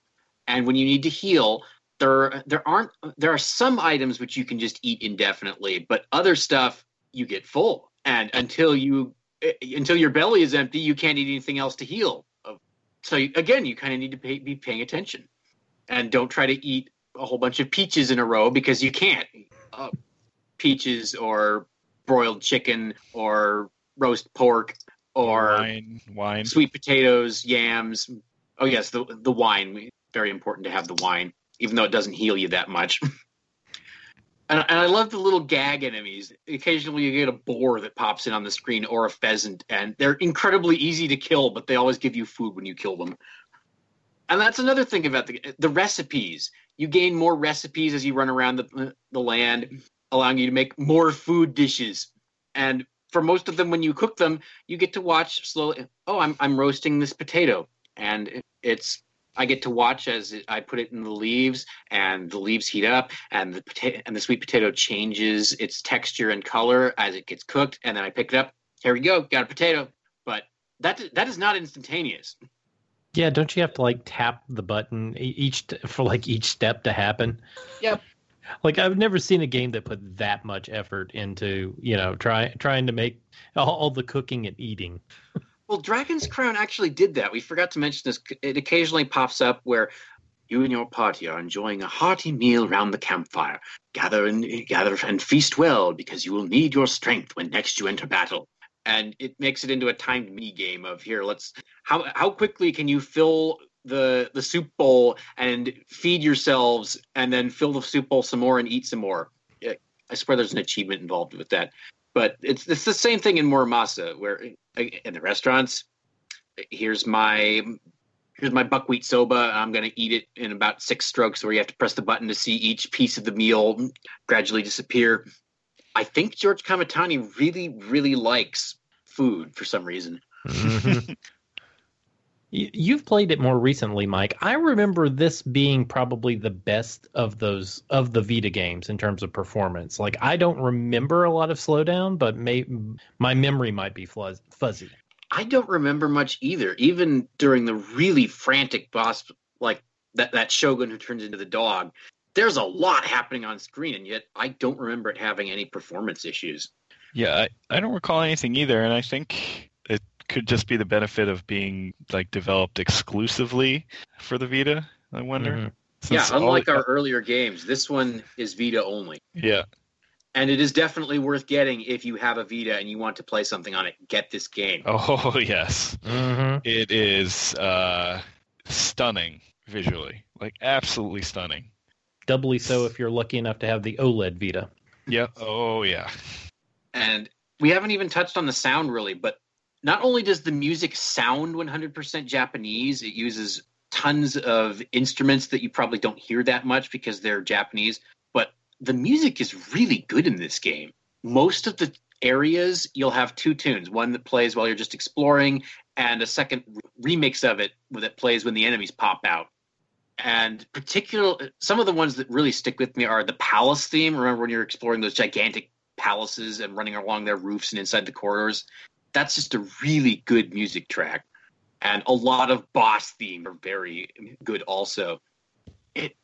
And when you need to heal, there there aren't there are some items which you can just eat indefinitely, but other stuff you get full. And until you until your belly is empty, you can't eat anything else to heal. Uh, So again, you kind of need to pay, be paying attention, and don't try to eat a whole bunch of peaches in a row because you can't. Uh, peaches or broiled chicken or roast pork or wine, wine. sweet potatoes, yams. Oh yes, the the wine. Very important to have the wine, even though it doesn't heal you that much. and, and I love the little gag enemies. Occasionally, you get a boar that pops in on the screen or a pheasant, and they're incredibly easy to kill, but they always give you food when you kill them. And that's another thing about the the recipes. You gain more recipes as you run around the the land, allowing you to make more food dishes. And for most of them, when you cook them, you get to watch slowly. Oh, I'm I'm roasting this potato, and it's I get to watch as it, I put it in the leaves, and the leaves heat up, and the potato and the sweet potato changes its texture and color as it gets cooked, and then I pick it up. Here we go, got a potato. But that that is not instantaneous. Yeah, don't you have to like tap the button e- each for like each step to happen? Yep. Like I've never seen a game that put that much effort into you know try trying to make all, all the cooking and eating. Well, Dragon's Crown actually did that. We forgot to mention this. It occasionally pops up where you and your party are enjoying a hearty meal round the campfire. Gather and gather and feast well, because you will need your strength when next you enter battle. And it makes it into a timed mini game of here. Let's how how quickly can you fill the the soup bowl and feed yourselves, and then fill the soup bowl some more and eat some more. I swear there's an achievement involved with that but it's it's the same thing in Muramasa, where in the restaurants, here's my here's my buckwheat soba. I'm going to eat it in about six strokes, where you have to press the button to see each piece of the meal gradually disappear. I think George Kamitani really, really likes food for some reason. You- You've played it more recently, Mike. I remember this being probably the best of those of the Vita games in terms of performance. Like I don't remember a lot of slowdown, but may, my memory might be fuzzy. I don't remember much either, even during the really frantic boss, like that, that Shogun who turns into the dog. There's a lot happening on screen, and yet I don't remember it having any performance issues. Yeah, I, I don't recall anything either, and I think it could just be the benefit of being like developed exclusively for the Vita. I wonder. Mhm. yeah, Since all unlike the- our earlier games, this one is Vita only. yeah, And it is definitely worth getting if you have a Vita and you want to play something on it. Get this game. oh yes, Mhm. it is uh, stunning visually, like absolutely stunning. Doubly so if you're lucky enough to have the OLED Vita. Yeah. Oh yeah. And we haven't even touched on the sound really, but not only does the music sound 100% Japanese, it uses tons of instruments that you probably don't hear that much because they're Japanese, but the music is really good in this game. Most of the areas you'll have two tunes, one that plays while you're just exploring and a second remix of it that plays when the enemies pop out. And particular, some of the ones that really stick with me are the palace theme. Remember when you're exploring those gigantic palaces and running along their roofs and inside the corridors? That's just a really good music track. And a lot of boss theme are very good also. It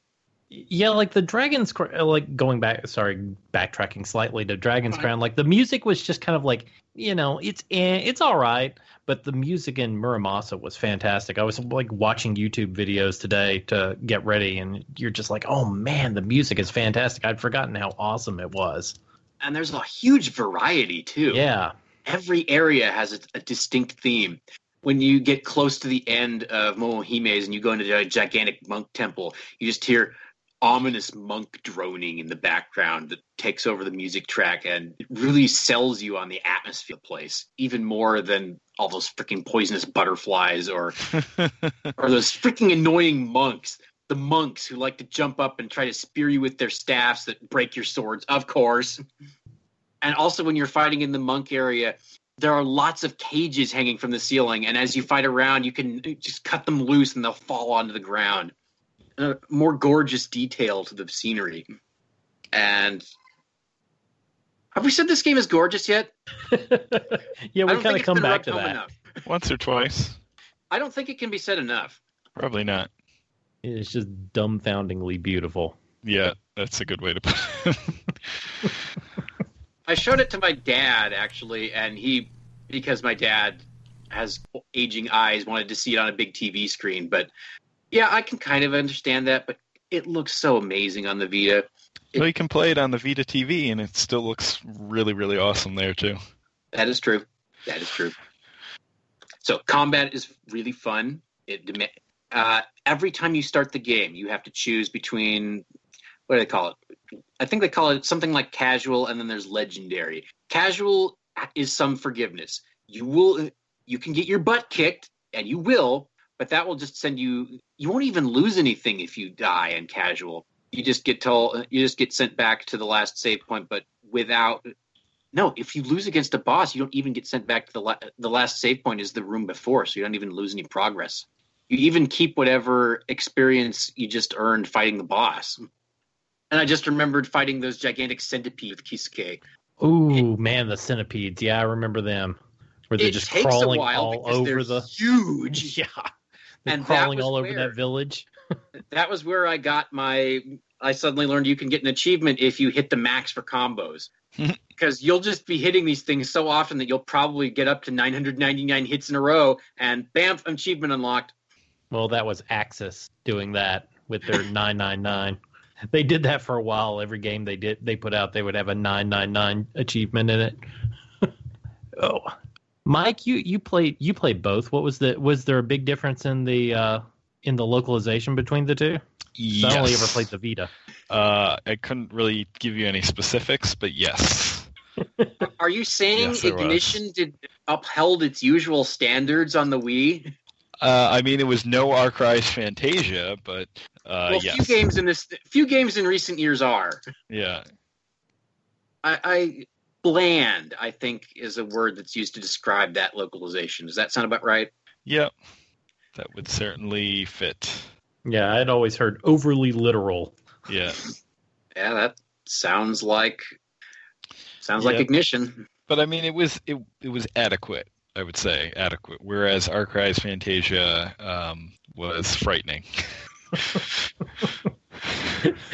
Yeah, like the Dragon's uh, like going back. Sorry, backtracking slightly to Dragon's Crown. Like the music was just kind of like you know it's eh, it's all right, but the music in Muramasa was fantastic. I was like watching YouTube videos today to get ready, and you're just like, oh man, the music is fantastic. I'd forgotten how awesome it was. and there's a huge variety too. Yeah, every area has a, a distinct theme. When you get close to the end of Momohime's and you go into a gigantic monk temple, you just hear ominous monk droning in the background that takes over the music track and really sells you on the atmosphere of the place, even more than all those freaking poisonous butterflies or or those freaking annoying monks. The monks who like to jump up and try to spear you with their staffs that break your swords, of course. And also, when you're fighting in the monk area, there are lots of cages hanging from the ceiling, and as you fight around, you can just cut them loose and they'll fall onto the ground. A more gorgeous detail to the scenery. And have we said this game is gorgeous yet? yeah, we kind of come back to that. enough. Once or twice. I don't think it can be said enough. Probably not. It's just dumbfoundingly beautiful. Yeah, that's a good way to put it. I showed it to my dad actually, and he because my dad has aging eyes wanted to see it on a big TV screen. But yeah, I can kind of understand that. But it looks so amazing on the Vita. well, you can play it on the Vita TV, and it still looks really, really awesome there too. That is true. That is true. So combat is really fun. It uh, every time you start the game, you have to choose between what do they call it? I think they call it something like casual, and then there's legendary. Casual is some forgiveness. You will, you can get your butt kicked, and you will, but that will just send you. You won't even lose anything if you die in casual. You just get told. You just get sent back to the last save point, but without no, if you lose against a boss, you don't even get sent back to the la- the last save point is the room before, so you don't even lose any progress. You even keep whatever experience you just earned fighting the boss. And I just remembered fighting those gigantic centipedes with Kisuke. Ooh, man, the centipedes. Yeah, I remember them. Where they're It just takes a crawling while all because over they're the. huge. Yeah. They're And crawling all over where- that village. That was where I got my. I suddenly learned you can get an achievement if you hit the max for combos. Because you'll just be hitting these things so often that you'll probably get up to 999 hits in a row, and bam, achievement unlocked. Well, that was Aksys doing that with their 999. They did that for a while. Every game they did, they put out, they would have a 999 achievement in it. oh, Mike, you you played you played both. What was the was there a big difference in the uh, in the localization between the two? 'Cause I only ever played the Vita. Uh, I couldn't really give you any specifics, but yes. Are you saying Yes, there was. Ignition did upheld its usual standards on the Wii? Uh, I mean, it was no Arc Rise Fantasia, but uh, well, yes. few games in this, few games in recent years are. Yeah. I, I bland, I think, is a word that's used to describe that localization. Does that sound about right? Yep. That would certainly fit. Yeah, I'd always heard overly literal. Yeah. Yeah, that sounds like sounds like Ignition. But I mean, it was it it was adequate. I would say adequate. Whereas Arc Rise Fantasia um, was frightening.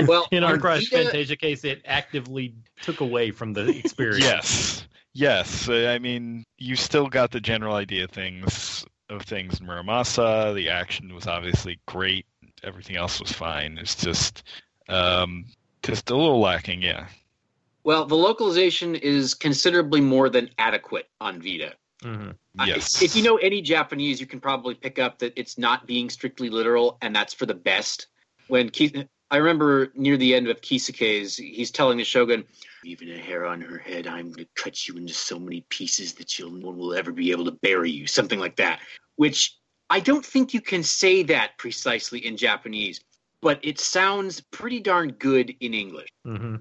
Well, In our on Crash Vita- Fantasia case, it actively took away from the experience. yes. Yes. I mean, you still got the general idea of things of things in Muramasa. The action was obviously great. Everything else was fine. It's just um, just a little lacking. Yeah. Well, the localization is considerably more than adequate on Vita. Hmm I- Yes. if you know any Japanese, you can probably pick up that it's not being strictly literal, and that's for the best. When Ki- I remember near the end of Kisuke's, he's telling the Shogun, "Even a hair on her head, I'm going to cut you into so many pieces that you'll no one will ever be able to bury you." Something like that. Which I don't think you can say that precisely in Japanese, but it sounds pretty darn good in English. hmm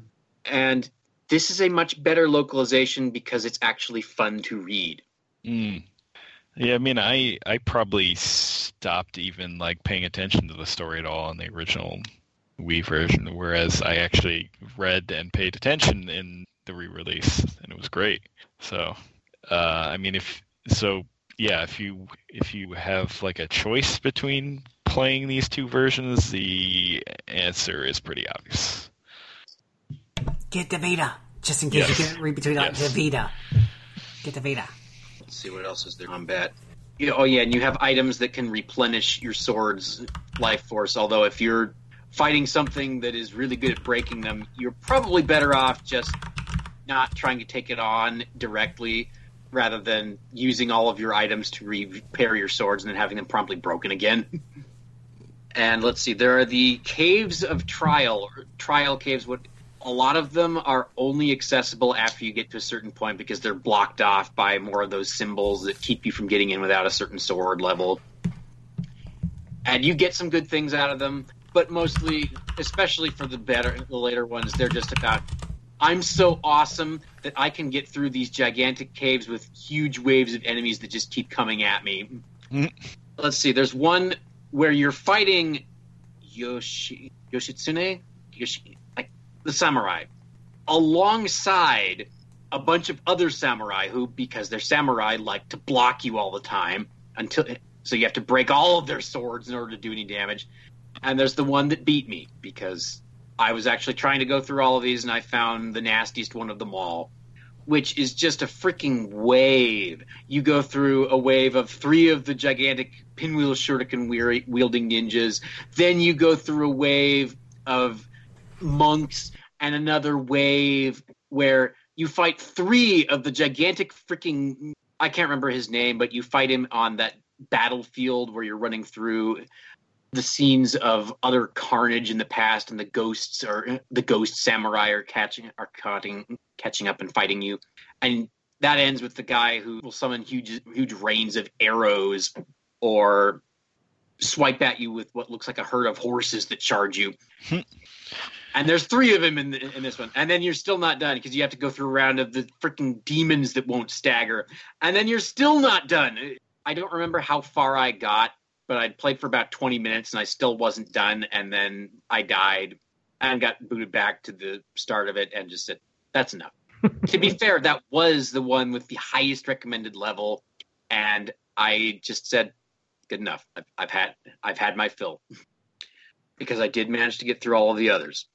And this is a much better localization because it's actually fun to read. Mm. Yeah, I mean, I I probably stopped even like paying attention to the story at all in the original Wii version, whereas I actually read and paid attention in the re-release, and it was great. So, uh, I mean, if so, yeah, if you if you have like a choice between playing these two versions, the answer is pretty obvious. Get the Vita, just in case Yes. you can't read between Yes. the Vita. Get the Vita. Let's see what else is there. Combat. Yeah, oh yeah, and you have items that can replenish your sword's life force. Although if you're fighting something that is really good at breaking them, you're probably better off just not trying to take it on directly, rather than using all of your items to repair your swords and then having them promptly broken again. and let's see, there are the caves of trial, or trial caves. What a lot of them are only accessible after you get to a certain point because they're blocked off by more of those symbols that keep you from getting in without a certain sword level. And you get some good things out of them, but mostly, especially for the better, the later ones, they're just about. I'm so awesome that I can get through these gigantic caves with huge waves of enemies that just keep coming at me. Mm. Let's see. There's one where you're fighting Yoshi Yoshitsune, Yoshi, the samurai, alongside a bunch of other samurai who, because they're samurai, like to block you all the time until. So you have to break all of their swords in order to do any damage. And there's the one that beat me because I was actually trying to go through all of these and I found the nastiest one of them all, which is just a freaking wave. You go through a wave of three of the gigantic pinwheel shuriken wielding ninjas. Then you go through a wave of monks and another wave where you fight three of the gigantic freaking I can't remember his name, but you fight him on that battlefield where you're running through the scenes of other carnage in the past and the ghosts or the ghost samurai are catching are catching catching up and fighting you. And that ends with the guy who will summon huge huge rains of arrows or swipe at you with what looks like a herd of horses that charge you and there's three of them in, the, in this one. And then you're still not done because you have to go through a round of the freaking demons that won't stagger. And then you're still not done. I don't remember how far i got but i'd played for about 20 minutes and i still wasn't done. And then i died and got booted back to the start of it and just said that's enough. To be fair that was the one with the highest recommended level. And i just said good enough. I've, I've had i've had my fill. Because i did manage to get through all of the others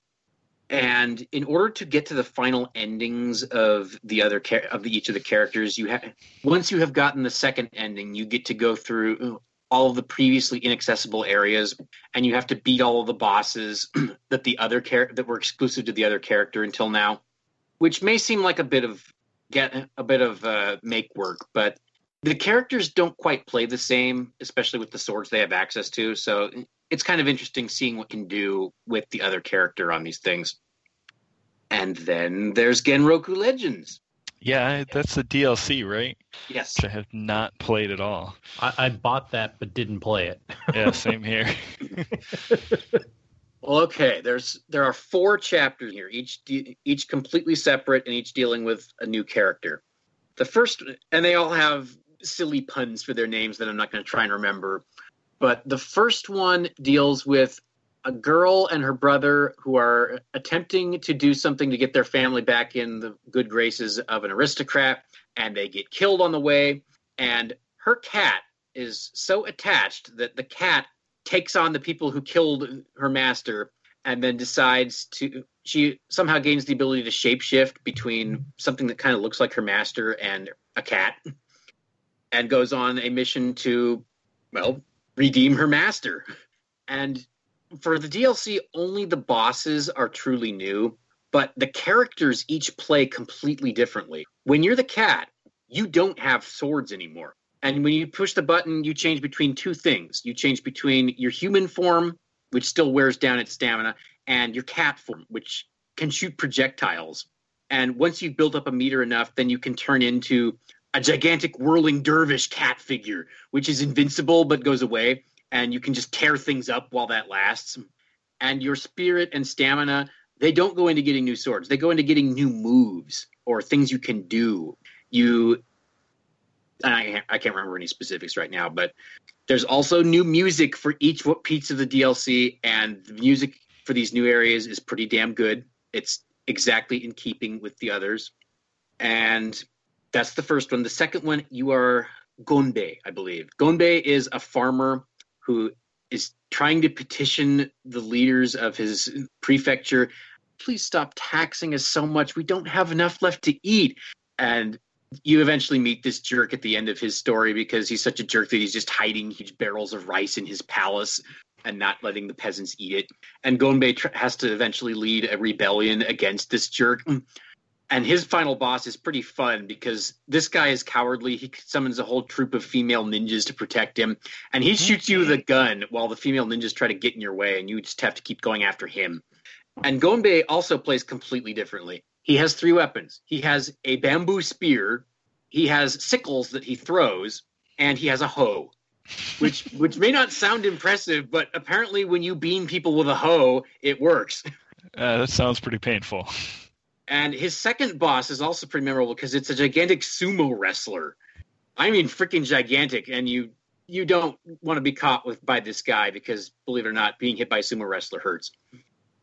and in order to get to the final endings of the other char- of the, each of the characters you have once you have gotten the second ending you get to go through all of the previously inaccessible areas and you have to beat all of the bosses that the other char- that were exclusive to the other character until now which may seem like a bit of get a bit of uh, make work but the characters don't quite play the same especially with the swords they have access to so it's kind of interesting seeing what can do with the other character on these things. And then there's Genroku Legends. Yeah, that's the DLC, right? Yes. Which I have not played at all. I, I bought that but didn't play it. Yeah, same here. Well, okay. There's there are four chapters here, each de- each completely separate and each dealing with a new character. The first, and they all have silly puns for their names that I'm not going to try and remember. But the first one deals with a girl and her brother who are attempting to do something to get their family back in the good graces of an aristocrat, and they get killed on the way. And her cat is so attached that the cat takes on the people who killed her master and then decides to she somehow gains the ability to shapeshift between something that kind of looks like her master and a cat and goes on a mission to well redeem her master and for the DLC only the bosses are truly new but the characters each play completely differently when you're the cat you don't have swords anymore and when you push the button, you change between two things. You change between your human form, which still wears down its stamina, and your cat form, which can shoot projectiles. And once you've built up a meter enough, then you can turn into a gigantic whirling dervish cat figure, which is invincible but goes away. And you can just tear things up while that lasts. And your spirit and stamina, they don't go into getting new swords. They go into getting new moves or things you can do. You, I, I can't remember any specifics right now, but there's also new music for each piece of the DLC, and the music for these new areas is pretty damn good. It's exactly in keeping with the others, and that's the first one. The second one, you are Gonbei, I believe. Gonbei is a farmer who is trying to petition the leaders of his prefecture please stop taxing us so much we don't have enough left to eat and you eventually meet this jerk at the end of his story because he's such a jerk that he's just hiding huge barrels of rice in his palace and not letting the peasants eat it. And Gonbei tr- has to eventually lead a rebellion against this jerk. And his final boss is pretty fun because this guy is cowardly. He summons a whole troop of female ninjas to protect him, and he shoots you with a gun while the female ninjas try to get in your way, and you just have to keep going after him. And Gonbei also plays completely differently. He has three weapons. He has a bamboo spear, he has sickles that he throws, and he has a hoe. Which which may not sound impressive, but apparently when you beam people with a hoe, it works. Uh, that sounds pretty painful. And his second boss is also pretty memorable because it's a gigantic sumo wrestler. I mean freaking gigantic, and you you don't want to be caught with by this guy because believe it or not, being hit by a sumo wrestler hurts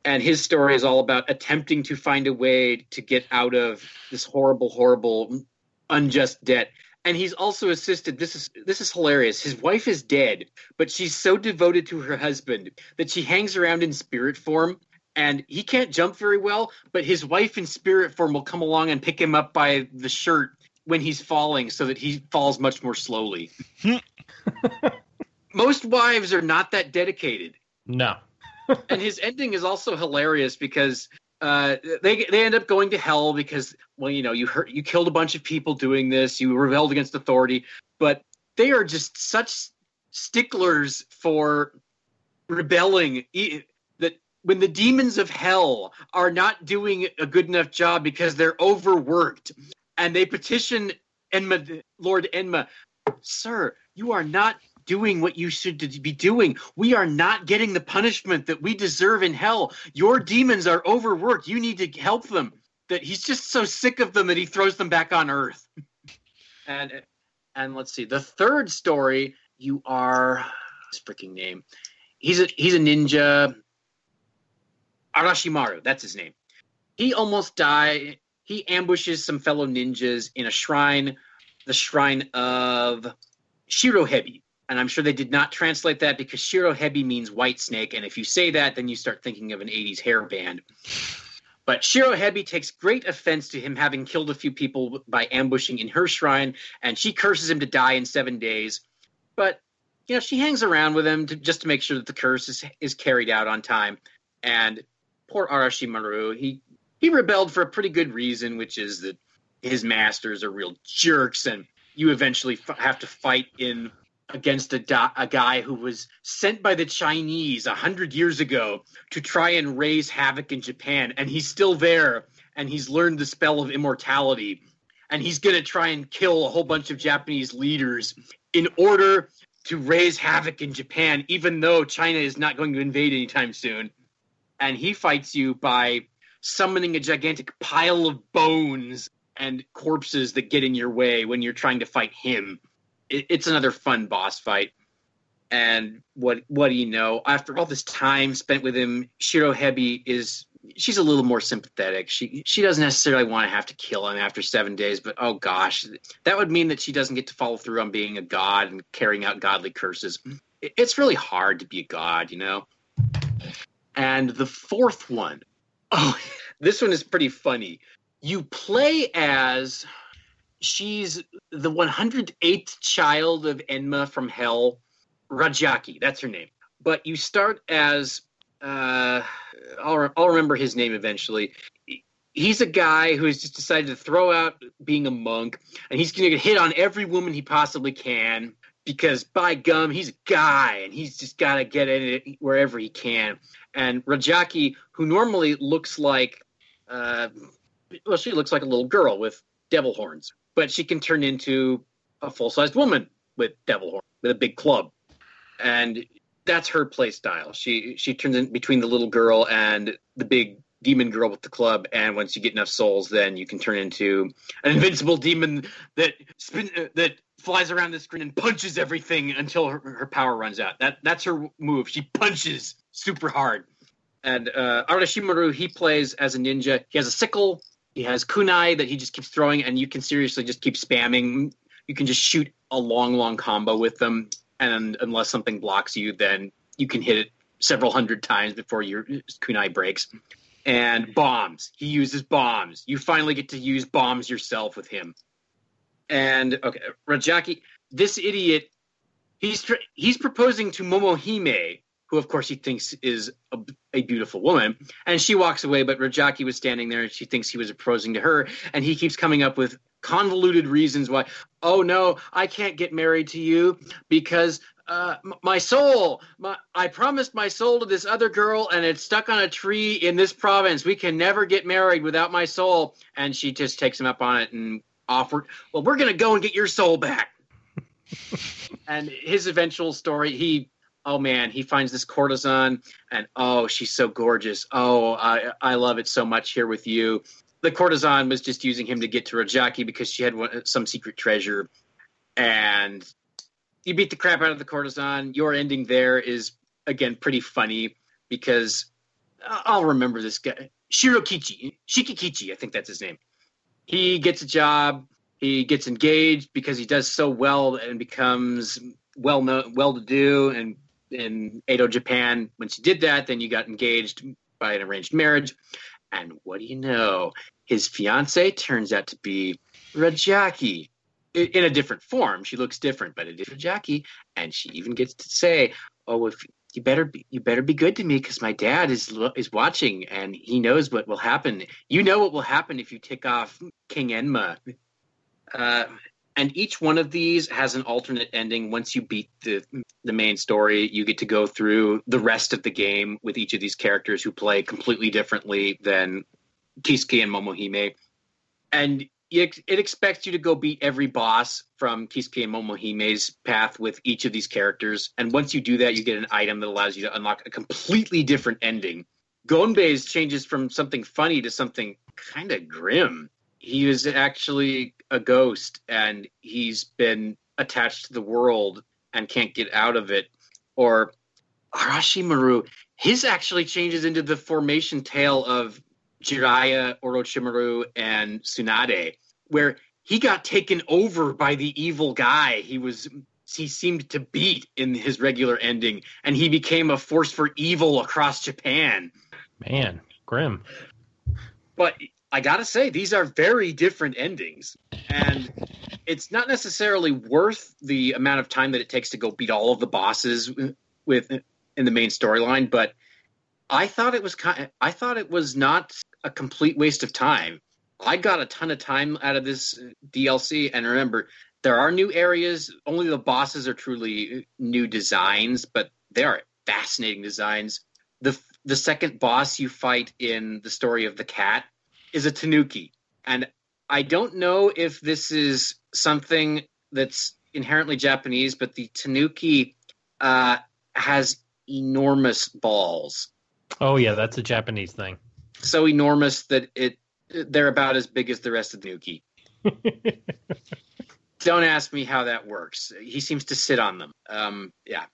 and his story is all about attempting to find a way to get out of this horrible horrible unjust debt and he's also assisted this is this is hilarious his wife is dead but she's so devoted to her husband that she hangs around in spirit form and he can't jump very well but his wife in spirit form will come along and pick him up by the shirt when he's falling so that he falls much more slowly. Most wives are not that dedicated. No. and his ending is also hilarious because uh, they they end up going to hell because well you know you hurt you killed a bunch of people doing this. You rebelled against authority. But they are just such sticklers for rebelling e- when the demons of hell are not doing a good enough job because they're overworked and they petition Enma, Lord Enma, sir, you are not doing what you should be doing. We are not getting the punishment that we deserve in hell. Your demons are overworked. You need to help them. That he's just so sick of them that he throws them back on earth. and and let's see. The third story, you are his freaking name. He's a he's a ninja. Arashimaru, that's his name. He almost died. He ambushes some fellow ninjas in a shrine, the shrine of Shirohebi and I'm sure they did not translate that because Shirohebi means white snake, and if you say that, then you start thinking of an 80s hair band. But Shirohebi takes great offense to him having killed a few people by ambushing in her shrine, and she curses him to die in seven days. But you know, she hangs around with him to, just to make sure that the curse is, is carried out on time. And poor Arashimaru, he he rebelled for a pretty good reason, which is that his masters are real jerks, and you eventually f- have to fight in against a, a guy who was sent by the Chinese a hundred years ago to try and raise havoc in Japan, and he's still there, and he's learned the spell of immortality, and he's to try and kill a whole bunch of Japanese leaders in order to raise havoc in Japan, even though China is not going to invade anytime soon. And he fights you by summoning a gigantic pile of bones and corpses that get in your way when you're trying to fight him it, it's another fun boss fight. And what what do you know? After all this time spent with him, Shiro Hebi is she's a little more sympathetic. She she doesn't necessarily want to have to kill him after seven days, but oh gosh, that would mean that she doesn't get to follow through on being a god and carrying out godly curses. It, it's really hard to be a god, you know. And the fourth one, oh, this one is pretty funny. You play as she's the 108th child of Enma from Hell, Rajaki. That's her name. But you start as uh, I'll, I'll remember his name eventually. He's a guy who has just decided to throw out being a monk, and he's going to hit on every woman he possibly can because by gum, he's a guy and he's just got to get in it wherever he can. And Rajaki, who normally looks like, uh, well, she looks like a little girl with devil horns but she can turn into a full sized woman with devil horn with a big club, and that's her play style. She she turns in between the little girl and the big demon girl with the club, and once you get enough souls, then you can turn into an invincible demon that spin, that flies around the screen and punches everything until her, her power runs out. That that's her move. She punches super hard. And uh, Arashimaru, he plays as a ninja. He has a sickle. He has kunai that he just keeps throwing, and you can seriously just keep spamming. You can just shoot a long, long combo with them, and unless something blocks you, then you can hit it several hundred times before your kunai breaks. And bombs. He uses bombs. You finally get to use bombs yourself with him. And okay, Rajaki, this idiot, he's he's proposing to Momohime, who of course he thinks is a, a, beautiful woman, and she walks away. But Rajaki was standing there, and she thinks he was proposing to her, and he keeps coming up with convoluted reasons why. Oh no, I can't get married to you because uh, my soul, my, I promised my soul to this other girl, and it's stuck on a tree in this province. We can never get married without my soul. And she just takes him up on it and offered, well, we're going to go and get your soul back. and his eventual story, he, oh man, he finds this courtesan, and oh, she's so gorgeous. Oh, I, I love it so much here with you. The courtesan was just using him to get to Rajaki because she had one, some secret treasure. And you beat the crap out of the courtesan. Your ending there is, again, pretty funny because uh, I'll remember this guy. Shirokichi, Shikikichi, I think that's his name he gets a job he gets engaged because he does so well and becomes well known well to do and in Edo Japan. When she did that then you got engaged by an arranged marriage. And what do you know? His fiance turns out to be Rajaki in a different form. She looks different but it is Rajaki and she even gets to say oh if you better be you better be good to me because my dad is is watching and he knows what will happen. You know what will happen if you tick off King Enma. Uh, and each one of these has an alternate ending. Once you beat the the main story, you get to go through the rest of the game with each of these characters who play completely differently than Kisuke and Momohime. And it expects you to go beat every boss from Kisuke Momohime's path with each of these characters. And once you do that, you get an item that allows you to unlock a completely different ending. Gonbei's changes from something funny to something kind of grim. He is actually a ghost and he's been attached to the world and can't get out of it. Or Arashimaru, his actually changes into the formation tale of Jiraiya, Orochimaru, and Tsunade, where he got taken over by the evil guy he was he seemed to beat in his regular ending, and he became a force for evil across Japan. Man, grim. But I gotta say, these are very different endings, and it's not necessarily worth the amount of time that it takes to go beat all of the bosses with in the main storyline. But I thought it was kind. Of, I thought it was not a complete waste of time. I got a ton of time out of this DLC, and remember, there are new areas. Only the bosses are truly new designs, but they are fascinating designs. the The second boss you fight in the story of the cat is a Tanuki, and I don't know if this is something that's inherently Japanese, but the Tanuki uh, has enormous balls. Oh yeah, that's a Japanese thing so enormous that it they're about as big as the rest of the Nuki. Don't ask me how that works. He seems to sit on them. Um, yeah.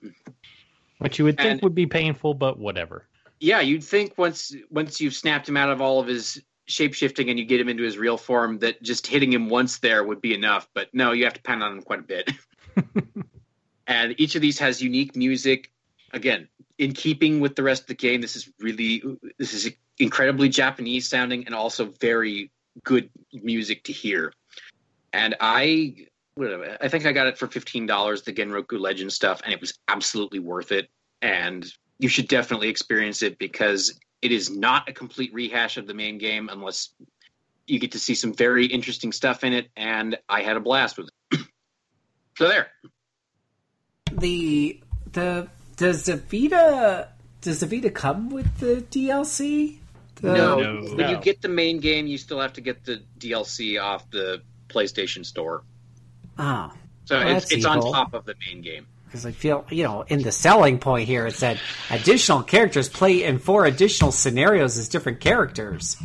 Which you would think and, would be painful, but whatever. Yeah, you'd think once once you've snapped him out of all of his shapeshifting and you get him into his real form, that just hitting him once there would be enough. But no, you have to pound on him quite a bit. and each of these has unique music. Again, in keeping with the rest of the game, this is really this is incredibly Japanese sounding and also very good music to hear. And I I think I got it for fifteen dollars, the Genroku Legend stuff, and it was absolutely worth it. And you should definitely experience it because it is not a complete rehash of the main game unless you get to see some very interesting stuff in it, and I had a blast with it. so there. The the does the Vita does the Vita come with the DLC? The... No, no, when no. you get the main game, you still have to get the DLC off the PlayStation Store. Oh, so well, it's it's on top of the main game. Because I feel, you know, in the selling point here, it said additional characters play in four additional scenarios as different characters,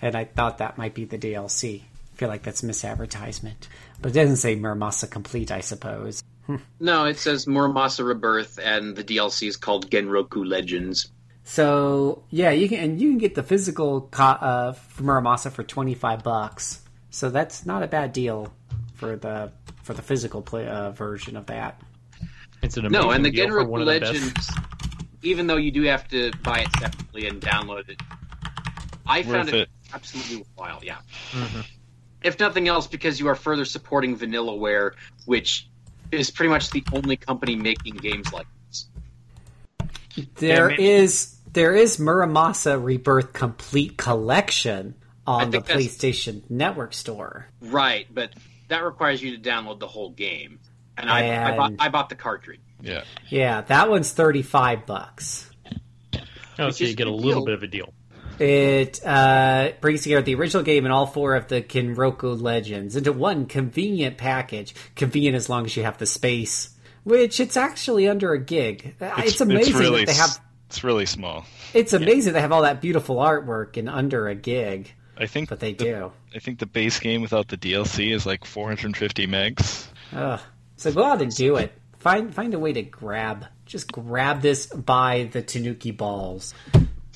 and I thought that might be the DLC I feel like that's misadvertisement. But it doesn't say Muramasa Complete, I suppose. No, it says Muramasa Rebirth, and the DLC is called Genroku Legends. So yeah, you can and you can get the physical co- uh, Muramasa for twenty five bucks. So that's not a bad deal for the for the physical play, uh, version of that. It's an amazing No, and the deal for one Genroku of the best- Legends, even though you do have to buy it separately and download it, I found it, it. absolutely worthwhile. Yeah. Mm-hmm. If nothing else, because you are further supporting Vanillaware, which is pretty much the only company making games like this. There maybe- is there is Muramasa Rebirth Complete Collection on the PlayStation Network store. Right, but that requires you to download the whole game, and I, I, bought, I bought the cartridge. Yeah. Yeah, that one's thirty five bucks. Oh, Which so you get a a little deal. bit of a deal. It uh, brings together the original game and all four of the Genroku Legends into one convenient package. Convenient as long as you have the space, which it's actually under a gig. Uh, It's, amazing really, that they have. It's really small. It's amazing they have all that beautiful artwork in under a gig, I think but they the, do. I think the base game without the DLC is like 450 megs. Ugh. So go out and do it. Find find a way to grab. Just grab this by the Tanuki balls,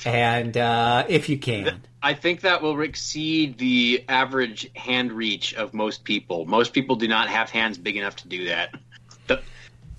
and uh, if you can. I think that will exceed the average hand reach of most people. Most people do not have hands big enough to do that. The,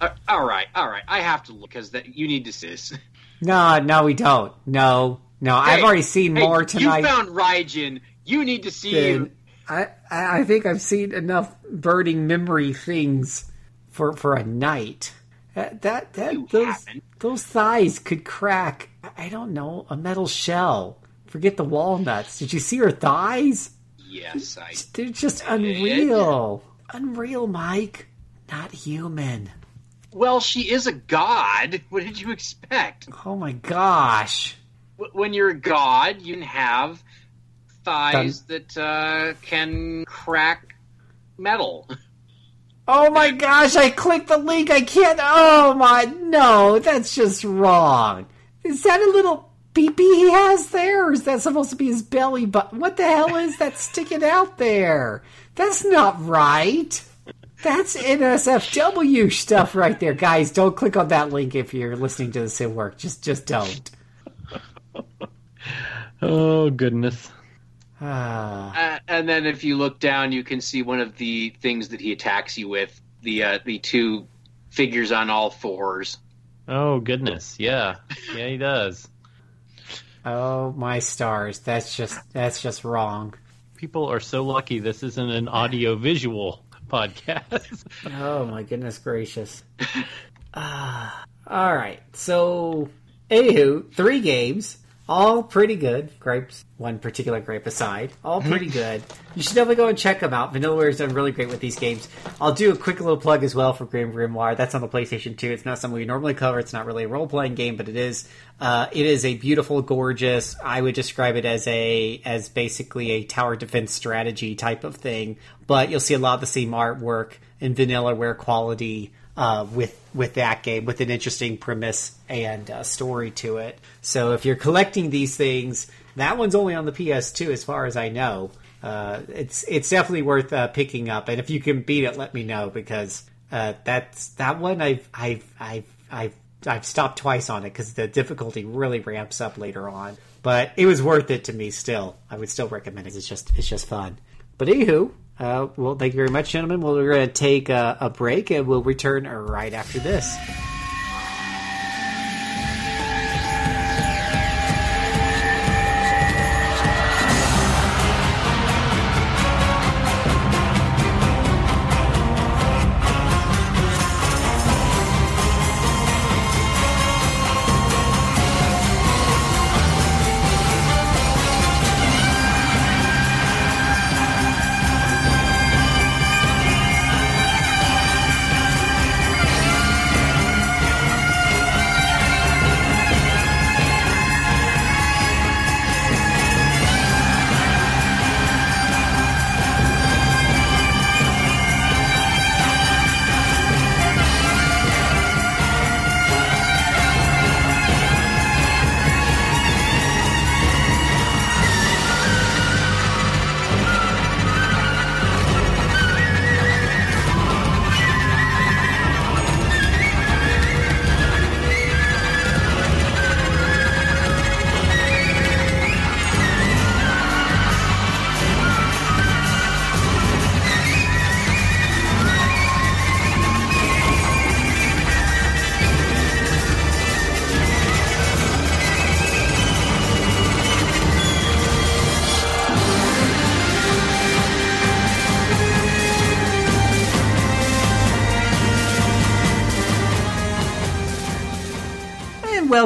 uh, all right, all right. I have to look because that you need to see this. No, no, we don't. No, no. I've already seen hey, more tonight. You found Raijin. You need to see than- him. I, I I think I've seen enough burning memory things for for a night. That that, that those those thighs could crack. I don't know a metal shell. Forget the walnuts. Did you see her thighs? Yes, I. They're just unreal. Unreal, Mike. Not human. Well, she is a god. What did you expect? Oh my gosh. When you're a god, you can have thighs that uh, can crack metal. Oh my gosh, I clicked the link. I can't. Oh my. No, that's just wrong. Is that a little peepee he has there? Or is that supposed to be his belly button? What the hell is that sticking out there? That's not right. That's NSFW stuff right there. Guys, don't click on that link if you're listening to this at work. Just just don't. Oh goodness. Ah. Uh, and then if you look down, you can see one of the things that he attacks you with the uh, the two figures on all fours. Oh goodness. Yeah. Yeah, he does. Oh my stars. That's just that's just wrong. People are so lucky this isn't an audio visual podcast. Oh my goodness gracious. Ah, all right. So, anywho, three games, all pretty good. Gripes, one particular gripe aside, all pretty good. You should definitely go and check them out. Vanillaware's done really great with these games. I'll do a quick little plug as well for Grim Grimoire. That's on the PlayStation 2. It's not something we normally cover. It's not really a role playing game, but it is. Uh, it is a beautiful, gorgeous. I would describe it as a as basically a tower defense strategy type of thing. But you'll see a lot of the same artwork and Vanillaware quality uh, with with that game, with an interesting premise and uh, story to it. So if you're collecting these things, that one's only on the PS2, as far as I know. Uh, it's it's definitely worth uh, picking up, and if you can beat it, let me know because uh, that's that one I've I've I've I've I've stopped twice on it because the difficulty really ramps up later on. But it was worth it to me. Still, I would still recommend it. It's just it's just fun. But anywho, uh, well, thank you very much, gentlemen. Well, we're going to take a, a break and we'll return right after this.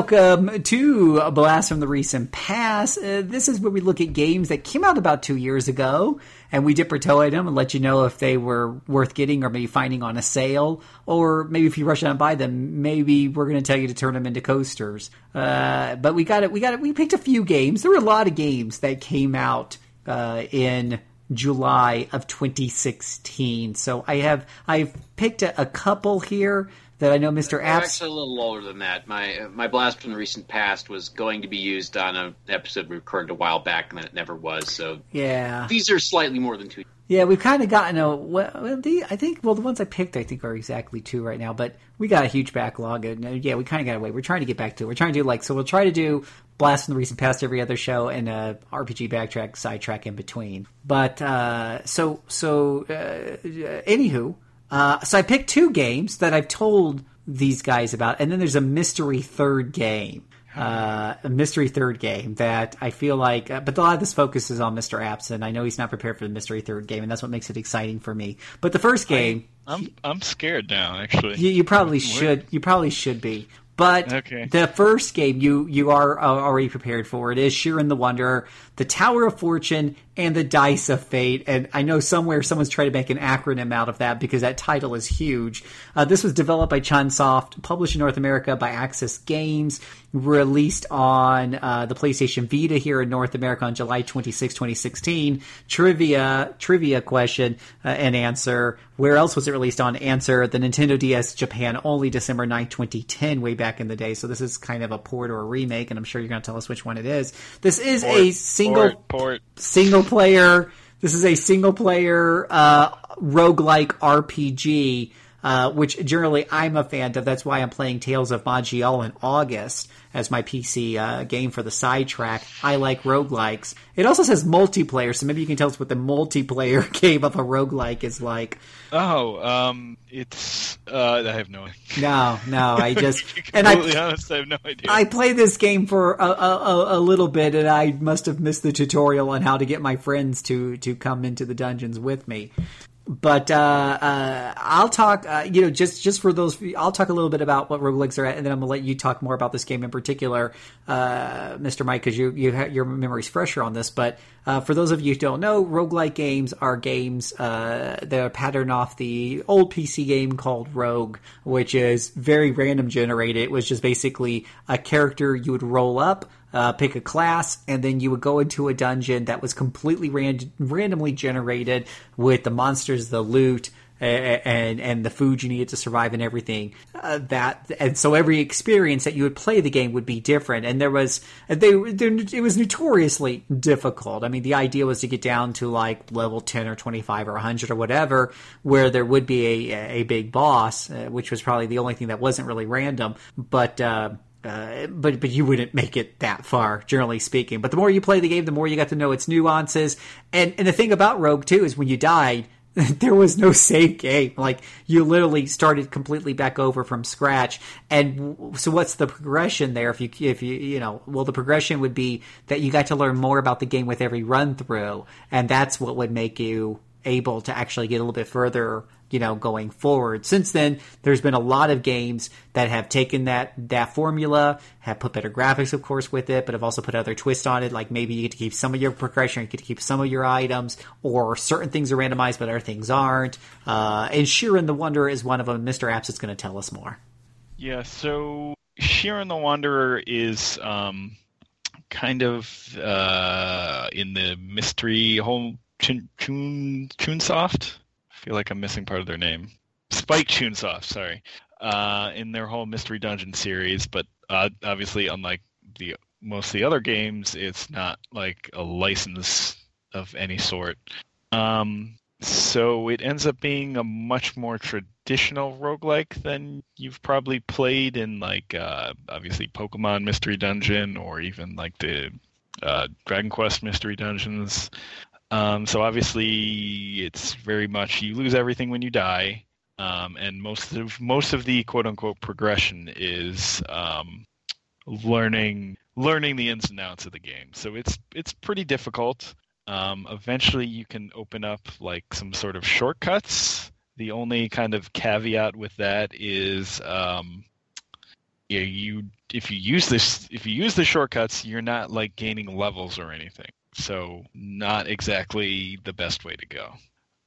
Welcome to a Blast from the Recent Past. Uh, this is where we look at games that came out about two years ago, and we dip our toe in them and let you know if they were worth getting or maybe finding on a sale, or maybe if you rush out and buy them, maybe we're going to tell you to turn them into coasters. Uh, but we got it. We got it. We picked a few games. There were a lot of games that came out uh, in July of 2016. So I have I've picked a, a couple here that I know Mr. Apps. actually a little older than that. My uh, my blast from the recent past was going to be used on an episode we recorded a while back, and then it never was. So Yeah, these are slightly more than two. yeah, we've kind of gotten a. Well, the, I think well the ones I picked I think are exactly two right now, but we got a huge backlog, and uh, yeah, we kind of got away. We're trying to get back to. it. We're trying to do like so. We'll try to do blast from the recent past every other show and a RPG backtrack sidetrack in between. But uh, so so uh, anywho, uh, so I picked two games that I've told these guys about, and then there's a mystery third game. Uh, a mystery third game that I feel like, uh, but a lot of this focuses on Mr. Apps, and I know he's not prepared for the mystery third game, and that's what makes it exciting for me. But the first game, I'm I'm scared now. Actually, you, you probably should, you probably should be. But Okay. the first game you you are uh, already prepared for it is Shiren the Wanderer, the Tower of Fortune, and the Dice of Fate. And I know somewhere someone's trying to make an acronym out of that because that title is huge. Uh, this was developed by Chunsoft, published in North America by Aksys Games, released on uh, the PlayStation Vita here in North America on July 26, 2016. Trivia trivia question uh, and answer. Where else was it released on? Answer the Nintendo DS Japan only December 9, 2010, way back in the day. So this is kind of a port or a remake, and I'm sure you're going to tell us which one it is. This is a single port, port. single player. This is a single player uh, roguelike RPG, uh, which generally I'm a fan of. That's why I'm playing Tales of Maj'Eyal in August as my PC uh, game for the sidetrack. I like roguelikes. It also says multiplayer, so maybe you can tell us what the multiplayer game of a roguelike is like. Oh, um, it's uh, I have no idea. No, no, I just and I completely honest, I have no idea. I played this game for a, a, a- a little bit, and I must have missed the tutorial on how to get my friends to to come into the dungeons with me. But uh, uh, I'll talk, uh, you know, just just for those, I'll talk a little bit about what roguelikes are, at, and then I'm gonna let you talk more about this game in particular, uh, Mr. Mike, because you you your memory's fresher on this. But uh, for those of you who don't know, roguelike games are games uh, that are patterned off the old PC game called Rogue, which is very random generated. It was just basically a character you would roll up uh, pick a class, and then you would go into a dungeon that was completely ran- randomly generated with the monsters, the loot, and and the food you needed to survive and everything. Uh, that and so every experience that you would play the game would be different, and there was they there, it was notoriously difficult. I mean, the idea was to get down to like level ten or twenty five or hundred or whatever, where there would be a a big boss, uh, which was probably the only thing that wasn't really random, but. Uh, uh, but but you wouldn't make it that far, generally speaking. But the more you play the game, the more you got to know its nuances. And and the thing about Rogue too is when you died, there was no save game. Like you literally started completely back over from scratch. And so what's the progression there? If you if you you know, well, the progression would be that you got to learn more about the game with every run through, and that's what would make you able to actually get a little bit further you know going forward since then there's been a lot of games that have taken that that formula have put better graphics of course with it but have also put other twists on it like maybe you get to keep some of your progression you get to keep some of your items or certain things are randomized but other things aren't uh, and Shiren the Wanderer is one of them Mr. Apps is going to tell us more Yeah, so Shiren the Wanderer is um, kind of uh, in the mystery home Chun, Chun, Chunsoft. Feel like I'm missing part of their name. Spike Chunsoft, sorry. Uh, in their whole Mystery Dungeon series, but uh, obviously, unlike the most of the other games, it's not like a license of any sort. Um, so it ends up being a much more traditional roguelike than you've probably played in like uh, obviously Pokemon Mystery Dungeon or even like the uh, Dragon Quest Mystery Dungeons. Um, so obviously it's very much you lose everything when you die, um, and most of most of the quote unquote progression is um, learning learning the ins and outs of the game. So it's it's pretty difficult. Um, eventually, you can open up like some sort of shortcuts. The only kind of caveat with that is um, yeah, you if you use this if you use the shortcuts, you're not like gaining levels or anything. So not exactly the best way to go.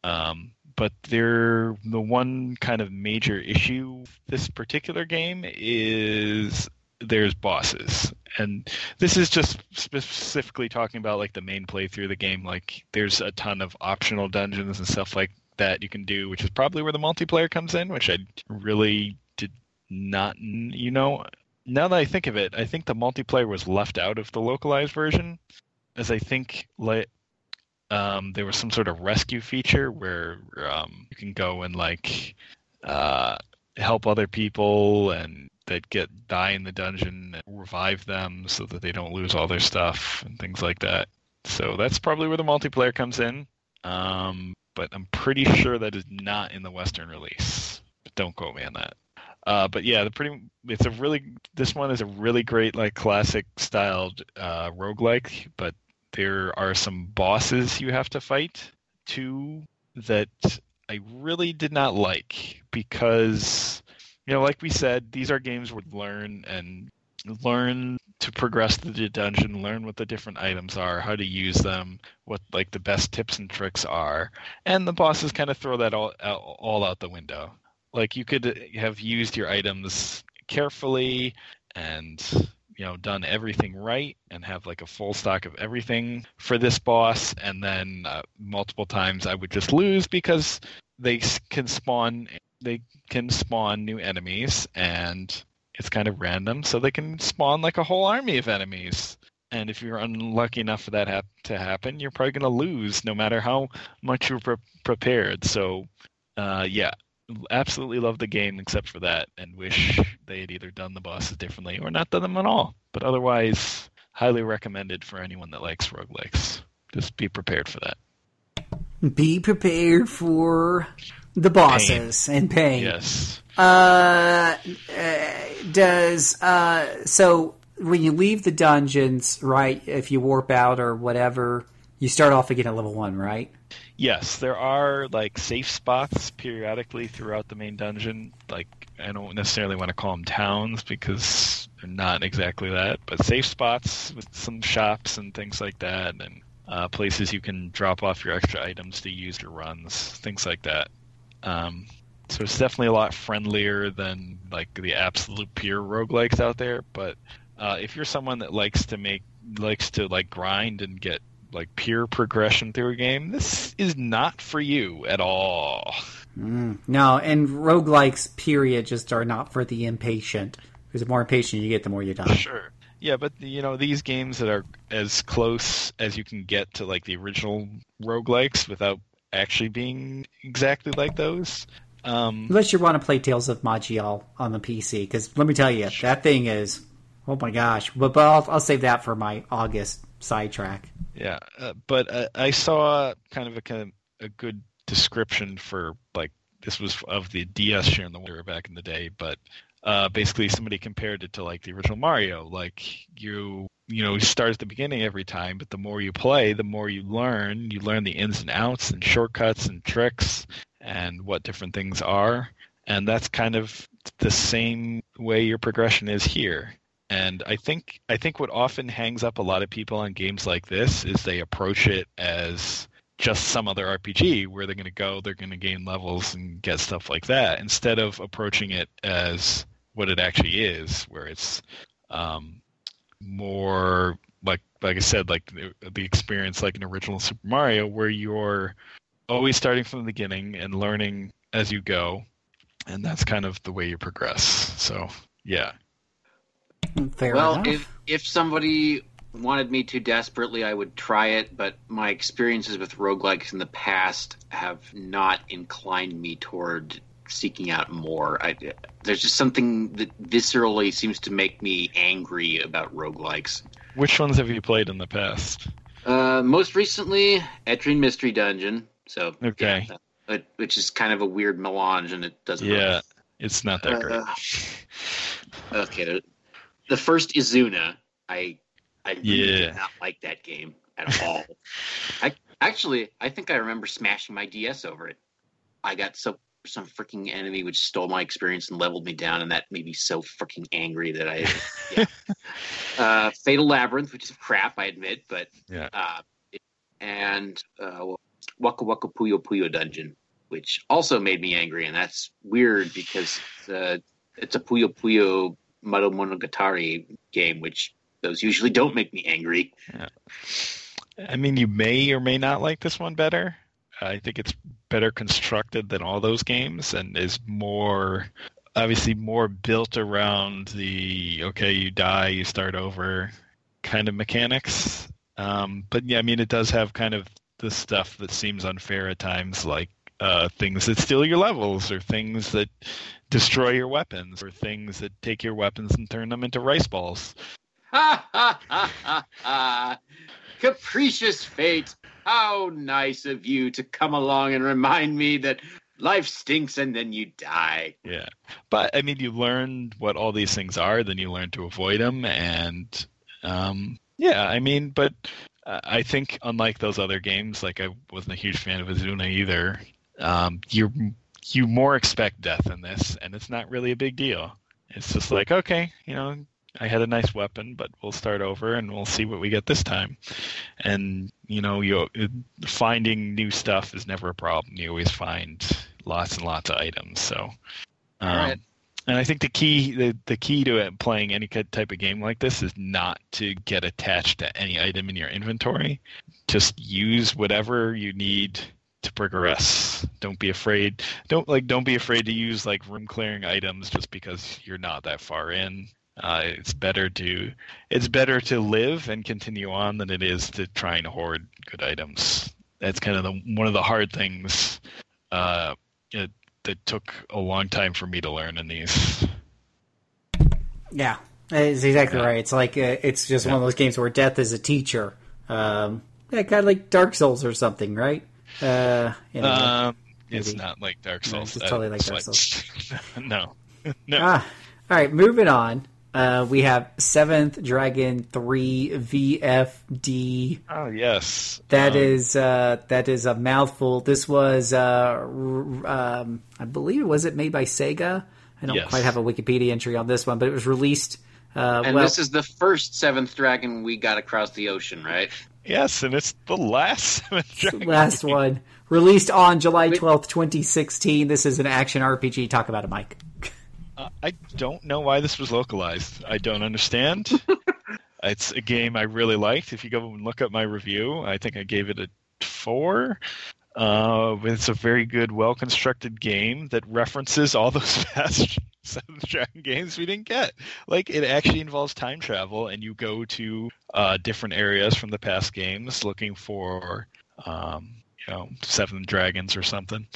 Um, but there, the one kind of major issue this particular game is there's bosses, and this is just specifically talking about like the main playthrough of the game. Like there's a ton of optional dungeons and stuff like that you can do, which is probably where the multiplayer comes in, which I really did not. You know, now that I think of it, I think the multiplayer was left out of the localized version, as I think like um, there was some sort of rescue feature where um, you can go and like uh, help other people and that get die in the dungeon and revive them so that they don't lose all their stuff and things like that. So that's probably where the multiplayer comes in. Um, but I'm pretty sure that is not in the Western release. But don't quote me on that. Uh, but yeah, the pretty it's a really this one is a really great like classic styled uh, roguelike, but there are some bosses you have to fight too that I really did not like because you know, like we said, these are games where learn and learn to progress through the dungeon, learn what the different items are, how to use them, what like the best tips and tricks are, and the bosses kind of throw that all all out the window. Like you could have used your items carefully and you know done everything right and have like a full stock of everything for this boss. And then uh, multiple times i would just lose because they can spawn they can spawn new enemies and it's kind of random. So they can spawn like a whole army of enemies. And if you're unlucky enough for that hap- to happen you're probably going to lose no matter how much you're pre- prepared. So uh, yeah absolutely love the game except for that and wish they had either done the bosses differently or not done them at all. But otherwise, highly recommended for anyone that likes roguelikes. Just be prepared for that. Be prepared for the bosses pain. and pain. Yes. Uh, uh, does uh, so when you leave the dungeons, right? If you warp out or whatever, you start off again at level one, right? Yes, there are like safe spots periodically throughout the main dungeon. Like I don't necessarily want to call them towns because they're not exactly that, but safe spots with some shops and things like that, and uh, places you can drop off your extra items to use your runs, things like that. Um, so it's definitely a lot friendlier than like the absolute pure roguelikes out there. But uh, if you're someone that likes to make likes to like grind and get like pure progression through a game, this is not for you at all. Mm, no, and roguelikes, period, just are not for the impatient. Because the more impatient you get, the more you die. Sure. Yeah, but you know these games that are as close as you can get to like the original roguelikes without actually being exactly like those. Um, Unless you want to play Tales of Maj'Eyal on the PC, because let me tell you, sure. that thing is, oh my gosh. But, but I'll, I'll save that for my August sidetrack. Yeah, uh, but uh, I saw kind of a kind of a good description for like this was of the DS Shiren the Wanderer back in the day, but uh, basically somebody compared it to like the original Mario. Like you, you know, start at the beginning every time, but the more you play, the more you learn. You learn the ins and outs and shortcuts and tricks and what different things are, and that's kind of the same way your progression is here. And I think I think what often hangs up a lot of people on games like this is they approach it as just some other RPG where they're going to go, they're going to gain levels and get stuff like that, instead of approaching it as what it actually is, where it's um, more like like I said, like the, the experience like an original Super Mario, where you're always starting from the beginning and learning as you go, and that's kind of the way you progress. So yeah, Fair well, enough. if if somebody wanted me to desperately, I would try it, but my experiences with roguelikes in the past have not inclined me toward seeking out more. I, there's just something that viscerally seems to make me angry about roguelikes. Which ones have you played in the past? Uh, most recently, Etrian Mystery Dungeon. So okay, yeah, which is kind of a weird melange, and it doesn't. Yeah, really... it's not that great. Uh, okay, the first Izuna, I I really Yeah. did not like that game at all. I actually I think I remember smashing my DS over it. I got so some freaking enemy which stole my experience and leveled me down, and that made me so freaking angry that I. Yeah. uh, Fatal Labyrinth, which is crap, I admit, but Yeah. uh, and uh, Waka Waka Puyo Puyo Dungeon, which also made me angry, and that's weird because uh, it's a Puyo Puyo Mado Monogatari game, which those usually don't make me angry. I mean, you may or may not like this one better. I think it's better constructed than all those games and is more, obviously, more built around the okay, you die, you start over kind of mechanics. Um, but yeah, I mean, it does have kind of the stuff that seems unfair at times, like uh, things that steal your levels or things that destroy your weapons or things that take your weapons and turn them into rice balls. Ha ha ha ha ha! Capricious fate! How nice of you to come along and remind me that life stinks and then you die. Yeah, but I mean, you learn what all these things are, then you learn to avoid them, and um, yeah, I mean, but uh, I think unlike those other games, like I wasn't a huge fan of Izuna either. Um, you you more expect death in this, and it's not really a big deal. It's just like okay, you know, I had a nice weapon, but we'll start over and we'll see what we get this time. And you know, you finding new stuff is never a problem. You always find lots and lots of items. So, um, and I think the key the the key to it, playing any type of game like this is not to get attached to any item in your inventory. Just use whatever you need to progress. Don't be afraid. Don't like don't be afraid to use like room clearing items just because you're not that far in. Uh, it's better to it's better to live and continue on than it is to try and hoard good items. That's kind of the one of the hard things uh, it, that took a long time for me to learn in these. Yeah, it's exactly Yeah. right. It's like uh, it's just Yeah. one of those games where death is a teacher. Um, yeah, kind of like Dark Souls or something, right? Uh, anyway. Um, it's not like Dark No, Souls. it's totally like It's Dark no, no. Ah, all right, moving on. Uh, we have Seventh Dragon Three VFD. Oh yes, That Um, is uh, that is a mouthful. This was, uh, r- um, I believe, was it made by Sega? I don't Yes. quite have a Wikipedia entry on this one, but it was released. Uh, And well, this is the first seventh dragon we got across the ocean, right? Yes, and it's the last Dragon last game. one released on July twelfth, twenty sixteen. This is an action RPG. Talk about it, Mike. Uh, I don't know why this was localized. I don't understand. it's a game I really liked. If you go and look up my review, I think I gave it a four. Uh, it's a very good, well constructed game that references all those past Seventh Dragon games we didn't get. Like it actually involves time travel, and you go to uh, different areas from the past games looking for, um, you know, Seven Dragons or something.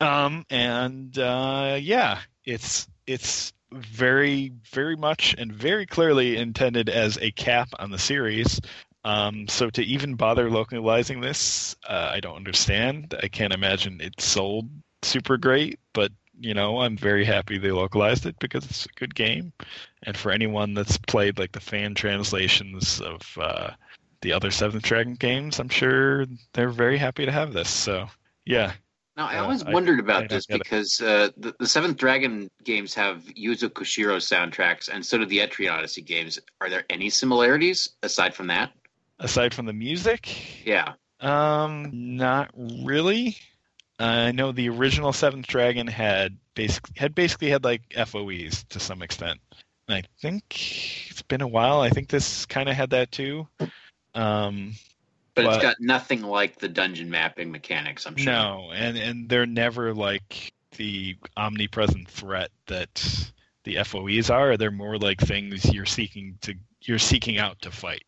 Um, and uh, yeah, it's it's very very much and very clearly intended as a cap on the series. Um, so to even bother localizing this, uh, I don't understand. I can't imagine it sold super great, but you know, I'm very happy they localized it because it's a good game. And for anyone that's played like the fan translations of uh, the other Seventh Dragon games, I'm sure they're very happy to have this. So yeah, Now, I Uh, always I- wondered I about don't this because uh, the, the Seventh Dragon games have Yuzo Koshiro soundtracks, and so do the Etrian Odyssey games. Are there any similarities aside from that? Aside from the music, Yeah. Um, not really. I know the original Seventh Dragon had basically had basically had like FOEs to some extent. And I think it's been a while. I think this kind of had that too. Um, But, it's got nothing like the dungeon mapping mechanics, I'm sure. no, and and they're never like the omnipresent threat that the FOEs are. They're more like things you're seeking to you're seeking out to fight.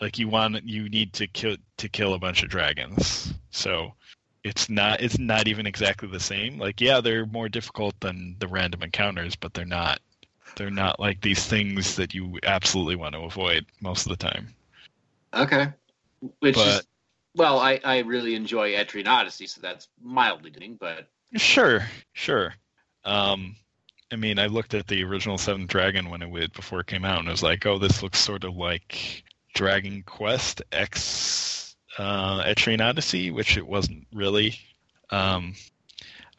Like you want you need to kill to kill a bunch of dragons. So it's not it's not even exactly the same. Like yeah, they're more difficult than the random encounters, but they're not they're not like these things that you absolutely want to avoid most of the time. Okay. Which is, well, I, I really enjoy Etrian Odyssey, so that's mildly doing, but Sure, sure. Um, I mean, I looked at the original Seventh Dragon when it would before it came out, and I was like, "Oh, this looks sort of like Dragon Quest X uh, Etrian Odyssey," which it wasn't really. Um,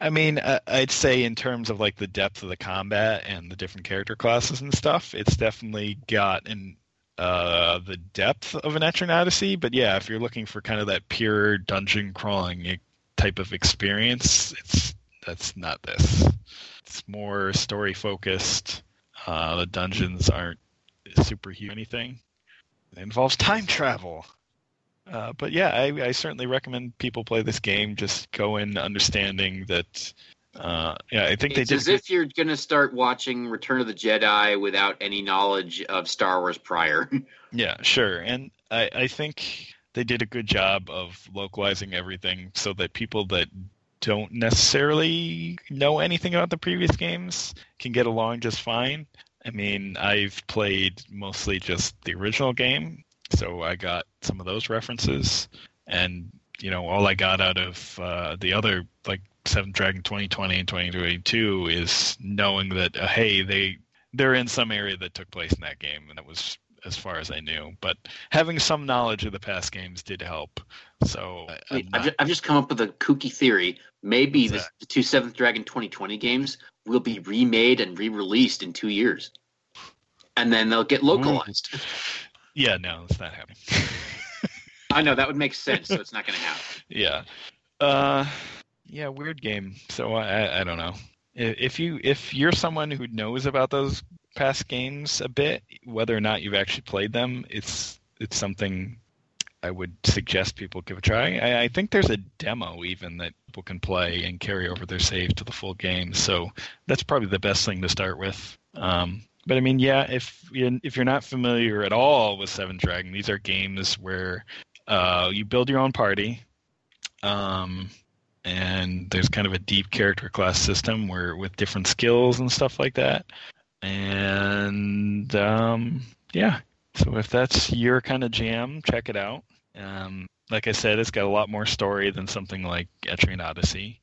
I mean, I- I'd say in terms of like the depth of the combat and the different character classes and stuff, it's definitely got an uh, the depth of an Etrian Odyssey. But yeah, if you're looking for kind of that pure dungeon crawling type of experience, it's that's not this. It's more story focused. Uh, the dungeons aren't super huge anything. It involves time travel. Uh, but yeah, I, I certainly recommend people play this game. Just go in understanding that. Uh, yeah, I think It's they did. as if you're going to start watching Return of the Jedi without any knowledge of Star Wars prior. Yeah, sure. And I, I think they did a good job of localizing everything so that people that don't necessarily know anything about the previous games can get along just fine. I mean, I've played mostly just the original game, so I got some of those references. And, you know, all I got out of uh, the other, like, Seventh Dragon 2020 and 2022 is knowing that, uh, hey, they. They're in some area that took place in that game, and that was as far as I knew. But having some knowledge of the past games did help. So I- I'm Wait, I've, not- just, I've just come up with a kooky theory. Maybe the, the two Seventh Dragon 2020 games will be remade and re-released in two years, and then they'll get localized. yeah, no, it's not happening. I know that would make sense, so it's not going to happen. yeah, uh, yeah, weird game. So I, I, I don't know. If you if you're someone who knows about those past games a bit, whether or not you've actually played them, it's it's something I would suggest people give a try. I, I think there's a demo even that people can play and carry over their save to the full game. So that's probably the best thing to start with. Um, but I mean, yeah, if if you're not familiar at all with Seven Dragon, these are games where uh, you build your own party, um, and there's kind of a deep character class system where with different skills and stuff like that. And um, yeah, so if that's your kind of jam, check it out. Um, like I said, it's got a lot more story than something like Etrian Odyssey.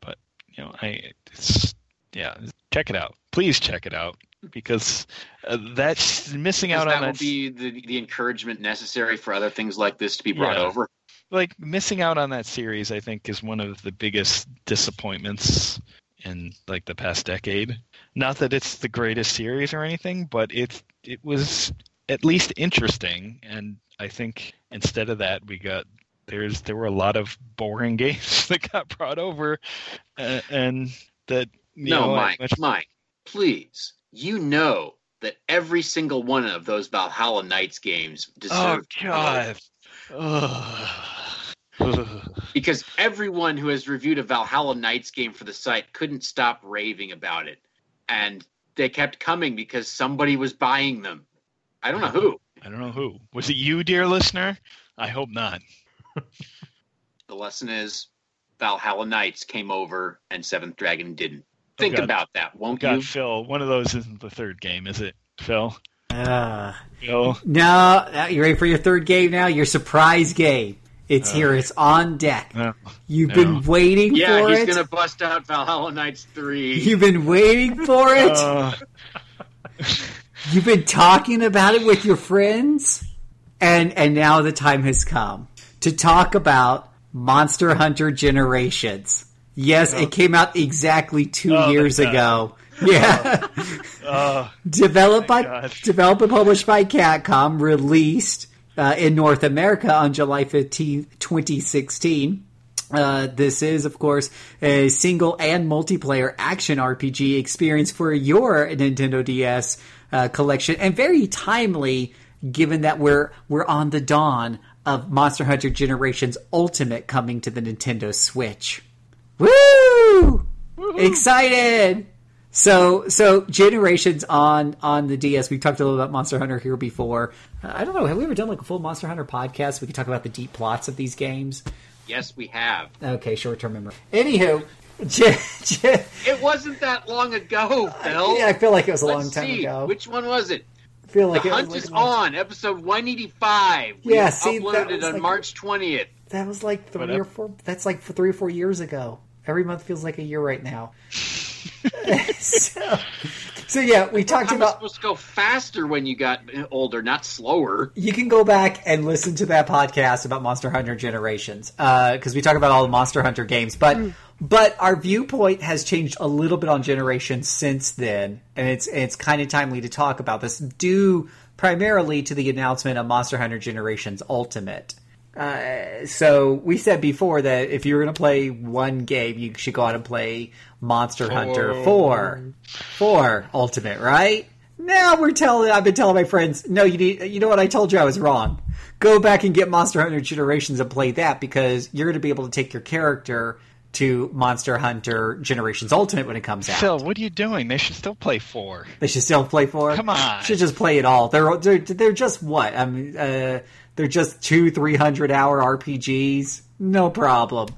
But you know, I it's yeah, check it out. Please check it out because uh, that's missing out Because on that will be the, the encouragement necessary for other things like this to be brought Yeah. over. like missing out on that series i think is one of the biggest disappointments in like the past decade not that it's the greatest series or anything but it it was at least interesting and i think instead of that we got there's there were a lot of boring games that got brought over uh, and that you no, know, Mike, much- Mike, please. You know that every single one of those Valhalla Knights games deserved. oh god Ugh. because everyone who has reviewed a Valhalla Knights game for the site couldn't stop raving about it, and they kept coming because somebody was buying them. I don't know who. i don't know who was it you dear listener i hope not The lesson is Valhalla Knights came over and Seventh Dragon didn't. Think God. about that, won't God, you? Phil, one of those isn't the third game, is it, Phil? Uh, Phil? no, you ready for your third game now? Your surprise game. It's here. It's on deck. No. You've no. been waiting Yeah, for he's it. gonna bust out Valhalla Knights three. You've been waiting for it. Uh, You've been talking about it with your friends, and and now the time has come to talk about Monster Hunter Generations. Yes, it came out exactly two Oh, years ago. Yeah, uh, developed by God. developed and published by Capcom, released uh, in North America on July fifteenth, twenty sixteen. Uh, this is, of course, a single and multiplayer action RPG experience for your Nintendo DS uh, collection, and very timely, given that we're we're on the dawn of Monster Hunter Generations Ultimate coming to the Nintendo Switch. Woo! Excited! So, so generations on on the DS. We've talked a little about Monster Hunter here before. Uh, I don't know. Have we ever done like a full Monster Hunter podcast? We could talk about the deep plots of these games. Yes, we have. Okay, short term memory. Anywho, It wasn't that long ago, Phil. yeah, I feel like it was a Let's long time see. ago. Which one was it? I feel The like it was Hunt like is on, episode 185. We Yeah, see, that uploaded was on like- March 20th. That was like three But, uh, or four. That's like three or four years ago. Every month feels like a year right now. so, So yeah, we talked How was about. supposed to go faster when you got older, not slower. You can go back and listen to that podcast about Monster Hunter Generations uh, because we talk about all the Monster Hunter games, but mm. but our viewpoint has changed a little bit on Generations since then, and it's it's kind of timely to talk about this due primarily to the announcement of Monster Hunter Generations Ultimate. Uh, so we said before that if you were going to play one game, you should go out and play Monster Hunter Four, Four Ultimate, right? Now we're telling. I've been telling my friends, no, you need. You know what? I told you I was wrong. Go back and get Monster Hunter Generations and play that because you're going to be able to take your character to Monster Hunter Generations Ultimate when it comes out. Phil, what are you doing? They should still play four. They should still play four. Come on. should just play it all. They're they're, they're just what? I mean, uh, they're just two three hundred hour RPGs. No problem.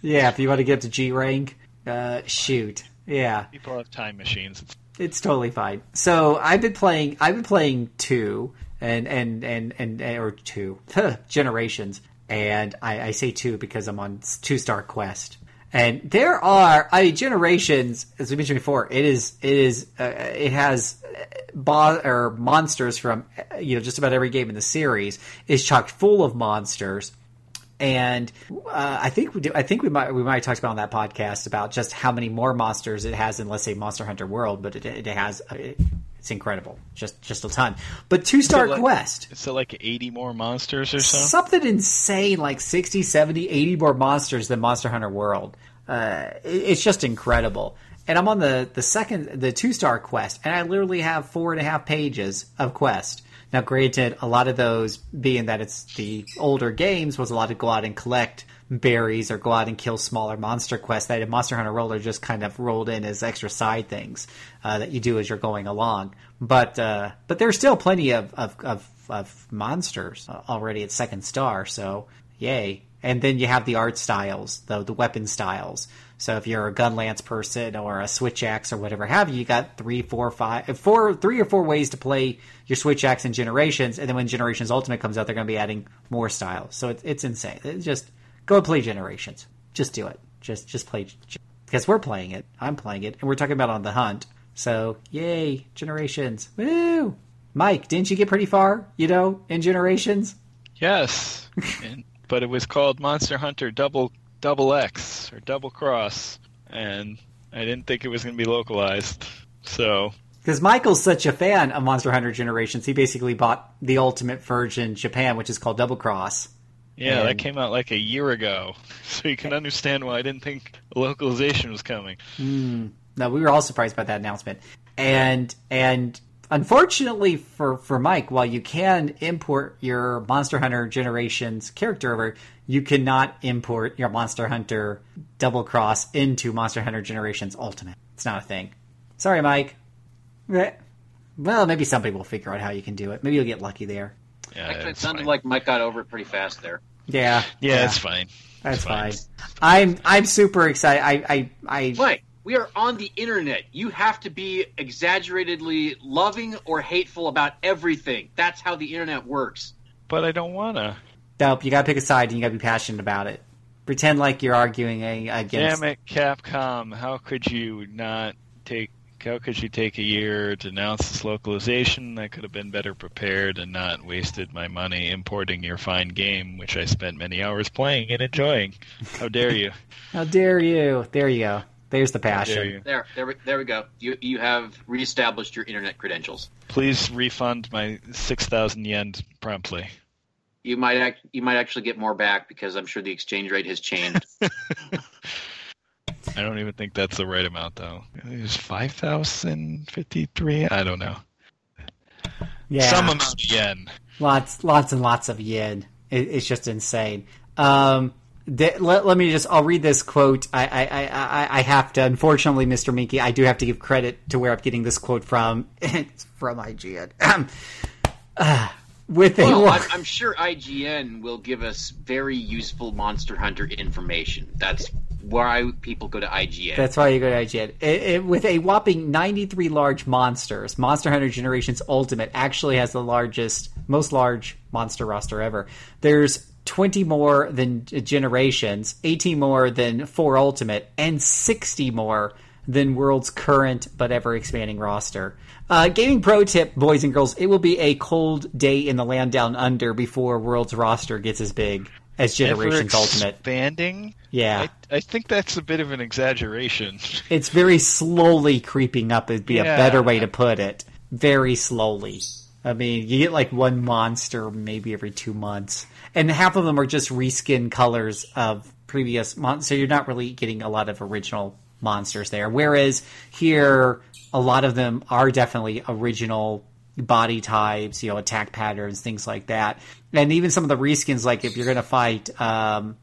Yeah, if you want to get to G rank, uh, shoot. Yeah, People have time machines. It's it's totally fine. So I've been playing. I've been playing two and and and and or two generations, and I, I say two because I'm on two star quest. And there are I mean, generations, as we mentioned before. It is it is uh, it has bo- or monsters from uh, you know just about every game in the series is chocked full of monsters and uh, I think we do, I think we might we might have talked about on that podcast about just how many more monsters it has in let's say Monster Hunter World, but it, it has it, it's incredible, just just a ton. But two star like- quest, it's like 80 more monsters or something. something insane like 60, 70, 80 more monsters than Monster Hunter World. Uh, it's just incredible. And I'm on the the second the two star quest, and I literally have four and a half pages of quest. Now, granted, a lot of those being that it's the older games was a lot of go out and collect berries or go out and kill smaller monster quests that in Monster Hunter World are just kind of rolled in as extra side things uh, that you do as you're going along. But uh, but there's still plenty of of, of, of monsters already at second star, so yay! And then you have the art styles, the the weapon styles. So if you're a gun lance person or a switch axe or whatever have you, you got three, four, five, four, three or four ways to play your switch axe in Generations. And then when Generations Ultimate comes out, they're going to be adding more styles. So it's it's insane. It's just go play Generations. Just do it. Just just play because we're playing it. I'm playing it, and we're talking about on the hunt. So yay, Generations! Woo! Mike, didn't you get pretty far? You know, in Generations. Yes, and, but it was called Monster Hunter Double Double X or Double Cross, and I didn't think it was going to be localized. So Because Michael's such a fan of Monster Hunter Generations, he basically bought the ultimate version Japan, which is called Double Cross. Yeah, And- that came out like a year ago, so you can understand why I didn't think localization was coming. No, we were all surprised by that announcement. And and unfortunately for for Mike, while you can import your Monster Hunter Generations character over, you cannot import your Monster Hunter Double Cross into Monster Hunter Generations Ultimate. It's not a thing. Sorry, Mike. Eh, Well, maybe somebody will figure out how you can do it. Maybe you'll get lucky there. Yeah, Actually, it it's sounded fine. like Mike got over it pretty fast there. Yeah. yeah, it's fine. That's fine. fine. I'm I'm super excited. I I I Mike, we are on the internet. You have to be exaggeratedly loving or hateful about everything. That's how the internet works. But I don't wanna. nope. You gotta pick a side and you gotta be passionate about it. Pretend like you're arguing a, against. Damn it, Capcom! How could you not take? How could you take a year to announce this localization? I could have been better prepared and not wasted my money importing your fine game, which I spent many hours playing and enjoying. How dare you? How dare you? There you go. There's the passion. There, there, we- there we go. You, you have reestablished your internet credentials. Please refund my six thousand yen promptly. You might, act, you might actually get more back because I'm sure the exchange rate has changed. I don't even think that's the right amount, though. It's five thousand fifty-three. I don't know. Yeah, Some amount of yen. lots, lots and lots of yen. It, it's just insane. Um, th- let, let me just. I'll read this quote. I, I, I, I, I have to. Unfortunately, Mr. Minky, I do have to give credit to where I'm getting this quote from. it's from IGN. Uh, with a well, wa- I'm, I'm sure IGN will give us very useful Monster Hunter information. That's why people go to IGN. That's why you go to IGN. It, it, with a whopping 93 large monsters, Monster Hunter Generations Ultimate actually has the largest, most large monster roster ever. There's 20 more than Generations, 18 more than 4 Ultimate, and 60 more than World's current but ever expanding roster. Uh, gaming pro tip, boys and girls, it will be a cold day in the land down under before World's roster gets as big as Generations Ultimate. expanding. Yeah. I, I think that's a bit of an exaggeration. It's very slowly creeping up, it'd be a better way to put it. Very slowly. I mean, you get like one monster maybe every two months. And half of them are just reskin colors of previous monsters, so you're not really getting a lot of original monsters there. Whereas here, a lot of them are definitely original body types, you know, attack patterns, things like that. And even some of the reskins, like if you're going to fight, um,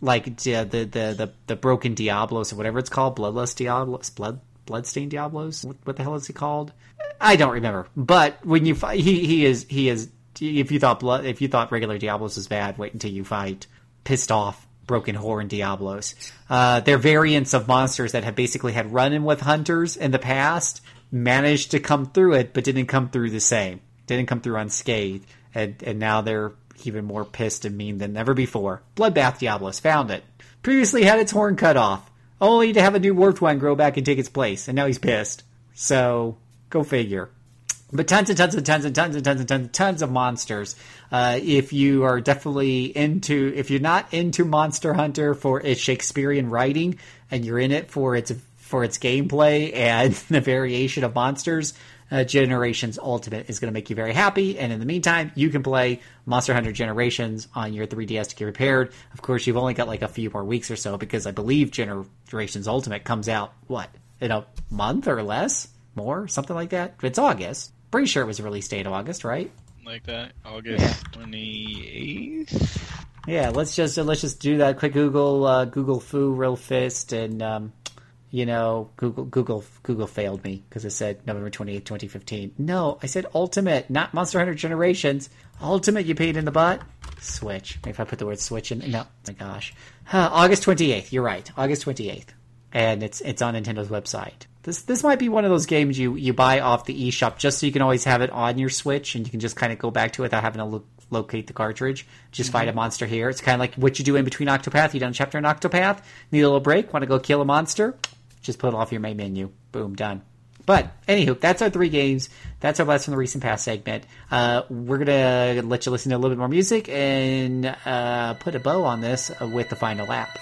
like the, the the the broken Diablos or whatever it's called, bloodless Diablos, blood bloodstained Diablos. What, what the hell is he called? I don't remember. But when you fight, he he is he is. If you thought blood, if you thought regular Diablos was bad, wait until you fight pissed off broken horn Diablos. Uh, they're variants of monsters that have basically had run in with hunters in the past, managed to come through it, but didn't come through the same. Didn't come through unscathed, and and now they're even more pissed and mean than ever before. Bloodbath Diablos found it. Previously had its horn cut off, only to have a new warped one grow back and take its place, and now he's pissed. So go figure. But tons and tons and tons and tons and tons and tons and tons of monsters. Uh, if you are definitely into, if you're not into Monster Hunter for its Shakespearean writing, and you're in it for its for its gameplay and the variation of monsters, uh, Generations Ultimate is going to make you very happy. And in the meantime, you can play Monster Hunter Generations on your 3DS to get prepared. Of course, you've only got like a few more weeks or so because I believe Generations Ultimate comes out what in a month or less, more something like that. It's August. Pretty sure it was release date August, right? like that. August twenty eighth. Yeah, let's just let's just do that. Quick Google uh, Google foo real fist, and um, you know Google Google Google failed me because it said November twenty eighth, twenty fifteen. No, I said Ultimate, not Monster Hunter Generations. Ultimate, you paid in the butt. Switch. Maybe if I put the word Switch in. No, oh my gosh. Huh, August twenty eighth. You're right. August twenty eighth, and it's it's on Nintendo's website. This this might be one of those games you you buy off the eShop just so you can always have it on your Switch and you can just kind of go back to it without having to look, locate the cartridge. Just fight a mm-hmm. monster here. It's kind of like what you do in between Octopath. You done a chapter in Octopath, need a little break, want to go kill a monster, just put it off your main menu. Boom, done. But anywho, that's our three games. That's our blast from the recent past segment. Uh, we're gonna let you listen to a little bit more music and uh, put a bow on this with the final lap.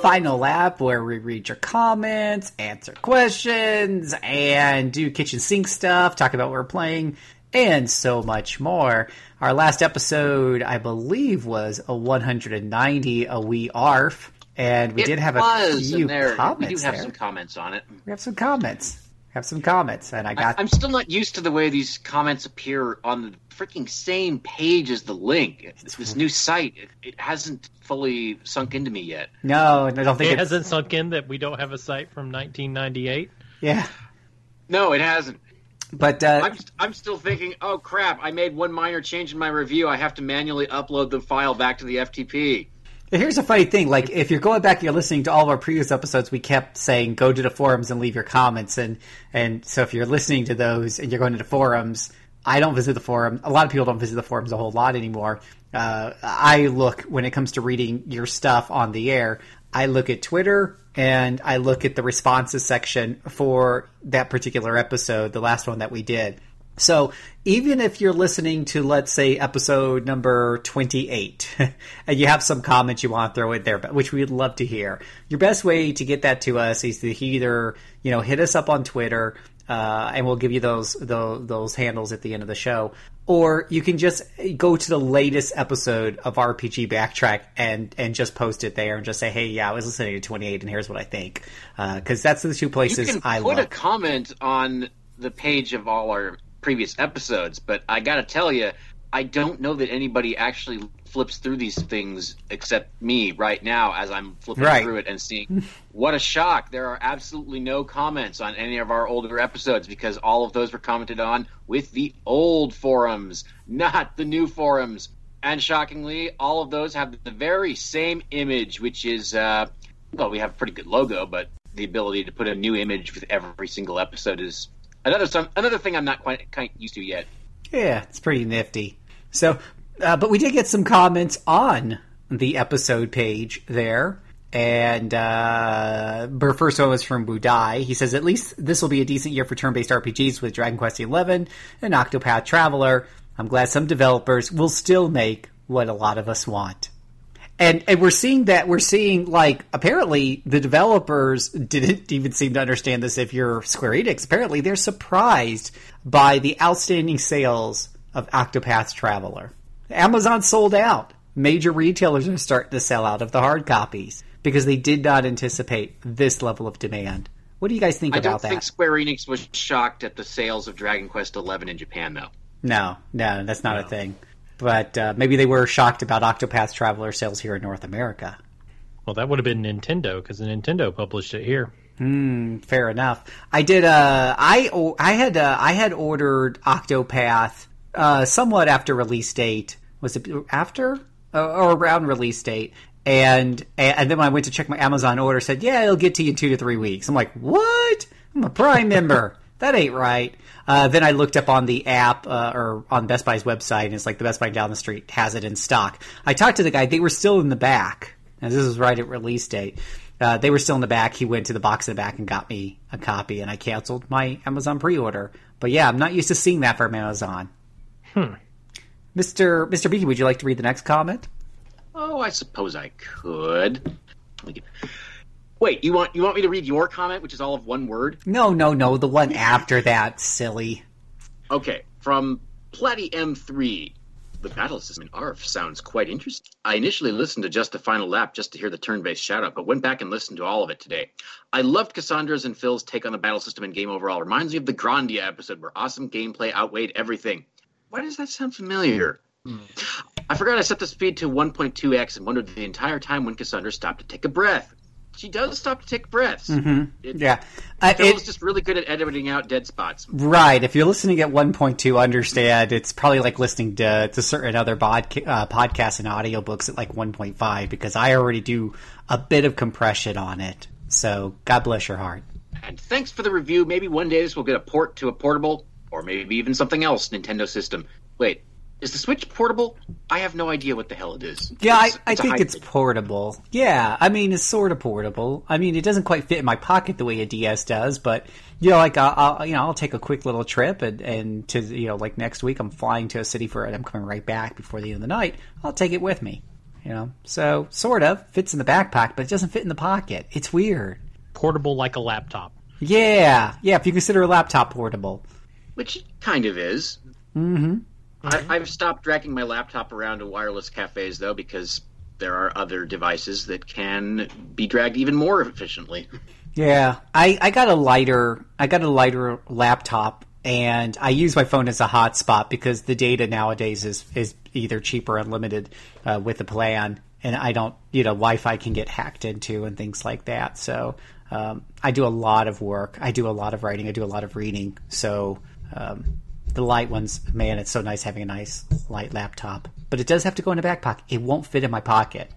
Final lap where we read your comments, answer questions, and do kitchen sink stuff, talk about what we're playing, and so much more. Our last episode, I believe, was a 190 a wee ARF, and we It did have a was, few there, comments We do have there. some comments on it. we have some comments. Have some comments, and I I, got I'm still not used to the way these comments appear on the freaking same page as the link. This new site, it, it hasn't fully sunk into me yet. no, I don't think It it, hasn't sunk in that we don't have a site from 1998. yeah, No, it hasn't. but uh, I'm, I'm still thinking, oh crap, I made one minor change in my review. I have to manually upload the file back to the FTP. Here's a funny thing. Like, if you're going back and you're listening to all of our previous episodes, we kept saying go to the forums and leave your comments. And, and so if you're listening to those and you're going to the forums, I don't visit the forum. A lot of people don't visit the forums a whole lot anymore. Uh, I look, when it comes to reading your stuff on the air, I look at Twitter and I look at the responses section for that particular episode, the last one that we did. So even if you're listening to, let's say, episode number 28, and you have some comments you want to throw in there, which we'd love to hear, your best way to get that to us is to either, you know, hit us up on Twitter, uh, and we'll give you those, those those handles at the end of the show, or you can just go to the latest episode of RPG Backtrack and and just post it there and just say, hey, yeah, I was listening to 28, and here's what I think, because that's the two You places can I put a comment on the page of all our previous episodes, but I got to tell you, I don't know that anybody actually flips through these things except me right now as I'm flipping Right. through it and seeing what a shock. There are absolutely no comments on any of our older episodes because all of those were commented on with the old forums, not the new forums. And shockingly, all of those have the very same image, which is, uh, well, we have a pretty good logo, but the ability to put a new image with every single episode is another some, another thing I'm not quite, quite used to yet. Yeah, it's pretty nifty. So, uh, but we did get some comments on the episode page there. And uh, first one was from Budai. He says, at least this will be a decent year for turn based RPGs with Dragon Quest XI and Octopath Traveler. I'm glad some developers will still make what a lot of us want. And and we're seeing that we're seeing like apparently the developers didn't even seem to understand this if you're Square Enix. Apparently they're surprised by the outstanding sales of Octopath Traveler. Amazon sold out. Major retailers are starting to sell out of the hard copies because they did not anticipate this level of demand. What do you guys think I about that? I don't think Square Enix was shocked at the sales of Dragon Quest XI in Japan, though. No, no, that's not a thing. But uh, maybe they were shocked about Octopath Traveler sales here in North America. Well, that would have been Nintendo because Nintendo published it here. Hmm, fair enough. I did. Uh, I o- I had uh, I had ordered Octopath uh, somewhat after release date. Was it after uh, or around release date? And and then when I went to check my Amazon order, said yeah, it'll get to you in two to three weeks. I'm like, what? I'm a Prime member. That ain't right. Uh, then I looked up on the app uh, or on Best Buy's website, and it's like the Best Buy down the street has it in stock. I talked to the guy; they were still in the back. And this was right at release date. Uh, they were still in the back. He went to the box in the back and got me a copy, and I canceled my Amazon pre-order. But yeah, I'm not used to seeing that from Amazon. Hmm. Mr. Mr. Beaky, would you like to read the next comment? Oh, I suppose I could. Let me get- Wait, you want you want me to read your comment, which is all of one word? No, no, no. The one after that, silly. Okay, from Platy M3. The battle system in ARF sounds quite interesting. I initially listened to just the final lap just to hear the turn-based shout-out, but went back and listened to all of it today. I loved Cassandra's and Phil's take on the battle system and game overall. Reminds me of the Grandia episode where awesome gameplay outweighed everything. Why does that sound familiar? I forgot I set the speed to 1.2x and wondered the entire time when Cassandra stopped to take a breath. She does stop to take breaths. Mm-hmm. Yeah, uh, Phil's it, just really good at editing out dead spots. right. If you're listening at 1.2, understand it's probably like listening to, to certain other podca- uh, podcasts and audiobooks at like 1.5 because I already do a bit of compression on it. So God bless your heart. And thanks for the review. Maybe one day this will get a port to a portable, or maybe even something else Nintendo system. Wait, is the Switch portable? I have no idea what the hell it is. Yeah, I, It's- I it's a think it's portable. Yeah, I mean it's sort of portable. I mean it doesn't quite fit in my pocket the way a DS does, but you know, like I'll, I'll you know I'll take a quick little trip and and to you know like next week I'm flying to a city for it. I'm coming right back before the end of the night. I'll take it with me. You know, so sort of fits in the backpack, but it doesn't fit in the pocket. It's weird. Portable like a laptop. Yeah, yeah. If you consider a laptop portable, which it kind of is. Mm-hmm. I, I've stopped dragging my laptop around to wireless cafes though because there are other devices that can be dragged even more efficiently. Yeah, I, I got a lighter I got a lighter laptop and I use my phone as a hotspot because the data nowadays is is either cheap or unlimited uh, with the plan, and I don't you know Wi-Fi can get hacked into and things like that. So um, I do a lot of work. I do a lot of writing. I do a lot of reading. So um, the light ones, man, it's so nice having a nice light laptop. But it does have to go in a back pocket. It won't fit in my pocket.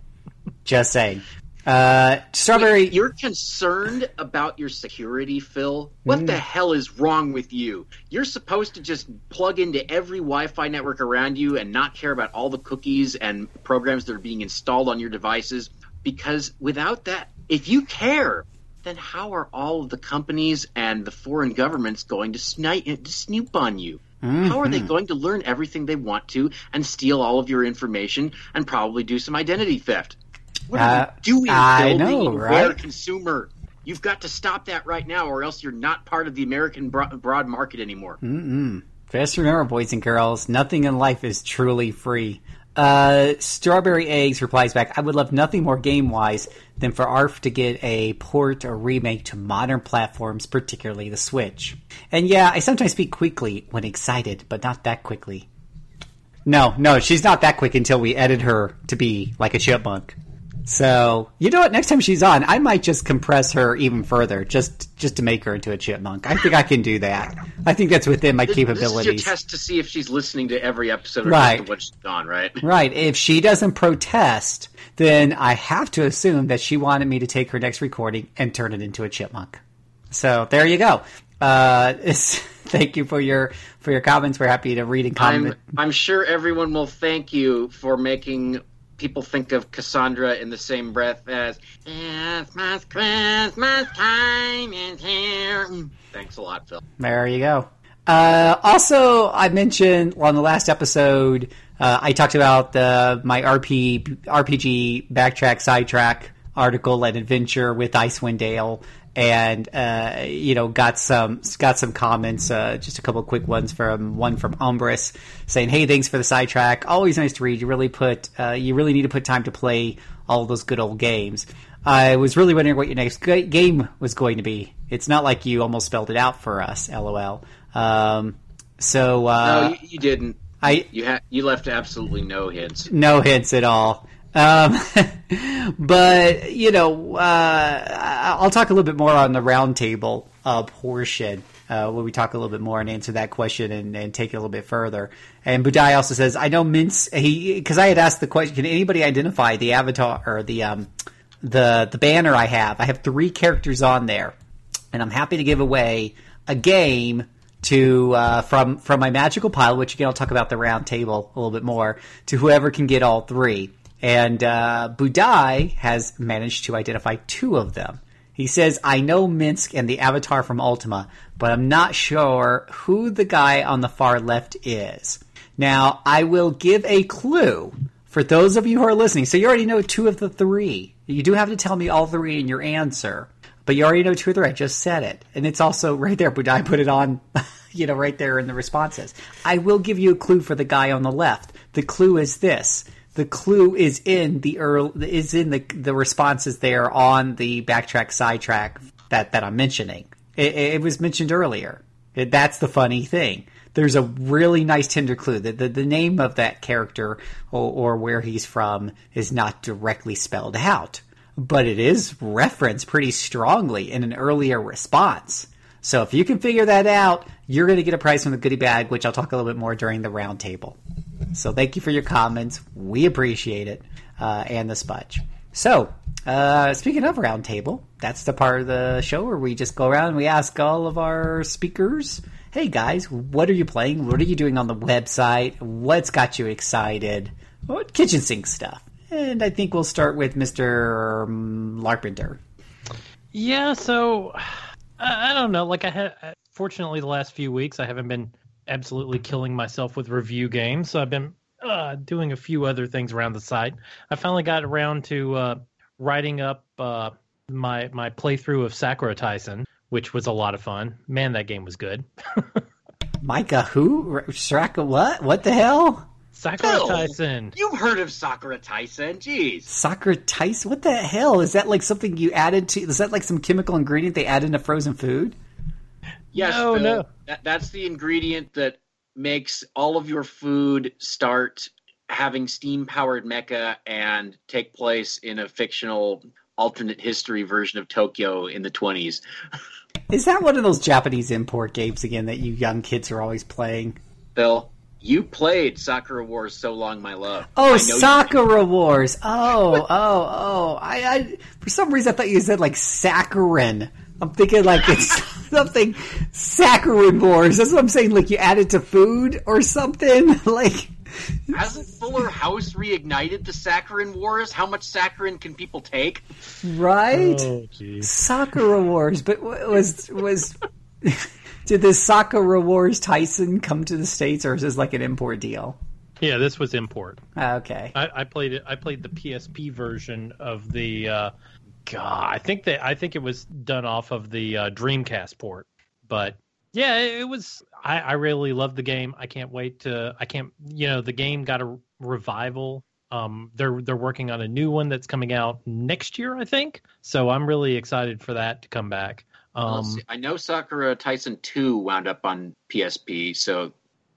Just saying. Uh, strawberry. You're concerned about your security, Phil? What the hell is wrong with you? You're supposed to just plug into every Wi Fi network around you and not care about all the cookies and programs that are being installed on your devices. Because without that, if you care, then how are all of the companies and the foreign governments going to, snipe, to snoop on you? How are they going to learn everything they want to and steal all of your information and probably do some identity theft? What are Uh, you doing, I Bill, know, right? consumer? You've got to stop that right now, or else you're not part of the American bro- broad market anymore. Just remember, boys and girls, nothing in life is truly free. Uh, Strawberry Eggs replies back, I would love nothing more game wise than for ARF to get a port or remake to modern platforms, particularly the Switch. And yeah, I sometimes speak quickly when excited, but not that quickly. No, no, she's not that quick until we edit her to be like a chipmunk. So you know what? Next time she's on, I might just compress her even further, just just to make her into a chipmunk. I think I can do that. I think that's within my This, this is capabilities. your test to see if she's listening to every episode Right. when she's gone, right? Right. If she doesn't protest, then I have to assume that she wanted me to take her next recording and turn it into a chipmunk. So there you go. Uh, thank you for your for your comments. We're happy to read and I'm comment. I'm sure everyone will thank you for making people think of Cassandra in the same breath as Christmas, Christmas time is here. Thanks a lot, Phil. There you go. Uh, also, I mentioned well, on the last episode, uh, I talked about the my RP, RPG backtrack sidetrack article and adventure with Icewind Dale, and uh, you know got some got some comments, uh, just a couple of quick ones from one from Umbris saying, "Hey, thanks for the sidetrack. Always nice to read. You really put uh, you really need to put time to play all those good old games." I was really wondering what your next ga- game was going to be. It's not like you almost spelled it out for us, lol. Um, so uh, no, you, you didn't. I You ha- you left absolutely no hints. no hints at all. Um, but you know, uh, I'll talk a little bit more on the roundtable uh, portion uh, when we talk a little bit more and answer that question and, and take it a little bit further. And Budai also says, "I know Minsk." He because I had asked the question, "Can anybody identify the avatar or the um, the the banner I have? I have three characters on there, and I'm happy to give away a game." to uh, from from my magical pile, which again I'll talk about the round table a little bit more, to whoever can get all three. And uh, Budai has managed to identify two of them. He says, "I know Minsk and the Avatar from Ultima, but I'm not sure who the guy on the far left is." Now I will give a clue for those of you who are listening. So you already know two of the three. You do have to tell me all three in your answer. But you already know two or three. I just said it. And it's also right there. Budai put it on, you know, right there in the responses. I will give you a clue for the guy on the left. The clue is this. The clue is in the earl is in the the responses there on the backtrack sidetrack that that I'm mentioning. It, it was mentioned earlier. It, that's the funny thing. There's a really nice tender clue that the, the name of that character or, or where he's from is not directly spelled out but it is referenced pretty strongly in an earlier response. So if you can figure that out, you're going to get a prize from the goodie bag, which I'll talk a little bit more during the roundtable. So thank you for your comments. We appreciate it, uh, and the spudge. So, uh, speaking of roundtable, that's the part of the show where we just go around and we ask all of our speakers, hey guys, what are you playing? What are you doing on the website? What's got you excited? What kitchen sink stuff? And I think we'll start with Mr. Larpenter. Yeah, so I, I don't know. Like I had, fortunately, the last few weeks I haven't been absolutely killing myself with review games. So I've been uh, doing a few other things around the site. I finally got around to uh, writing up uh, my my playthrough of Sakura Taisen, which was a lot of fun. Man, that game was good. Micah, who? Shraka, what? What the hell? Sakura Phil! Tyson. You've heard of Sakura Taisen? Jeez. Sakura Taisen? What the hell? Is that like something you added to? Is that like some chemical ingredient they add into frozen food? Yes, No, Phil. no. That, that's the ingredient that makes all of your food start having steam powered mecha and take place in a fictional alternate history version of Tokyo in the 20s. Is that one of those Japanese import games again that you young kids are always playing? Phil, you played Sakura Wars So Long My Love. Oh, know you- Sakura Wars. Oh, oh, oh. I, I for some reason I thought you said like saccharin. I'm thinking like it's something saccharin wars. That's what I'm saying. Like you add it to food or something. Like Hasn't Fuller House reignited the Saccharin Wars? How much saccharin can people take? right? Oh, jeez. Sakura Wars, but was was Did this Sakura Wars Tyson come to the states, or is this like an import deal? Yeah, this was import. Okay. I, I played it. I played the PSP version of the. Uh, God, I think that I think it was done off of the uh, Dreamcast port. But yeah, it, was. I, I really love the game. I can't wait to. I can't. You know, the game got a revival. Um, they're they're working on a new one that's coming out next year, I think. So I'm really excited for that to come back. Um, I know Sakura Taisen 2 wound up on PSP, so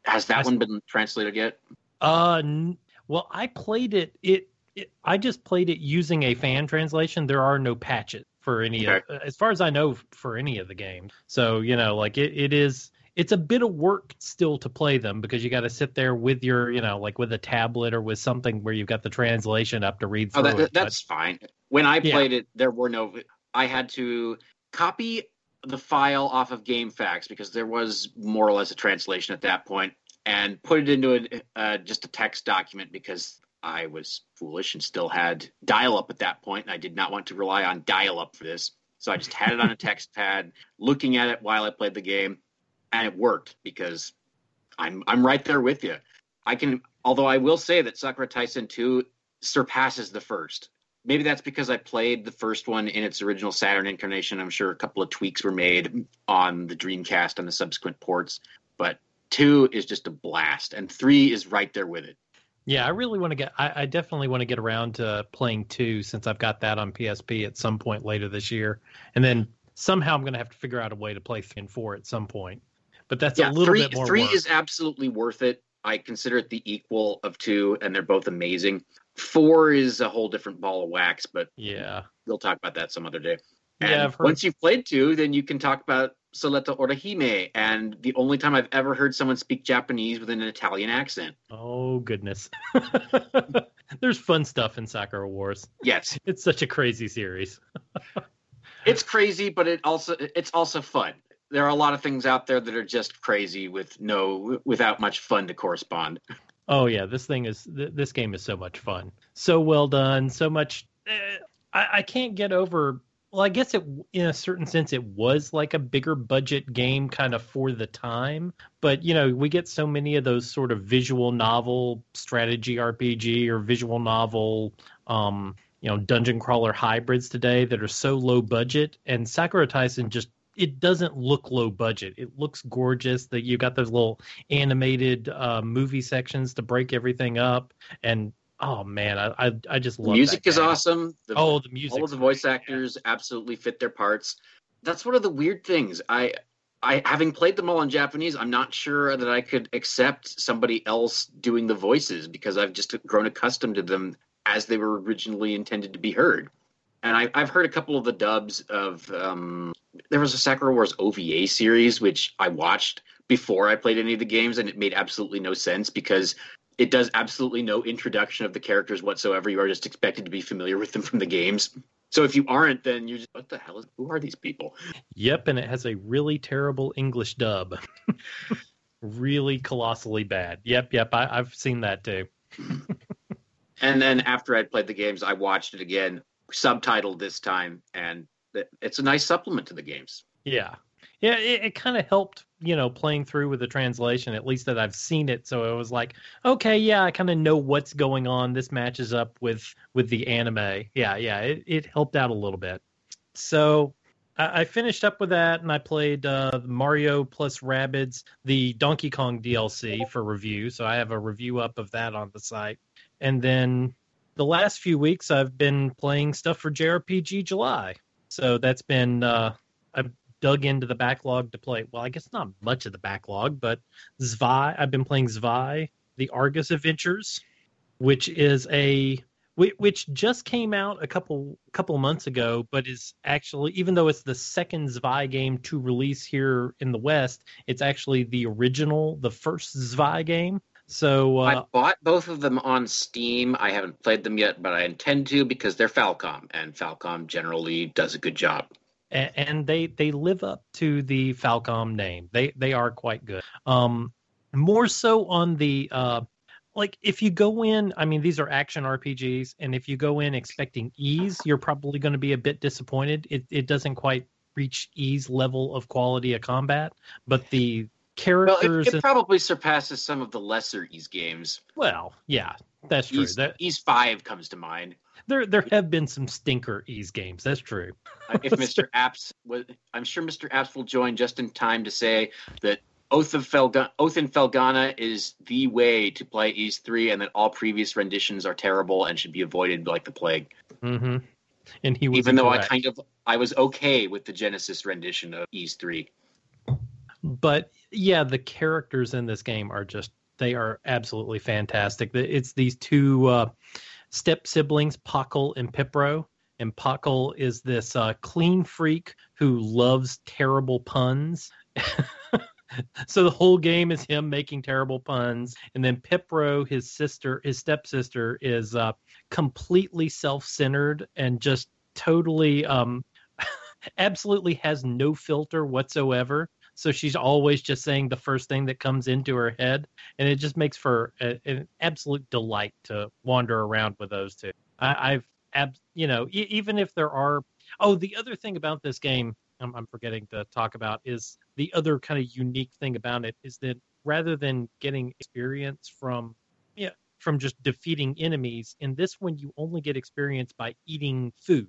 has that I- one been translated yet? Uh, n- well, I played it, it. It. I just played it using a fan translation. There are no patches for any of, as far as I know, for any of the games. So you know, like it, it is. It's a bit of work still to play them because you got to sit there with your, you know, like with a tablet or with something where you've got the translation up to read Oh, through that, it. that's fine. When I Yeah. played it, there were no. I had to copy the file off of GameFAQs because there was more or less a translation at that point, and put it into a, uh, just a text document because I was foolish and still had dial-up at that point, and I did not want to rely on dial-up for this. So I just had it on a text pad, looking at it while I played the game, and it worked because I'm I'm right there with you. I can, although I will say that Sakura Taisen 2 surpasses the first. Maybe that's because I played the first one in its original Saturn incarnation. I'm sure a couple of tweaks were made on the Dreamcast and the subsequent ports, but two is just a blast, and three is right there with it. Yeah, I really want to get. I, I definitely want to get around to playing two since I've got that on PSP at some point later this year, and then somehow I'm going to have to figure out a way to play three and four at some point. But that's yeah, a little three bit more three work. is absolutely worth it. I consider it the equal of two, and they're both amazing. Four is a whole different ball of wax, but yeah, we'll talk about that some other day. And yeah. Heard. once you've played two, then you can talk about Soletta Orihime, and the only time I've ever heard someone speak Japanese with an Italian accent. Oh goodness, there's fun stuff in Sakura Wars. Yes, It's such a crazy series. it's crazy, but it also it's also fun. There are a lot of things out there that are just crazy with no without much fun to correspond. Oh yeah, this thing is th- this game is so much fun, so well done, so much. Eh, I, I can't get over. Well, I guess it, in a certain sense, it was like a bigger budget game, kind of for the time. But you know, we get so many of those sort of visual novel strategy RPG or visual novel, um, you know, dungeon crawler hybrids today that are so low budget, and Sakura Taisen just it doesn't look low budget. It looks gorgeous. That you got those little animated uh, movie sections to break everything up, and oh man, I I, I just The love music is awesome. The, Oh, the music. all of the voice actors absolutely fit their parts. That's one of the weird things. I, I having played them all in Japanese, I'm not sure that I could accept somebody else doing the voices because I've just grown accustomed to them as they were originally intended to be heard. And I, I've heard a couple of the dubs of. Um, there was a Sakura Wars OVA series which I watched before I played any of the games, and it made absolutely no sense because it does absolutely no introduction of the characters whatsoever. You are just expected to be familiar with them from the games. So if you aren't, then you're just what the hell is who are these people? Yep, and it has a really terrible English dub. really colossally bad. Yep, yep. I, I've seen that too. And then after I'd played the games, I watched it again, subtitled this time, and it's a nice supplement to the games. Yeah. Yeah, it, it kind of helped, you know, playing through with the translation, at least that I've seen it. So it was like, okay, yeah, I kind of know what's going on. This matches up with with the anime. Yeah, yeah, it, it helped out a little bit. So I, I finished up with that, and I played uh, Mario plus Rabbids, the Donkey Kong DLC for review. So I have a review up of that on the site. And then the last few weeks, I've been playing stuff for JRPG July. So that's been uh, I've dug into the backlog to play. Well, I guess not much of the backlog, but Zwei. I've been playing Zwei, the Arges Adventures, which is a which just came out a couple couple months ago, but is actually even though it's the second Zwei game to release here in the West, it's actually the original, the first Zwei game. So uh, I bought both of them on Steam. I haven't played them yet, but I intend to because they're Falcom, and Falcom generally does a good job. And they they live up to the Falcom name. They they are quite good. Um, more so on the uh, like if you go in, I mean these are action RPGs, and if you go in expecting Ys, you're probably going to be a bit disappointed. It it doesn't quite reach Ys level of quality of combat, but the Well, characters. it, it and- probably surpasses some of the lesser Ys games. well, yeah, that's true. Ys, That, Ys Five comes to mind. there, there have been some stinker Ys games. That's true. Uh, If Mr. Apps, was, I'm sure Mr. Apps will join just in time to say that Oath of Felga- Oath in Felghana is the way to play Ys Three, and that all previous renditions are terrible and should be avoided like the plague. hmm And he was Even though I kind of I was okay with the Genesis rendition of Ys Three. but yeah, the characters in this game are just they are absolutely fantastic. It's these two uh, step siblings, Pokkle and Pipiro. And Pokkle is this uh, clean freak who loves terrible puns. so the whole game is him making terrible puns, and then Pipiro, his sister, his stepsister, is uh, completely self-centered and just totally, um, absolutely has no filter whatsoever. So she's always just saying the first thing that comes into her head, and it just makes for a, an absolute delight to wander around with those two. I, I've, ab, you know, e- even if there are. Oh, the other thing about this game, I'm, I'm forgetting to talk about, is the other kind of unique thing about it is that rather than getting experience from, yeah, from just defeating enemies, in this one you only get experience by eating food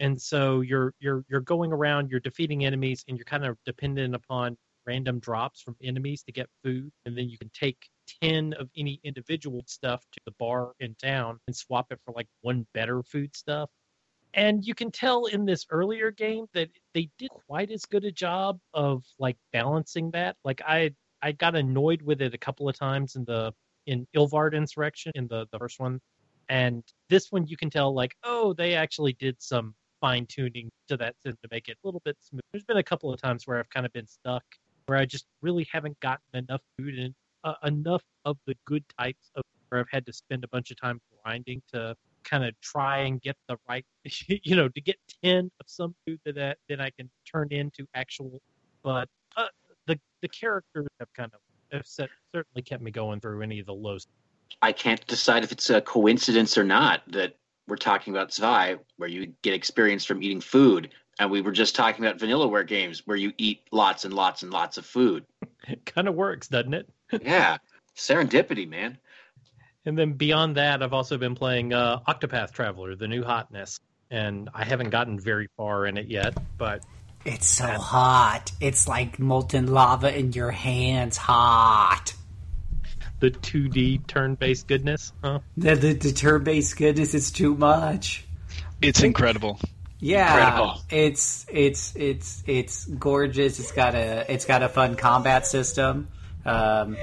and so you're you're you're going around you're defeating enemies and you're kind of dependent upon random drops from enemies to get food. And then you can take 10 of any individual stuff to the bar in town and swap it for like one better food stuff. And you can tell in this earlier game that they did quite as good a job of like balancing that. Like i i got annoyed with it a couple of times in the in ilvard insurrection in the the first one. And this one you can tell like oh they actually did some fine tuning to that to make it a little bit smooth. There's been a couple of times where I've kind of been stuck, where I just really haven't gotten enough food and uh, enough of the good types of where I've had to spend a bunch of time grinding to kind of try and get the right, you know, to get ten of some food that that I can turn into actual. But uh, the the characters have kind of have set, certainly kept me going through any of the lows. I can't decide if it's a coincidence or not that we're talking about Zwei, where you get experience from eating food, and we were just talking about Vanillaware games where you eat lots and lots and lots of food. It kind of works, doesn't it? yeah, serendipity, man. And then beyond that, I've also been playing uh, Octopath Traveler, the new hotness, and I haven't gotten very far in it yet. But It's so hot. It's like molten lava in your hands. Hot. The 2D turn-based goodness, huh? The, the, the turn-based goodness is too much. It's incredible. Yeah, Incredible. it's it's it's it's gorgeous. It's got a it's got a fun combat system. Um,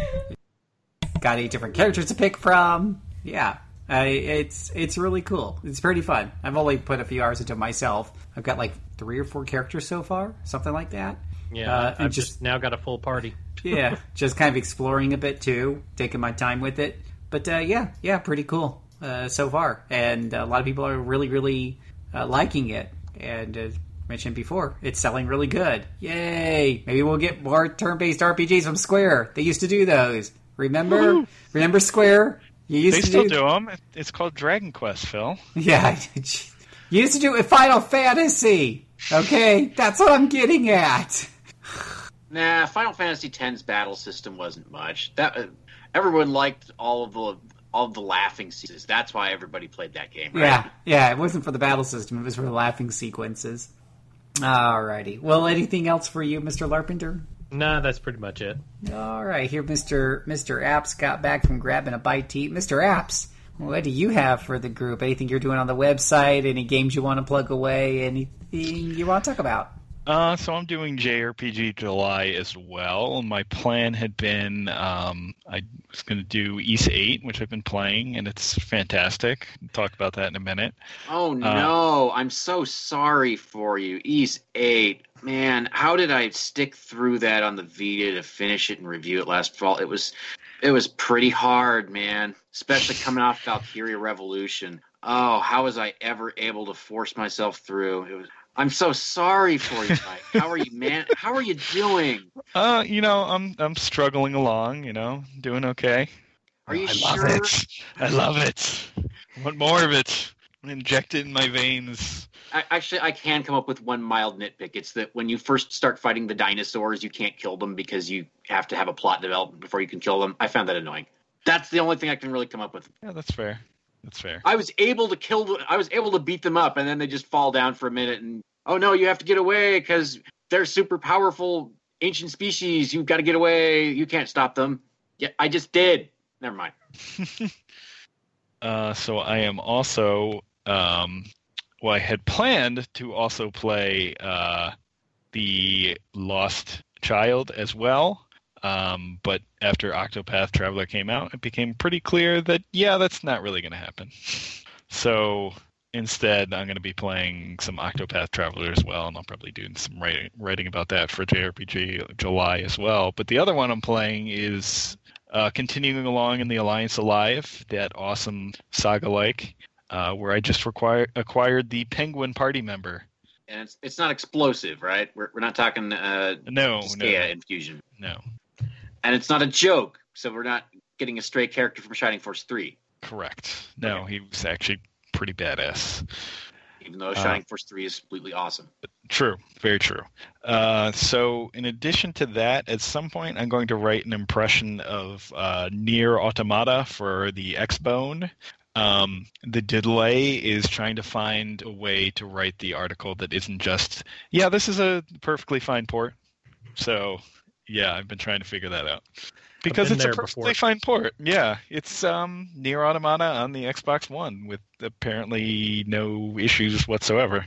got eight different characters to pick from. Yeah, I, it's it's really cool. It's pretty fun. I've only put a few hours into it myself. I've got like three or four characters so far, something like that. Yeah, Uh, I've just- just now got a full party. yeah, just kind of exploring a bit too, taking my time with it. But uh, yeah, yeah, pretty cool uh, so far, and a lot of people are really, really uh, liking it. And as mentioned before, it's selling really good. Yay! Maybe we'll get more turn-based RPGs from Square. They used to do those. Remember? Remember Square? You used They to still do, do them. It's called Dragon Quest, Phil. Yeah, you used to do it with Final Fantasy. Okay, that's what I'm getting at. Nah, Final Fantasy X's battle system wasn't much. That uh, everyone liked all of the all of the laughing sequences. That's why everybody played that game. Right? Yeah, yeah, it wasn't for the battle system, it was for the laughing sequences. Alrighty. Well, anything else for you, Mr. Larpenter? Nah, that's pretty much it. All right, here Mr. Mr. Apps got back from grabbing a bite to eat. Mr. Apps, what do you have for the group? Anything you're doing on the website? Any games you want to plug away? Anything you want to talk about? Uh, so I'm doing JRPG July as well. My plan had been um, I was going to do Ys 8, which I've been playing, and it's fantastic. Talk about that in a minute. Oh no, I'm so sorry for you. Ys eight. Man, how did I stick through that on the Vita to finish it and review it last fall? It was it was pretty hard, man. Especially coming off Valkyria Revolution. Oh, how was I ever able to force myself through? It was I'm so sorry for you, Mike. How are you, man? How are you doing? Uh, you know, I'm I'm struggling along. You know, doing okay. Are you I sure? love it. I love it. I want more of it. Inject it in my veins. I, actually, I can come up with one mild nitpick. It's that when you first start fighting the dinosaurs, you can't kill them because you have to have a plot development before you can kill them. I found that annoying. That's the only thing I can really come up with. Yeah, that's fair. That's fair. I was able to kill. The, I was able to beat them up, and then they just fall down for a minute. And oh no, you have to get away because they're super powerful ancient species. You've got to get away. You can't stop them. Yeah, I just did. Never mind. Uh, so I am also. Um, well, I had planned to also play uh, the Lost Child as well. Um, but after Octopath Traveler came out, it became pretty clear that yeah, that's not really going to happen. So instead, I'm going to be playing some Octopath Traveler as well, and I'll probably do some writing, writing about that for JRPG July as well. But the other one I'm playing is uh, continuing along in the Alliance Alive, that awesome saga-like, uh, where I just require, acquired the Penguin party member. And it's it's not explosive, right? We're we're not talking uh, No, no, infusion, no. And it's not a joke. So we're not getting a stray character from Shining Force Three, Correct. No, he was actually pretty badass. even though Uh, Shining Force Three is completely awesome. True, very true. Uh, so, in addition to that, at some point, I'm going to write an impression of uh, Nier Automata for the Xbone. Um, the delay is trying to find a way to write the article that isn't just, yeah, this is a perfectly fine port. So, yeah, I've been trying to figure that out. Because it's a perfectly before. fine port. Yeah, it's um, Nier Automata on the Xbox One with apparently no issues whatsoever.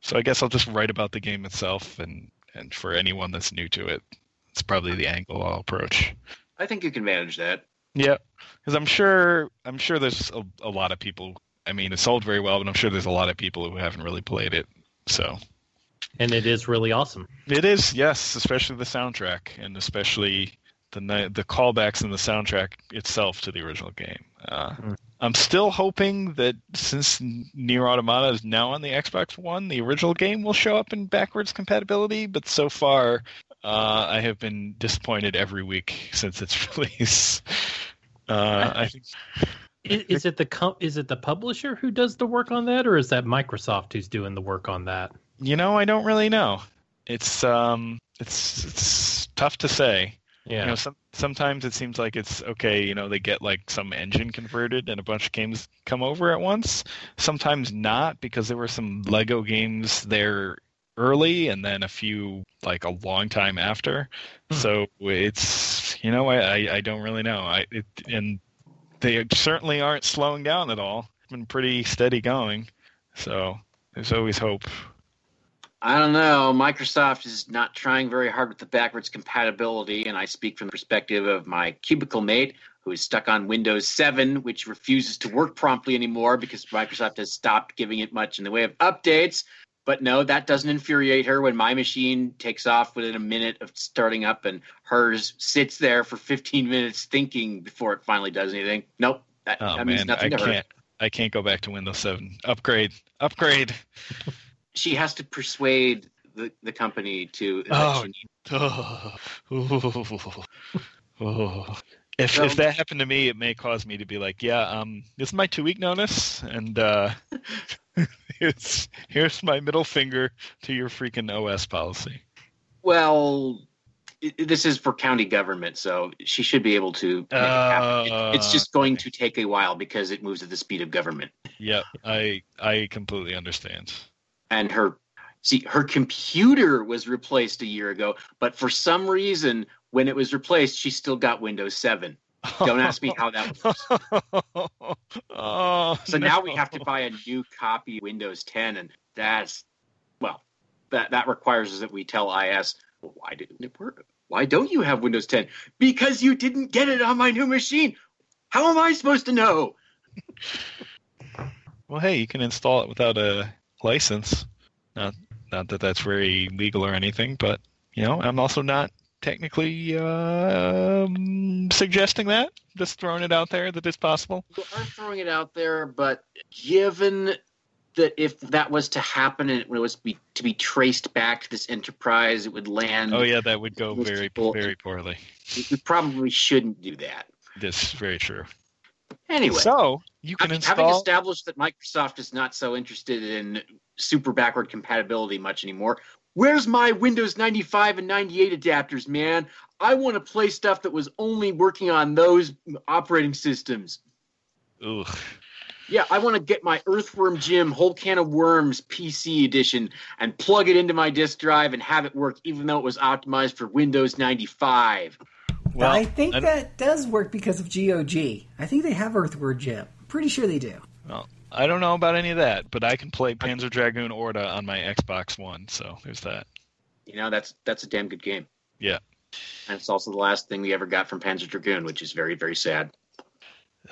So I guess I'll just write about the game itself, and and for anyone that's new to it, it's probably the angle I'll approach. I think you can manage that. Yeah, because I'm sure I'm sure there's a, a lot of people. I mean, it sold very well, but I'm sure there's a lot of people who haven't really played it. So and it is really awesome. it is, yes, especially the soundtrack, and especially the the callbacks in the soundtrack itself to the original game. Uh, Mm. I'm still hoping that since Nier Automata is now on the Xbox One, the original game will show up in backwards compatibility. But so far, uh, I have been disappointed every week since its release. Uh, I think Is, is it the com- is it the publisher who does the work on that, or is that Microsoft who's doing the work on that? You know I don't really know. It's um, it's it's tough to say. Yeah, You know, some, sometimes it seems like it's okay. You know, they get like some engine converted and a bunch of games come over at once. Sometimes not because there were some Lego games there early and then a few like a long time after. Hmm. So it's you know I, I I don't really know. I it, and they certainly aren't slowing down at all. It's been pretty steady going. So there's always hope. I don't know. Microsoft is not trying very hard with the backwards compatibility, and I speak from the perspective of my cubicle mate who is stuck on Windows 7, which refuses to work promptly anymore because Microsoft has stopped giving it much in the way of updates. But no, that doesn't infuriate her when my machine takes off within a minute of starting up and hers sits there for 15 minutes thinking before it finally does anything. Nope. That, Oh that means man, I nothing to her. can't. I can't go back to Windows 7. Upgrade. Upgrade. She has to persuade the, the company to. Oh, she Oh. Oh. If Well- if that happened to me, it may cause me to be like, yeah, um, this is my two week notice, and uh, here's here's my middle finger to your freaking OS policy. Well, this is for county government, so she should be able to. make it happen. It's just going to take a while because it moves at the speed of government. Yep, I I completely understand. And her, see, her computer was replaced a year ago, but for some reason, when it was replaced, she still got Windows 7. Don't ask me how that works. oh, So now we have to buy a new copy of Windows 10, and that's well, that that requires us that we tell IS, well, why didn't it work? Why don't you have Windows 10? Because you didn't get it on my new machine. How am I supposed to know? Well, hey, you can install it without a license. Not not that that's very legal or anything, but you know, I'm also not technically um, suggesting that. Just throwing it out there that it's possible. You are throwing it out there, but given that if that was to happen and it was be, to be traced back to this enterprise, it would land. Oh yeah, that would go very people- very poorly. We probably shouldn't do that. This is very true. Anyway, So you can having, having install. established that Microsoft is not so interested in super backward compatibility much anymore, where's my Windows 95 and 98 adapters, man? I want to play stuff that was only working on those operating systems. Ugh. Yeah, I want to get my Earthworm Jim whole can of worms PC edition and plug it into my disk drive and have it work, even though it was optimized for Windows 95. Well, I think I- that does work because of GOG. I think they have Earthworm Jim. Pretty sure they do. Well, I don't know about any of that, but I can play Panzer Dragoon Orta on my Xbox One, so there's that. You know, that's that's a damn good game. Yeah. And it's also the last thing we ever got from Panzer Dragoon, which is very, very sad.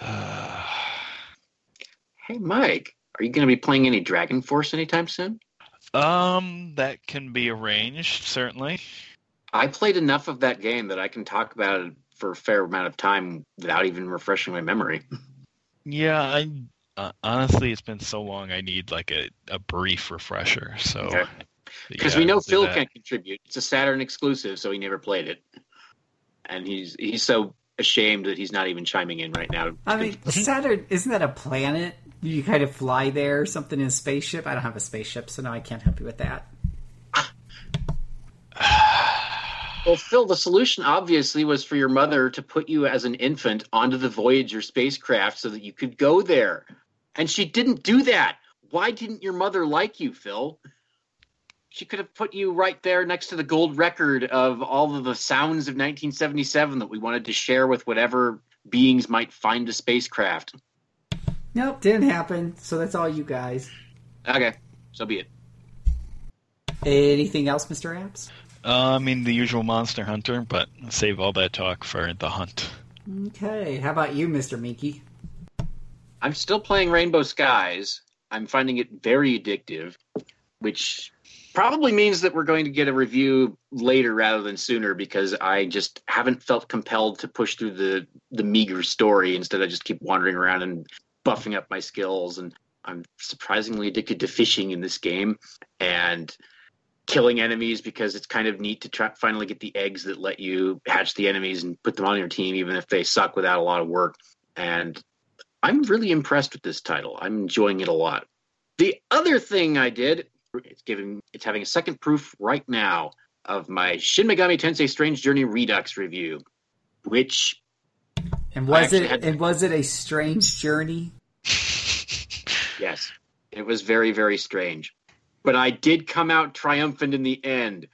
Hey, Mike, are you going to be playing any Dragon Force anytime soon? um, that can be arranged, certainly. I played enough of that game that I can talk about it for a fair amount of time without even refreshing my memory. Yeah, I uh, honestly, it's been so long. I need like a, a brief refresher. So Okay. Because yeah, we know Phil that. can't contribute. It's a Saturn exclusive, so he never played it, and he's he's so ashamed that he's not even chiming in right now. I mean, Saturn isn't that a planet? You kind of fly there or something in a spaceship. I don't have a spaceship, so no, I can't help you with that. Well, Phil, the solution obviously was for your mother to put you as an infant onto the Voyager spacecraft so that you could go there. And she didn't do that. Why didn't your mother like you, Phil? She could have put you right there next to the gold record of all of the sounds of 1977 that we wanted to share with whatever beings might find a spacecraft. Nope, didn't happen. So that's all you guys. Okay, so be it. Anything else, Mr. Apps? Uh, I mean, the usual Monster Hunter, but save all that talk for the hunt. Okay, how about you, Mr. Minky? I'm still playing Rainbow Skies. I'm finding it very addictive, which probably means that we're going to get a review later rather than sooner because I just haven't felt compelled to push through the the meager story. Instead, I just keep wandering around and buffing up my skills. And I'm surprisingly addicted to fishing in this game and killing enemies because it's kind of neat to try finally get the eggs that let you hatch the enemies and put them on your team, even if they suck without a lot of work. And I'm really impressed with this title. I'm enjoying it a lot. The other thing I did, it's giving it's having a second proof right now of my Shin Megami Tensei Strange Journey Redux review, which And was it had- and was it a strange journey? yes, it was very very strange. But I did come out triumphant in the end,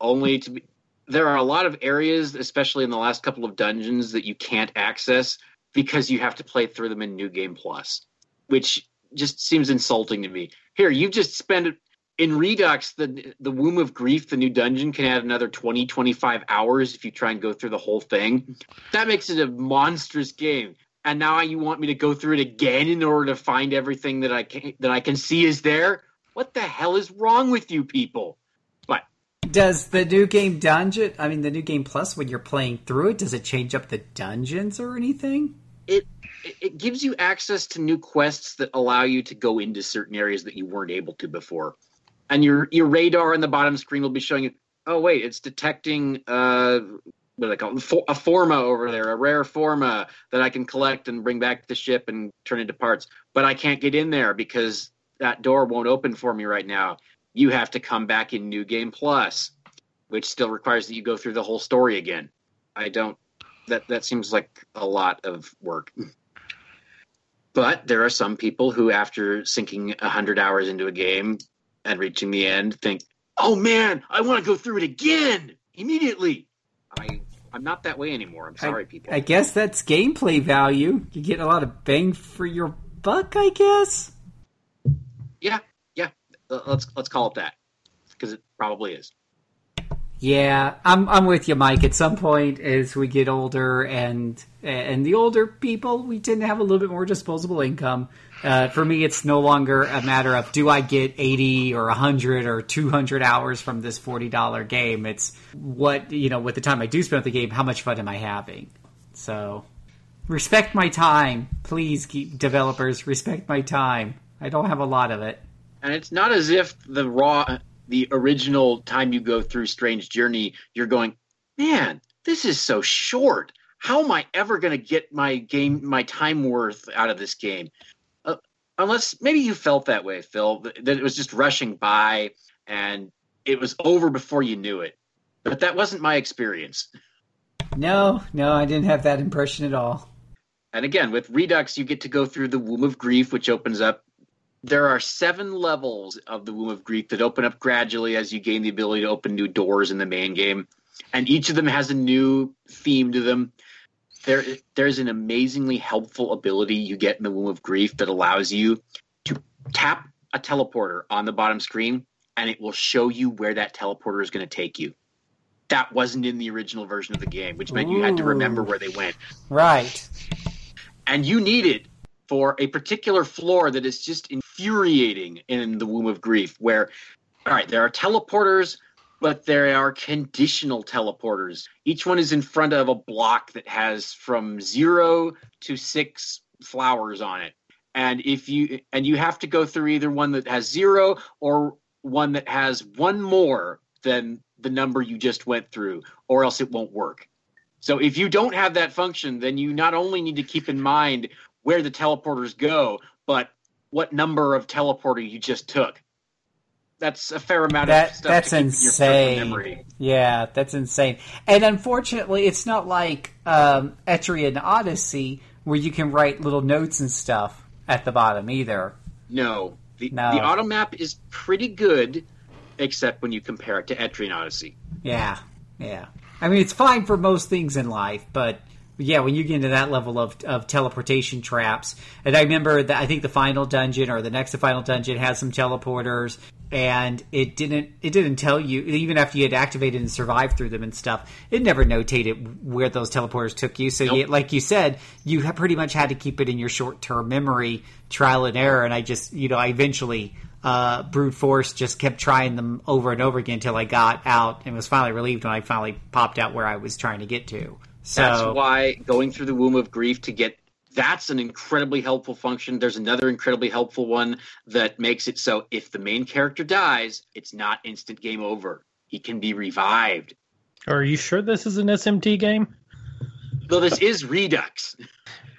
only to be there are a lot of areas, especially in the last couple of dungeons, that you can't access because you have to play through them in New Game Plus, which just seems insulting to me. Here, you've just spent in Redux, the the Womb of Grief, the new dungeon can add another 20, 25 hours if you try and go through the whole thing. That makes it a monstrous game. And now you want me to go through it again in order to find everything that I can that I can see is there? What the hell is wrong with you people? But Does the new game dungeon? I mean, the new game plus when you're playing through it, does it change up the dungeons or anything? it it- gives you access to new quests that allow you to go into certain areas that you weren't able to before. And your your radar on the bottom screen will be showing you, oh wait, it's detecting uh what do they call it? A forma over there, a rare forma that I can collect and bring back to the ship and turn into parts. But I can't get in there because that door won't open for me right now. You have to come back in New Game Plus, which still requires that you go through the whole story again. I don't that that seems like a lot of work. But there are some people who, after sinking a hundred hours into a game and reaching the end, think, "Oh man, I want to go through it again immediately." I I'm not that way anymore. I'm sorry, people. I guess that's gameplay value. You get a lot of bang for your buck, I guess. Let's let's call it that because it probably is. Yeah, I'm I'm with you, Mike. At some point, as we get older, and and the older people, we tend to have a little bit more disposable income. Uh, for me, it's no longer a matter of do I get eighty or hundred or two hundred hours from this forty dollar game. It's what you know. With the time I do spend with the game, how much fun am I having? So, respect my time, please, keep developers. Respect my time. I don't have a lot of it. And it's not as if the raw, the original time you go through Strange Journey, you're going, man, this is so short. how am I ever going to get my game, my time worth out of this game? Uh, unless maybe you felt that way, Phil, that that it was just rushing by and it was over before you knew it. But that wasn't my experience. No, no, I didn't have that impression at all. And again, with Redux, you get to go through the Womb of Grief, which opens up. There are seven levels of the Womb of Grief that open up gradually as you gain the ability to open new doors in the main game. And each of them has a new theme to them. There, there's an amazingly helpful ability you get in the Womb of Grief that allows you to tap a teleporter on the bottom screen, and it will show you where that teleporter is going to take you. That wasn't in the original version of the game, which meant you had to remember where they went Right. and you need it for a particular floor that is just infuriating in the womb of grief where all right there are teleporters but there are conditional teleporters. Each one is in front of a block that has from zero to six flowers on it. And if you and you have to go through either one that has zero or one that has one more than the number you just went through or else it won't work. So if you don't have that function, then you not only need to keep in mind where the teleporters go, but what number of teleporter you just took. That's a fair amount of stuff that's to keep in your insane. Yeah, that's insane. And unfortunately, it's not like um, Etrian Odyssey where you can write little notes and stuff at the bottom either. No, the No. the auto map is pretty good, except when you compare it to Etrian Odyssey. Yeah, yeah. I mean, it's fine for most things in life, but yeah, when you get into that level of, of teleportation traps, and I remember that I think the final dungeon or the next to final dungeon has some teleporters, and it didn't it didn't tell you even after you had activated and survived through them and stuff, it never notated where those teleporters took you. So, Nope. you, like you said, you pretty much had to keep it in your short term memory, trial and error, and I just you know I eventually uh, brute force just kept trying them over and over again until I got out and was finally relieved when I finally popped out where I was trying to get to. So That's why going through the womb of grief to get that's an incredibly helpful function. There's another incredibly helpful one that makes it so if the main character dies, it's not instant game over. He can be revived. Are you sure this is an SMT game? Though this is Redux,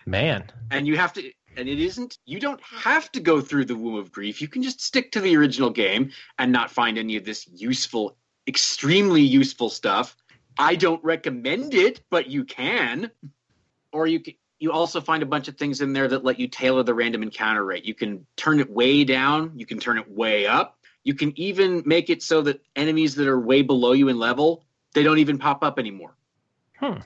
Man, and you have to, and it isn't. You don't have to go through the womb of grief. You can just stick to the original game and not find any of this useful, extremely useful stuff. I don't recommend it, but you can. Or you can, you also find a bunch of things in there that let you tailor the random encounter rate. You can turn it way down, you can turn it way up. You can even make it so that enemies that are way below you in level, they don't even pop up anymore. Hmm.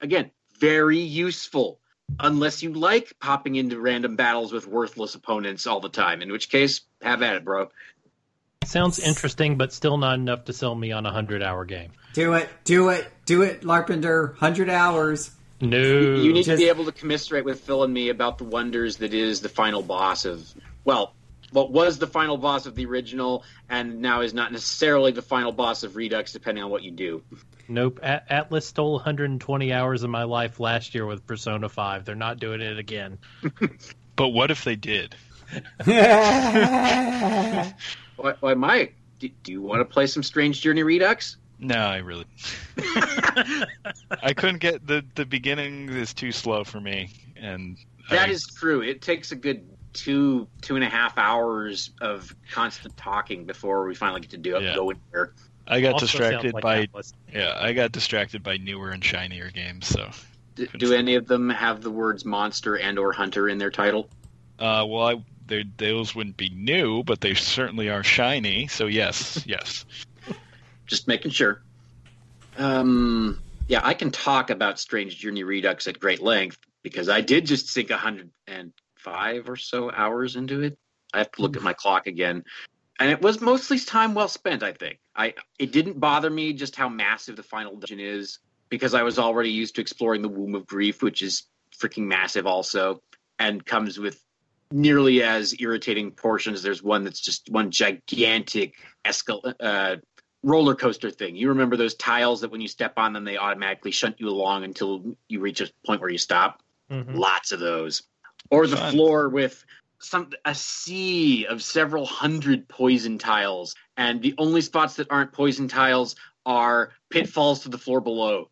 Again, very useful. Unless you like popping into random battles with worthless opponents all the time, in which case, have at it, bro. sounds interesting, but still not enough to sell me on a hundred hour game. Do it, do it, do it, Larpenter. Hundred hours. No, You need Just- to be able to commiserate with Phil and me about the wonders that is the final boss of, well, what was the final boss of the original and now is not necessarily the final boss of Redux, depending on what you do. nope. A- Atlus stole 120 hours of my life last year with Persona 5. They're not doing it again. But what if they did? Why, why Mike, do, do you want to play some Strange Journey Redux? No, I really. I couldn't get the the beginning is too slow for me, and That I, is true. It takes a good two two and a half hours of constant talking before we finally get to do it. Yeah. Go in there. I got Also distracted like by yeah, I got distracted by newer and shinier games. So, D- do any of them have the words monster and or hunter in their title? uh, well, I they, those wouldn't be new, but they certainly are shiny. So yes, yes. Just making sure. Um, yeah, I can talk about Strange Journey Redux at great length because I did just sink 105 or so hours into it. I have to look at my clock again. And it was mostly time well spent, I think. I it didn't bother me just how massive the final dungeon is because I was already used to exploring the Womb of Grief, which is freaking massive also and comes with nearly as irritating portions. There's one that's just one gigantic escal- uh, roller coaster thing. You remember those tiles that when you step on them, they automatically shunt you along until you reach a point where you stop. Mhm. Lots of those. Or the Fun. floor with some a sea of several hundred poison tiles, and the only spots that aren't poison tiles are pitfalls to the floor below.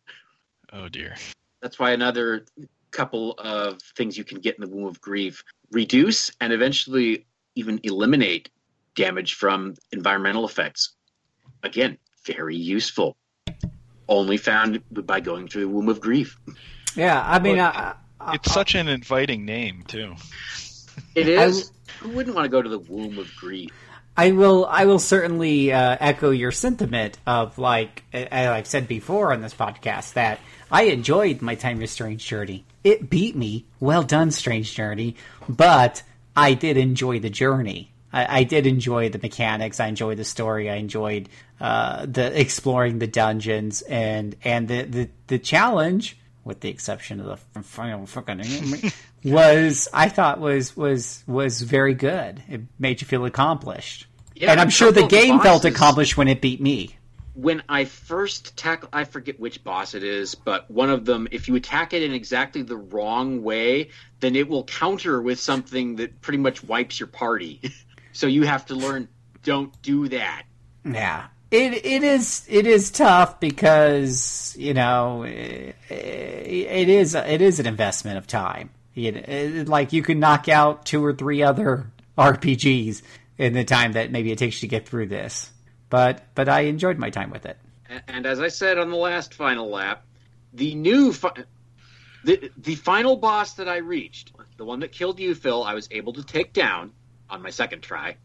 Oh dear. that's why another couple of things you can get in the womb of grief reduce and eventually even eliminate damage from environmental effects. Again, very useful. Only found by going through the womb of grief. Yeah, I mean, Well, I, I, It's such an inviting name too. It is. Who wouldn't want to go to the womb of grief? I will. I will certainly uh, echo your sentiment of like as I've said before on this podcast that I enjoyed my time with Strange Journey. It beat me. Well done, Strange Journey. But I did enjoy the journey. I, I did enjoy the mechanics. I enjoyed the story. I enjoyed uh, the exploring the dungeons and and the the, the challenge. With the exception of the final fucking was I thought was was was very good. It made you feel accomplished. Yeah, and I'm sure the game felt accomplished when it beat me. when I first tackle, I forget which boss it is, but one of them, if you attack it in exactly the wrong way, then it will counter with something that pretty much wipes your party. so you have to learn, don't do that. Yeah. It it is it is tough because you know it, it is it is an investment of time. It, it- like you can knock out two or three other RPGs in the time that maybe it takes you to get through this. But but I enjoyed my time with it. And as I said on the last final lap, the new fi- the the final boss that I reached, the one that killed you, Phil, I was able to take down on my second try.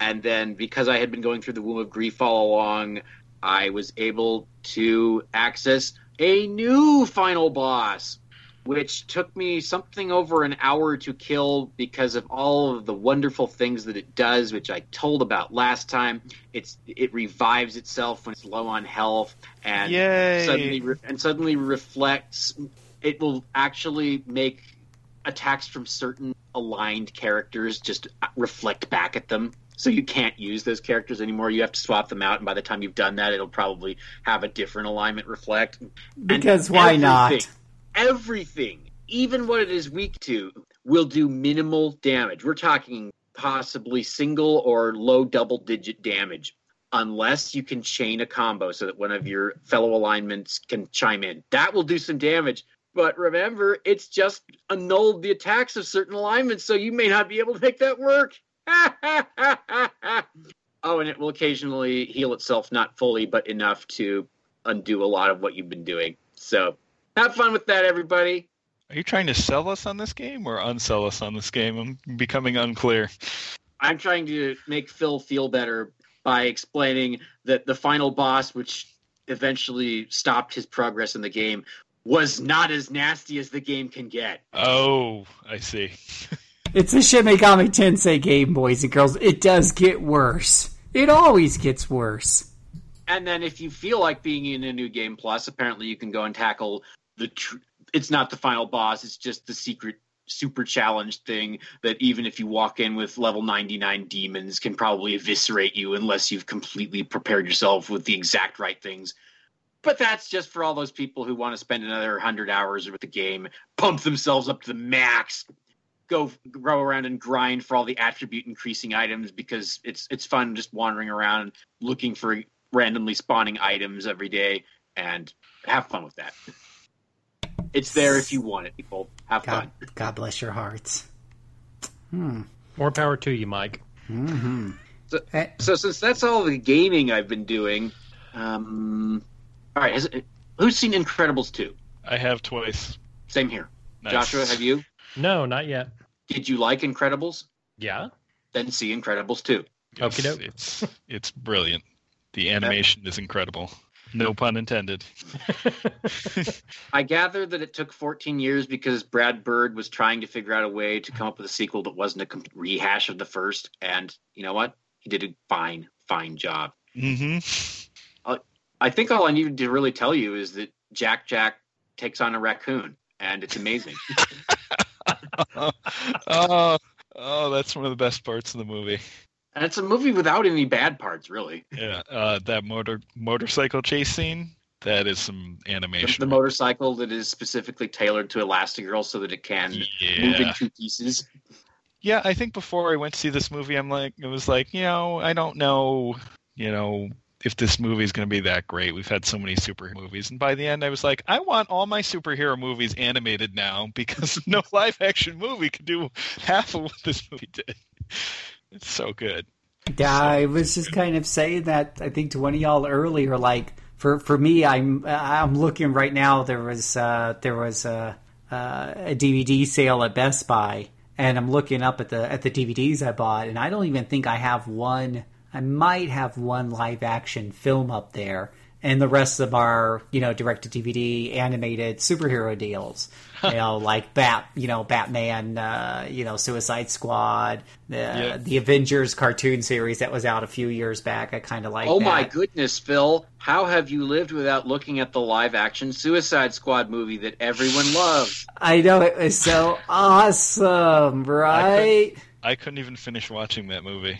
And then because I had been going through the womb of grief all along, I was able to access a new final boss, which took me something over an hour to kill because of all of the wonderful things that it does, which I told about last time. It's it revives itself when it's low on health, and Yay. suddenly re- and suddenly reflects. It will actually make attacks from certain aligned characters just reflect back at them. So you can't use those characters anymore. You have to swap them out, and by the time you've done that, it'll probably have a different alignment reflect. And Because why not? everything- Everything, even what it is weak to, will do minimal damage. We're talking possibly single or low double digit damage, unless you can chain a combo so that one of your fellow alignments can chime in. That will do some damage. But remember, it's just annulled the attacks of certain alignments, so you may not be able to make that work. oh, and it will occasionally heal itself, not fully, but enough to undo a lot of what you've been doing. So have fun with that, everybody. Are you trying to sell us on this game or unsell us on this game? I'm becoming unclear. I'm trying to make Phil feel better by explaining that the final boss, which eventually stopped his progress in the game, was not as nasty as the game can get. Oh, I see. It's a Shin Megami Tensei game, boys and girls. It does get worse. It always gets worse. And then if you feel like being in a new game plus, apparently you can go and tackle the. Tr- it's not the final boss. It's just the secret super challenge thing that even if you walk in with level 99 demons can probably eviscerate you unless you've completely prepared yourself with the exact right things. But that's just for all those people who want to spend another 100 hours with the game, pump themselves up to the max, go go around and grind for all the attribute increasing items because it's it's fun just wandering around looking for randomly spawning items every day and have fun with that. It's there if you want it, people. Have God, fun. God bless your hearts. Hmm. More power to you, Mike. Eh, So since that's all the gaming I've been doing, um, all right. Has, who's seen Incredibles two? I have twice. Same here. Nice. Joshua, have you? No, not yet. Did you like Incredibles? Yeah. Then see Incredibles two. Yes, Okie doke. It's it's brilliant. The animation is incredible. No pun intended. I gather that it took 14 years because Brad Bird was trying to figure out a way to come up with a sequel that wasn't a complete rehash of the first. And you know what? He did a fine, fine job. hmm I think all I needed to really tell you is that Jack Jack takes on a raccoon, and it's amazing. oh, oh, that's one of the best parts of the movie. and it's a movie without any bad parts, really. Yeah, uh, that motor motorcycle chase scene. That is some animation. the motorcycle that is specifically tailored to Elastigirl so that it can move in two pieces. yeah. I think before I went to see this movie, I'm like, it was like, you know, I don't know, you know, if this movie is going to be that great. We've had so many superhero movies, and by the end, I was like, I want all my superhero movies animated now because no live action movie could do half of what this movie did. It's so good. Yeah, I was just kind of saying that I think to one of y'all earlier. Like for for me, I'm I'm looking right now. There was uh, there was a, uh, a DVD sale at Best Buy, and I'm looking up at the at the DVDs I bought, and I don't even think I have one. I might have one live action film up there, and the rest of our you know direct to DVD animated superhero deals. you know, like Bat, you know, Batman, uh, you know, Suicide Squad, the Yeah. the Avengers cartoon series that was out a few years back. I kind of like. oh my goodness, Phil! How have you lived without looking at the live-action Suicide Squad movie that everyone loves? I know it was so awesome, right? I couldn't even finish watching that movie.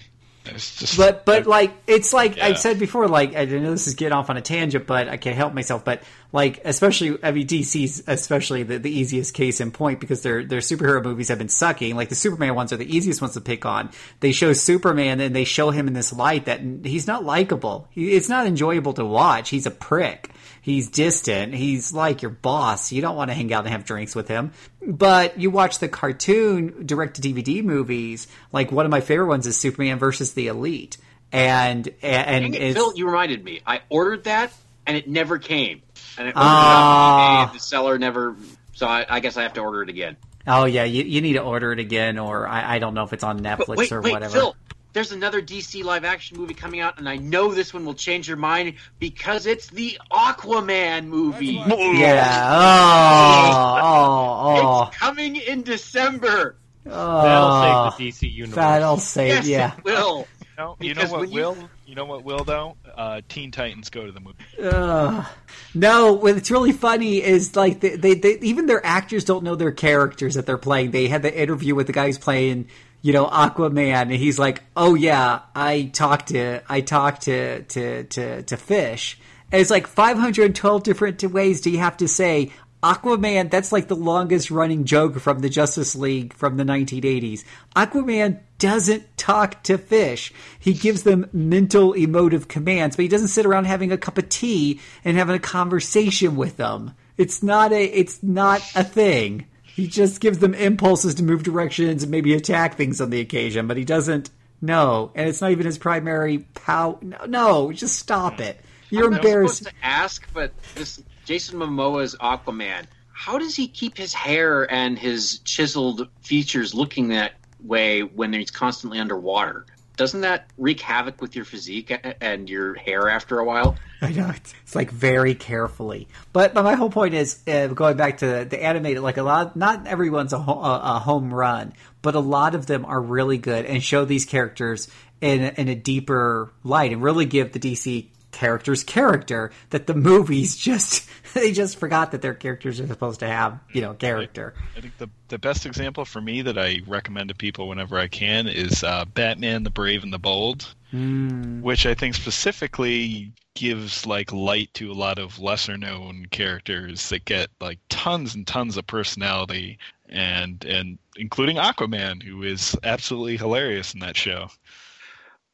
Just, But but like it's like I said before, like I know this is getting off on a tangent, but I can't help myself. But like especially I mean DC's especially the, the easiest case in point because their their superhero movies have been sucking. Like the Superman ones are the easiest ones to pick on. They show Superman and they show him in this light that he's not likable. He, it's not enjoyable to watch. He's a prick. He's distant. He's like your boss. You don't want to hang out and have drinks with him. But you watch the cartoon direct to DVD movies. Like one of my favorite ones is Superman versus the Elite, and and Dang it, Phil, you reminded me. I ordered that and it never came. And ordered it ah. and the seller never. So I, I guess I have to order it again. oh yeah, you, you need to order it again, or I, I don't know if it's on Netflix wait, or wait, whatever. Phil. There's another DC live action movie coming out, and I know this one will change your mind because it's the Aquaman movie. Yeah. Oh, oh, It's coming in December. oh. That'll oh. save the DC universe. That'll save. Yes, yeah. it will. No, you know what when you- will? You know what will though? Uh, Teen Titans go to the movie. Ugh. No, what's really funny is like they, they, they even their actors don't know their characters that they're playing. They had the interview with the guy who's playing, you know, Aquaman, and he's like, "Oh yeah, I talked to I talked to to to to fish." And it's like 512 different ways do you have to say Aquaman? That's like the longest running joke from the Justice League from the 1980s. Aquaman doesn't talk to fish. He gives them mental emotive commands, but he doesn't sit around having a cup of tea and having a conversation with them. It's not a it's not a thing. He just gives them impulses to move directions and maybe attack things on the occasion, but he doesn't no, and it's not even his primary power. No, no, just stop it. You're embarrassed. supposed to ask, but this Jason Momoa's Aquaman. How does he keep his hair and his chiseled features looking that way when he's constantly underwater? Doesn't that wreak havoc with your physique and your hair after a while? I know it's, like very carefully, but but my whole point is uh, going back to the, animated. Like a lot, not everyone's a, ho- a home run, but a lot of them are really good and show these characters in in a deeper light and really give the DC characters character that the movies just they just forgot that their characters are supposed to have you know character. I think the the best example for me that I recommend to people whenever I can is uh, Batman: The Brave and the Bold, which I think specifically gives like light to a lot of lesser known characters that get like tons and tons of personality and and including Aquaman, who is absolutely hilarious in that show.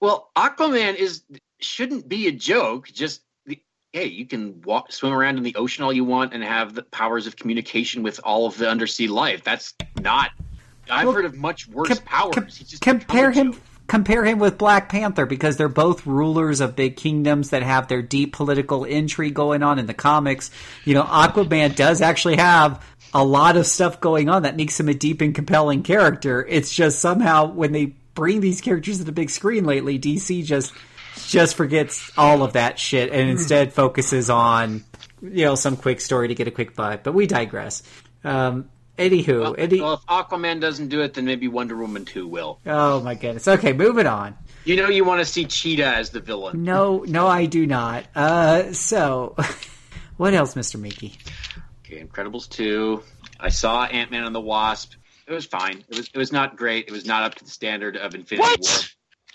Well, Aquaman is shouldn't be a joke. Just hey, you can walk, swim around in the ocean all you want and have the powers of communication with all of the undersea life. That's not. I've Well, heard of much worse Com- powers. com- just compare him joke. compare him with Black Panther because they're both rulers of big kingdoms that have their deep political intrigue going on in the comics. You know, Aquaman does actually have a lot of stuff going on that makes him a deep and compelling character. It's just somehow when they bring these characters to the big screen lately, DC just just forgets all of that shit and instead focuses on you know some quick story to get a quick buy. But we digress. Um, anywho, Well, any- well, if Aquaman doesn't do it, then maybe Wonder Woman 2 will. oh my goodness. Okay, moving on. You know, you want to see Cheetah as the villain. No, no, I do not. Uh, so, what else, Mister Mickey? Okay, Incredibles 2. I saw Ant Man and the Wasp. It was fine. It was it was not great. It was not up to the standard of Infinity War.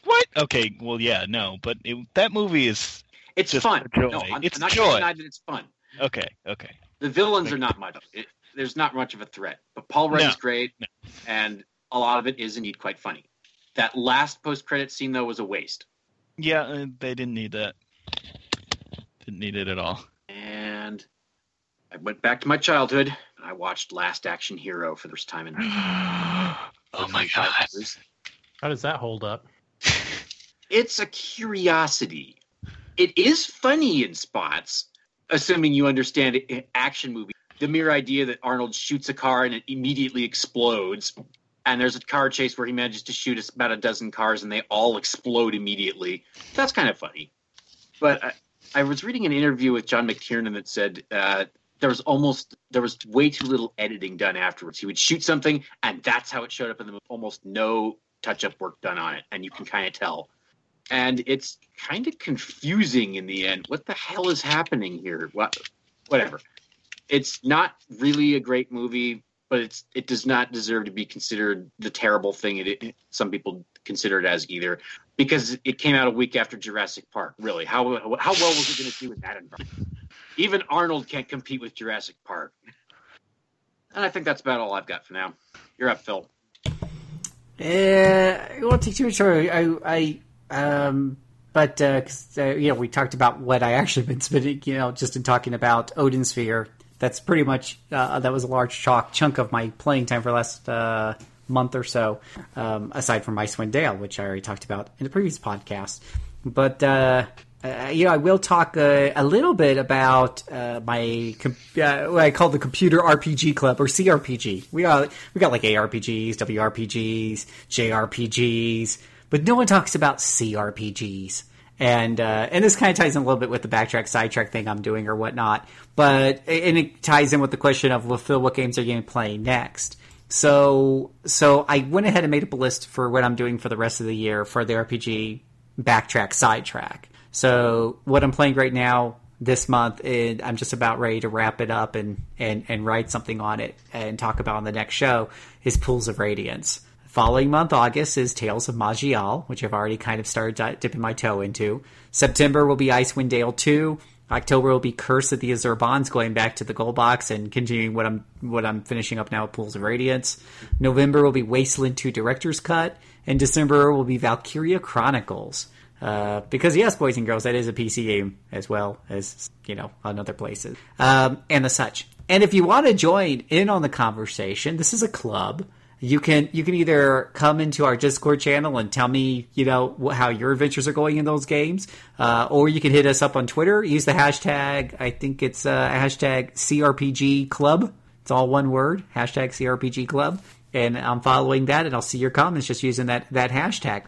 What? What? Okay, well, yeah, no, but it, that movie is It's Just fun. joy. No, I'm, It's I'm not joy. going deny that it's fun. okay. Okay, The villains are not much. It, there's not much of a threat. But Paul Rudd No, is great, no. and a lot of it is indeed quite funny. That last post credit scene though was a waste. yeah, uh, they didn't need that. Didn't need it at all. And I went back to my childhood and I watched Last Action Hero for the first time in oh my god. How does that hold up? It's a curiosity. It is funny in spots, assuming you understand a- action movie. The mere idea that Arnold shoots a car and it immediately explodes, and there's a car chase where he manages to shoot about a dozen cars and they all explode immediately. That's kind of funny. But I, I was reading an interview with John McTiernan that said uh, there was almost there was way too little editing done afterwards. He would shoot something, and that's how it showed up in the. Almost no touch-up work done on it, and you can kind of tell and it's kind of confusing in the end. What the hell is happening here? What, whatever. It's not really a great movie, but it's it does not deserve to be considered the terrible thing it, it some people consider it as either, because it came out a week after Jurassic Park. Really, how how well was it going to do in that environment? Even Arnold can't compete with Jurassic Park. And I think that's about all I've got for now. You're up, Phil. Uh, take too much. Sorry, I, I, um, but uh, uh, you know, we talked about what I actually been spending. You know, just in talking about Odin Sphere. That's pretty much uh, that was a large chalk chunk of my playing time for the last uh, month or so. Um, aside from Icewind Dale, which I already talked about in the previous podcast. But uh, uh, you know, I will talk a little bit about my com- what I call the Computer RPG Club or CRPG. We got we got like ARPGs, WRPGs, JRPGs, but no one talks about CRPGs. And uh, and this kind of ties in a little bit with the backtrack sidetrack thing I'm doing or whatnot. But and it ties in with the question of well, Phil, what games are you going to play next? So so I went ahead and made up a list for what I'm doing for the rest of the year for the RPG backtrack sidetrack. So what I'm playing right now this month, and I'm just about ready to wrap it up and, and, and write something on it and talk about on the next show is Pools of Radiance. Following month, August, is Tales of Maj'Eyal, which I've already kind of started di- dipping my toe into. September will be Icewind Dale 2. October will be Curse of the Azure Bonds, going back to the gold box and continuing what I'm what I'm finishing up now with Pools of Radiance. November will be Wasteland 2 Director's Cut, and December will be Valkyria Chronicles. Uh, because yes, boys and girls, that is a PC game as well as you know on other places um, and the such. And if you want to join in on the conversation, this is a club. You can you can either come into our Discord channel and tell me you know how your adventures are going in those games, uh, or you can hit us up on Twitter. Use the hashtag. I think it's uh, hashtag CRPG Club. It's all one word. Hashtag CRPG Club. And I'm following that, and I'll see your comments just using that that hashtag.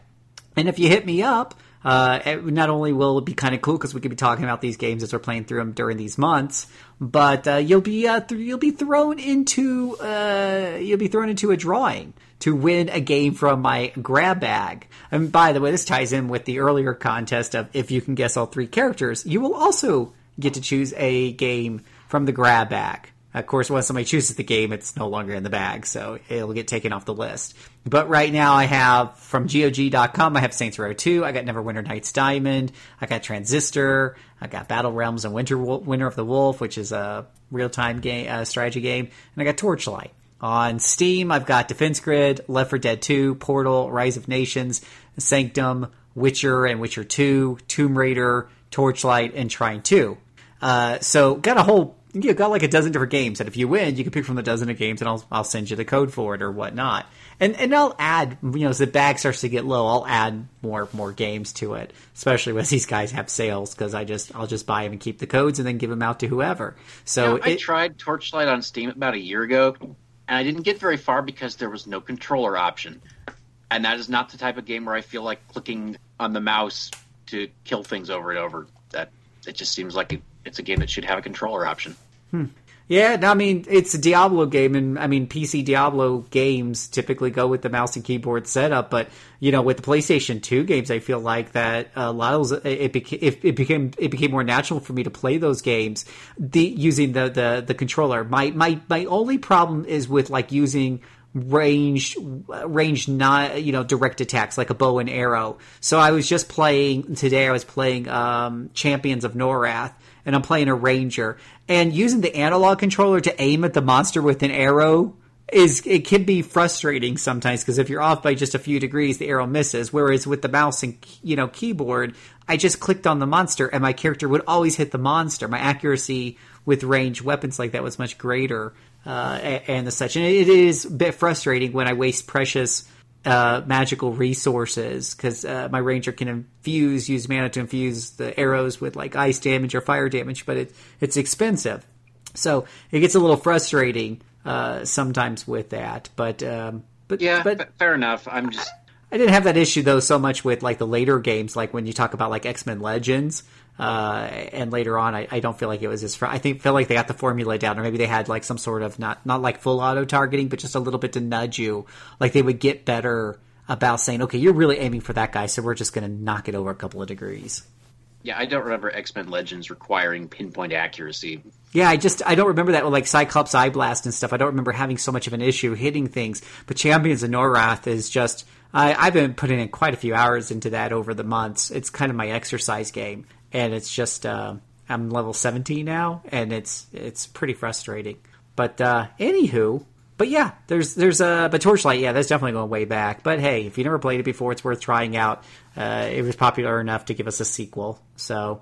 And if you hit me up, uh, not only will it be kind of cool because we could be talking about these games as we're playing through them during these months, but uh, you'll be uh, th- you'll be thrown into uh, you'll be thrown into a drawing to win a game from my grab bag. And by the way, this ties in with the earlier contest of if you can guess all three characters, you will also get to choose a game from the grab bag. Of course, once somebody chooses the game, it's no longer in the bag, so it'll get taken off the list. But right now, I have from GOG.com, I have Saints Row 2, I got Neverwinter Nights Diamond, I got Transistor, I got Battle Realms and Winter Winter of the Wolf, which is a real time game, uh, strategy game, and I got Torchlight. On Steam, I've got Defense Grid, Left 4 Dead 2, Portal, Rise of Nations, Sanctum, Witcher and Witcher 2, Tomb Raider, Torchlight, and Trine 2. Uh, so got a whole you got like a dozen different games that if you win, you can pick from the dozen of games, and I'll I'll send you the code for it or whatnot. And and I'll add you know as the bag starts to get low, I'll add more more games to it, especially when these guys have sales because I just I'll just buy them and keep the codes and then give them out to whoever. So Yeah, I it, tried Torchlight on Steam about a year ago, and I didn't get very far because there was no controller option. And that is not the type of game where I feel like clicking on the mouse to kill things over and over. That it just seems like it, it's a game that should have a controller option. Hmm. Yeah, no, I mean it's a Diablo game, and I mean PC Diablo games typically go with the mouse and keyboard setup. But you know, with the PlayStation Two games, I feel like that a lot of those, it, beca- it, it became it became more natural for me to play those games the using the the, the controller. My my my only problem is with like using range uh, range not you know direct attacks like a bow and arrow so i was just playing today i was playing um champions of norath and i'm playing a ranger and using the analog controller to aim at the monster with an arrow is it can be frustrating sometimes because if you're off by just a few degrees, the arrow misses. Whereas with the mouse and you know keyboard, I just clicked on the monster and my character would always hit the monster. My accuracy with range weapons like that was much greater, uh, and the such. And it is a bit frustrating when I waste precious uh, magical resources because uh, my ranger can infuse, use mana to infuse the arrows with like ice damage or fire damage, but it, it's expensive. So it gets a little frustrating uh, sometimes with that. But um, but Yeah, but fair enough. I'm just I didn't have that issue though so much with like the later games, like when you talk about like X Men Legends, uh, and later on, I, I don't feel like it was as. Fr- I think feel like they got the formula down, or maybe they had like some sort of not not like full auto targeting, but just a little bit to nudge you. Like they would get better about saying, okay, you're really aiming for that guy, so we're just going to knock it over a couple of degrees. yeah, I don't remember X Men Legends requiring pinpoint accuracy. Yeah, I just I don't remember that with like Cyclops Eye Blast and stuff. I don't remember having so much of an issue hitting things. But Champions of Norath is just I, I've been putting in quite a few hours into that over the months. It's kind of my exercise game, and it's just uh, I'm level 17 now, and it's it's pretty frustrating. But uh, anywho, but yeah, there's there's a but Torchlight, yeah, that's definitely going way back. But hey, if you never played it before, it's worth trying out. Uh, it was popular enough to give us a sequel, so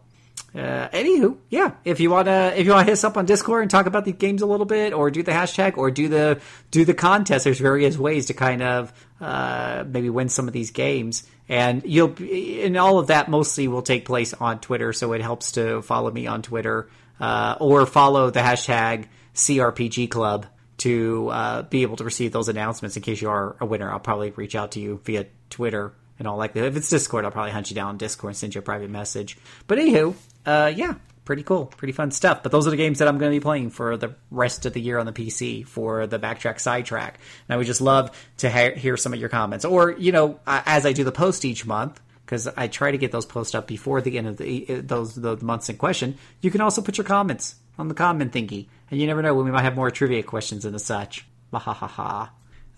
uh, anywho, yeah, if you wanna if you wanna hit us up on Discord and talk about the games a little bit, or do the hashtag, or do the do the contest, there's various ways to kind of uh, maybe win some of these games, and you'll and all of that mostly will take place on Twitter, so it helps to follow me on Twitter uh, or follow the hashtag CRPG Club to uh, be able to receive those announcements in case you are a winner. I'll probably reach out to you via Twitter and all like that. If it's Discord, I'll probably hunt you down on Discord and send you a private message. But anywho, uh, yeah, pretty cool, pretty fun stuff. But those are the games that I'm going to be playing for the rest of the year on the PC for the backtrack sidetrack. And I would just love to ha- hear some of your comments, or you know, as I do the post each month. Because I try to get those posts up before the end of the those the months in question. You can also put your comments on the comment thingy, and you never know when we might have more trivia questions and the such. Ha ha ha ha.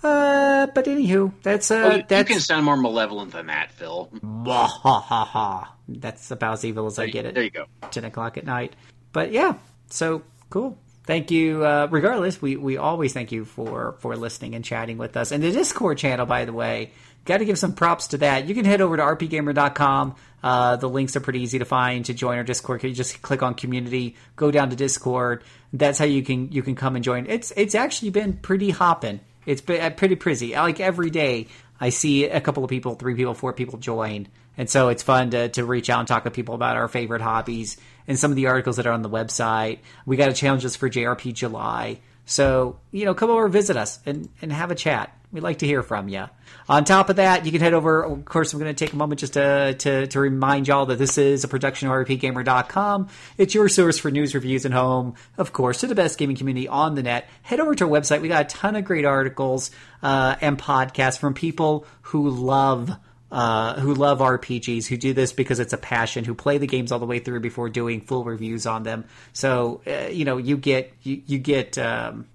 Uh, but anywho, that's uh, Well, you, you can sound more malevolent than that, Phil. Wah, ha ha ha. That's about as evil as I get it. There you go. 10 o'clock at night. But yeah, so cool. Thank you. Uh, regardless, we, we always thank you for, for listening and chatting with us. And the Discord channel, by the way, got to give some props to that. You can head over to rpgamer.com. Uh, the links are pretty easy to find to join our Discord. You just click on community, go down to Discord. That's how you can you can come and join. It's it's actually been pretty hopping. It's uh, pretty busy. Like every day, I see a couple of people, three people, four people join. And so it's fun to, to reach out and talk to people about our favorite hobbies and some of the articles that are on the website. We got a challenges for JRP July. So, you know, come over visit us and, and have a chat. We'd like to hear from you. On top of that, you can head over. Of course, I'm going to take a moment just to, to, to remind y'all that this is a production of RPGamer.com. It's your source for news, reviews, and home, of course, to the best gaming community on the net. Head over to our website. We got a ton of great articles uh, and podcasts from people who love uh, who love RPGs, who do this because it's a passion, who play the games all the way through before doing full reviews on them. So uh, you know you get you, you get um,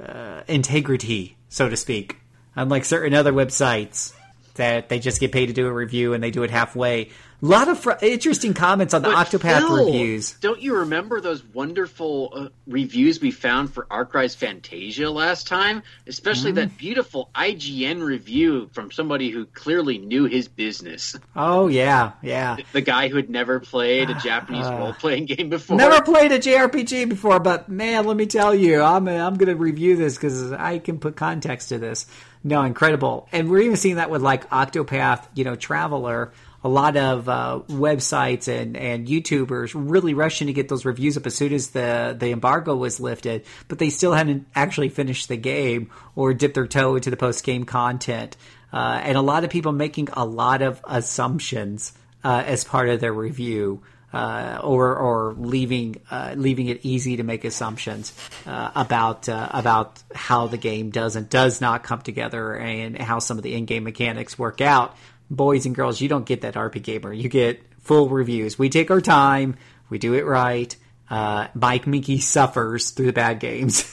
uh, integrity, so to speak, unlike certain other websites that they just get paid to do a review and they do it halfway. A lot of fr- interesting comments on the But Octopath Phil, reviews. Don't you remember those wonderful uh, reviews we found for Arc Rise Fantasia last time? Especially Mm-hmm. that beautiful IGN review from somebody who clearly knew his business. Oh yeah, yeah. The guy who had never played a Japanese role playing game before. Never played a JRPG before, but man, let me tell you, I'm I'm going to review this because I can put context to this. No, incredible, and we're even seeing that with like Octopath, you know, Traveler. A lot of uh, websites and, and YouTubers really rushing to get those reviews up as soon as the, the embargo was lifted, but they still hadn't actually finished the game or dipped their toe into the post game content. Uh, and a lot of people making a lot of assumptions uh, as part of their review uh, or or leaving uh, leaving it easy to make assumptions uh, about uh, about how the game does and does not come together and how some of the in-game mechanics work out. Boys and girls, you don't get that RPGamer. You get full reviews. We take our time. We do it right. Uh, Mike Moehnke suffers through the bad games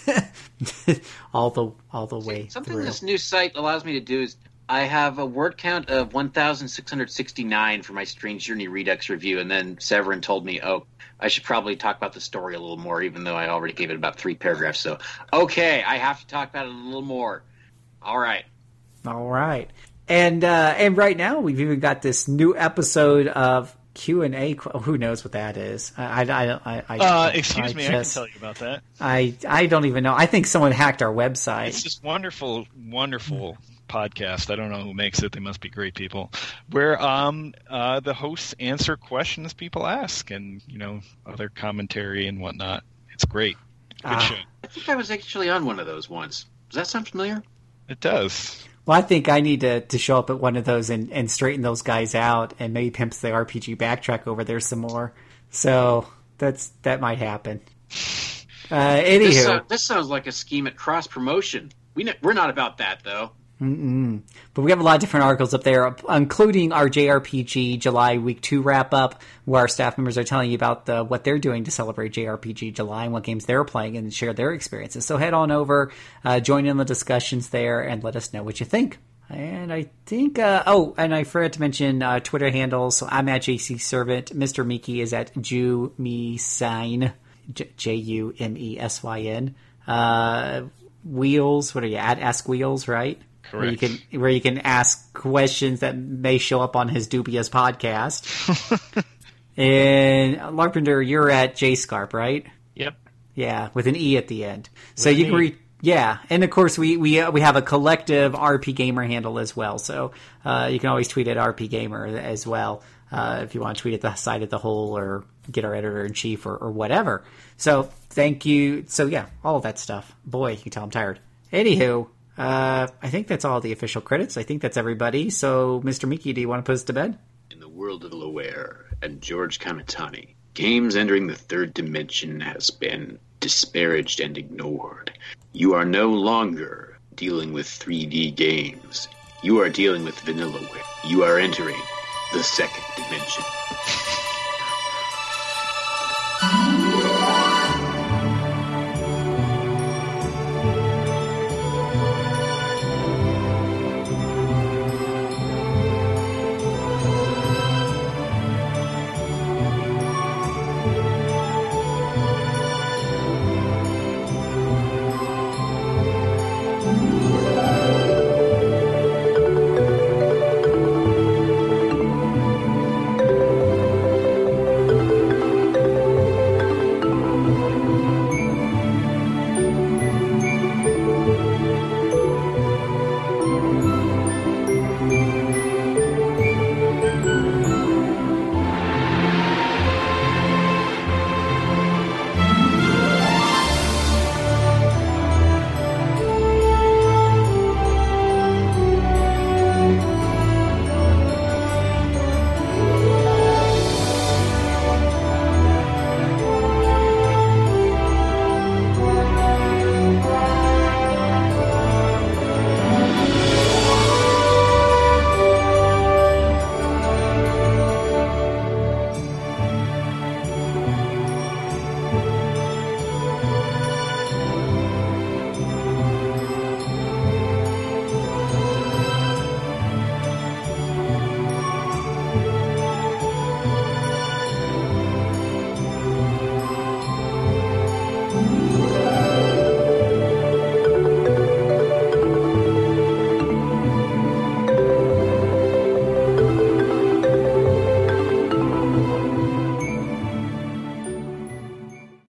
all the all the way Something through. this new site allows me to do is I have a word count of 1,669 for my Strange Journey Redux review, and then Severin told me, oh, I should probably talk about the story a little more, even though I already gave it about three paragraphs. So, okay, I have to talk about it a little more. All right. All right, and uh, and right now we've even got this new episode of Q and A. Who knows what that is? I I I, I, Uh, excuse I me, I can just- tell you about that. I I don't even know. I think someone hacked our website. It's just wonderful, wonderful podcast. I don't know who makes it. They must be great people. Where um uh, the hosts answer questions people ask, and you know other commentary and whatnot. It's great. Good Ah. show. I think I was actually on one of those once. Does that sound familiar? It does. Well, I think I need to, to show up at one of those and, and straighten those guys out and maybe pimps the RPG backtrack over there some more. So that's that might happen. Uh, This, anywho, uh, this sounds like a scheme at cross promotion. We we're not about that though. But we have a lot of different articles up there, including our JRPG July Week Two wrap up, where our staff members are telling you about the, what they're doing to celebrate JRPG July and what games they're playing and share their experiences. So head on over, uh, join in the discussions there, and let us know what you think. And I think, uh, oh, and I forgot to mention uh, Twitter handles. So I'm at JC Servant. Mr. Miki is at Jew Me J U M E S Y N. Uh, Wheels, what are you at? Ask Wheels, right? Where you can where you can ask questions that may show up on his dubious podcast. and Larpenter, you're at JScarp, right? Yep. Yeah, with an e at the end. so you can read. Yeah, and of course we we uh, we have a collective RPGamer handle as well. So uh, you can always tweet at RPGamer as well uh, if you want to tweet at the side of the whole or get our editor in chief or, or whatever. So thank you. So yeah, all of that stuff. Boy, you can tell I'm tired. Anywho, uh, I think that's all the official credits. I think that's everybody. So Mr. Miki, do you want to put us to bed? In the world of Loare and George Kamitani, games entering the third dimension has been disparaged and ignored. You are no longer dealing with 3D games. You are dealing with Vanillaware. You are entering the second dimension.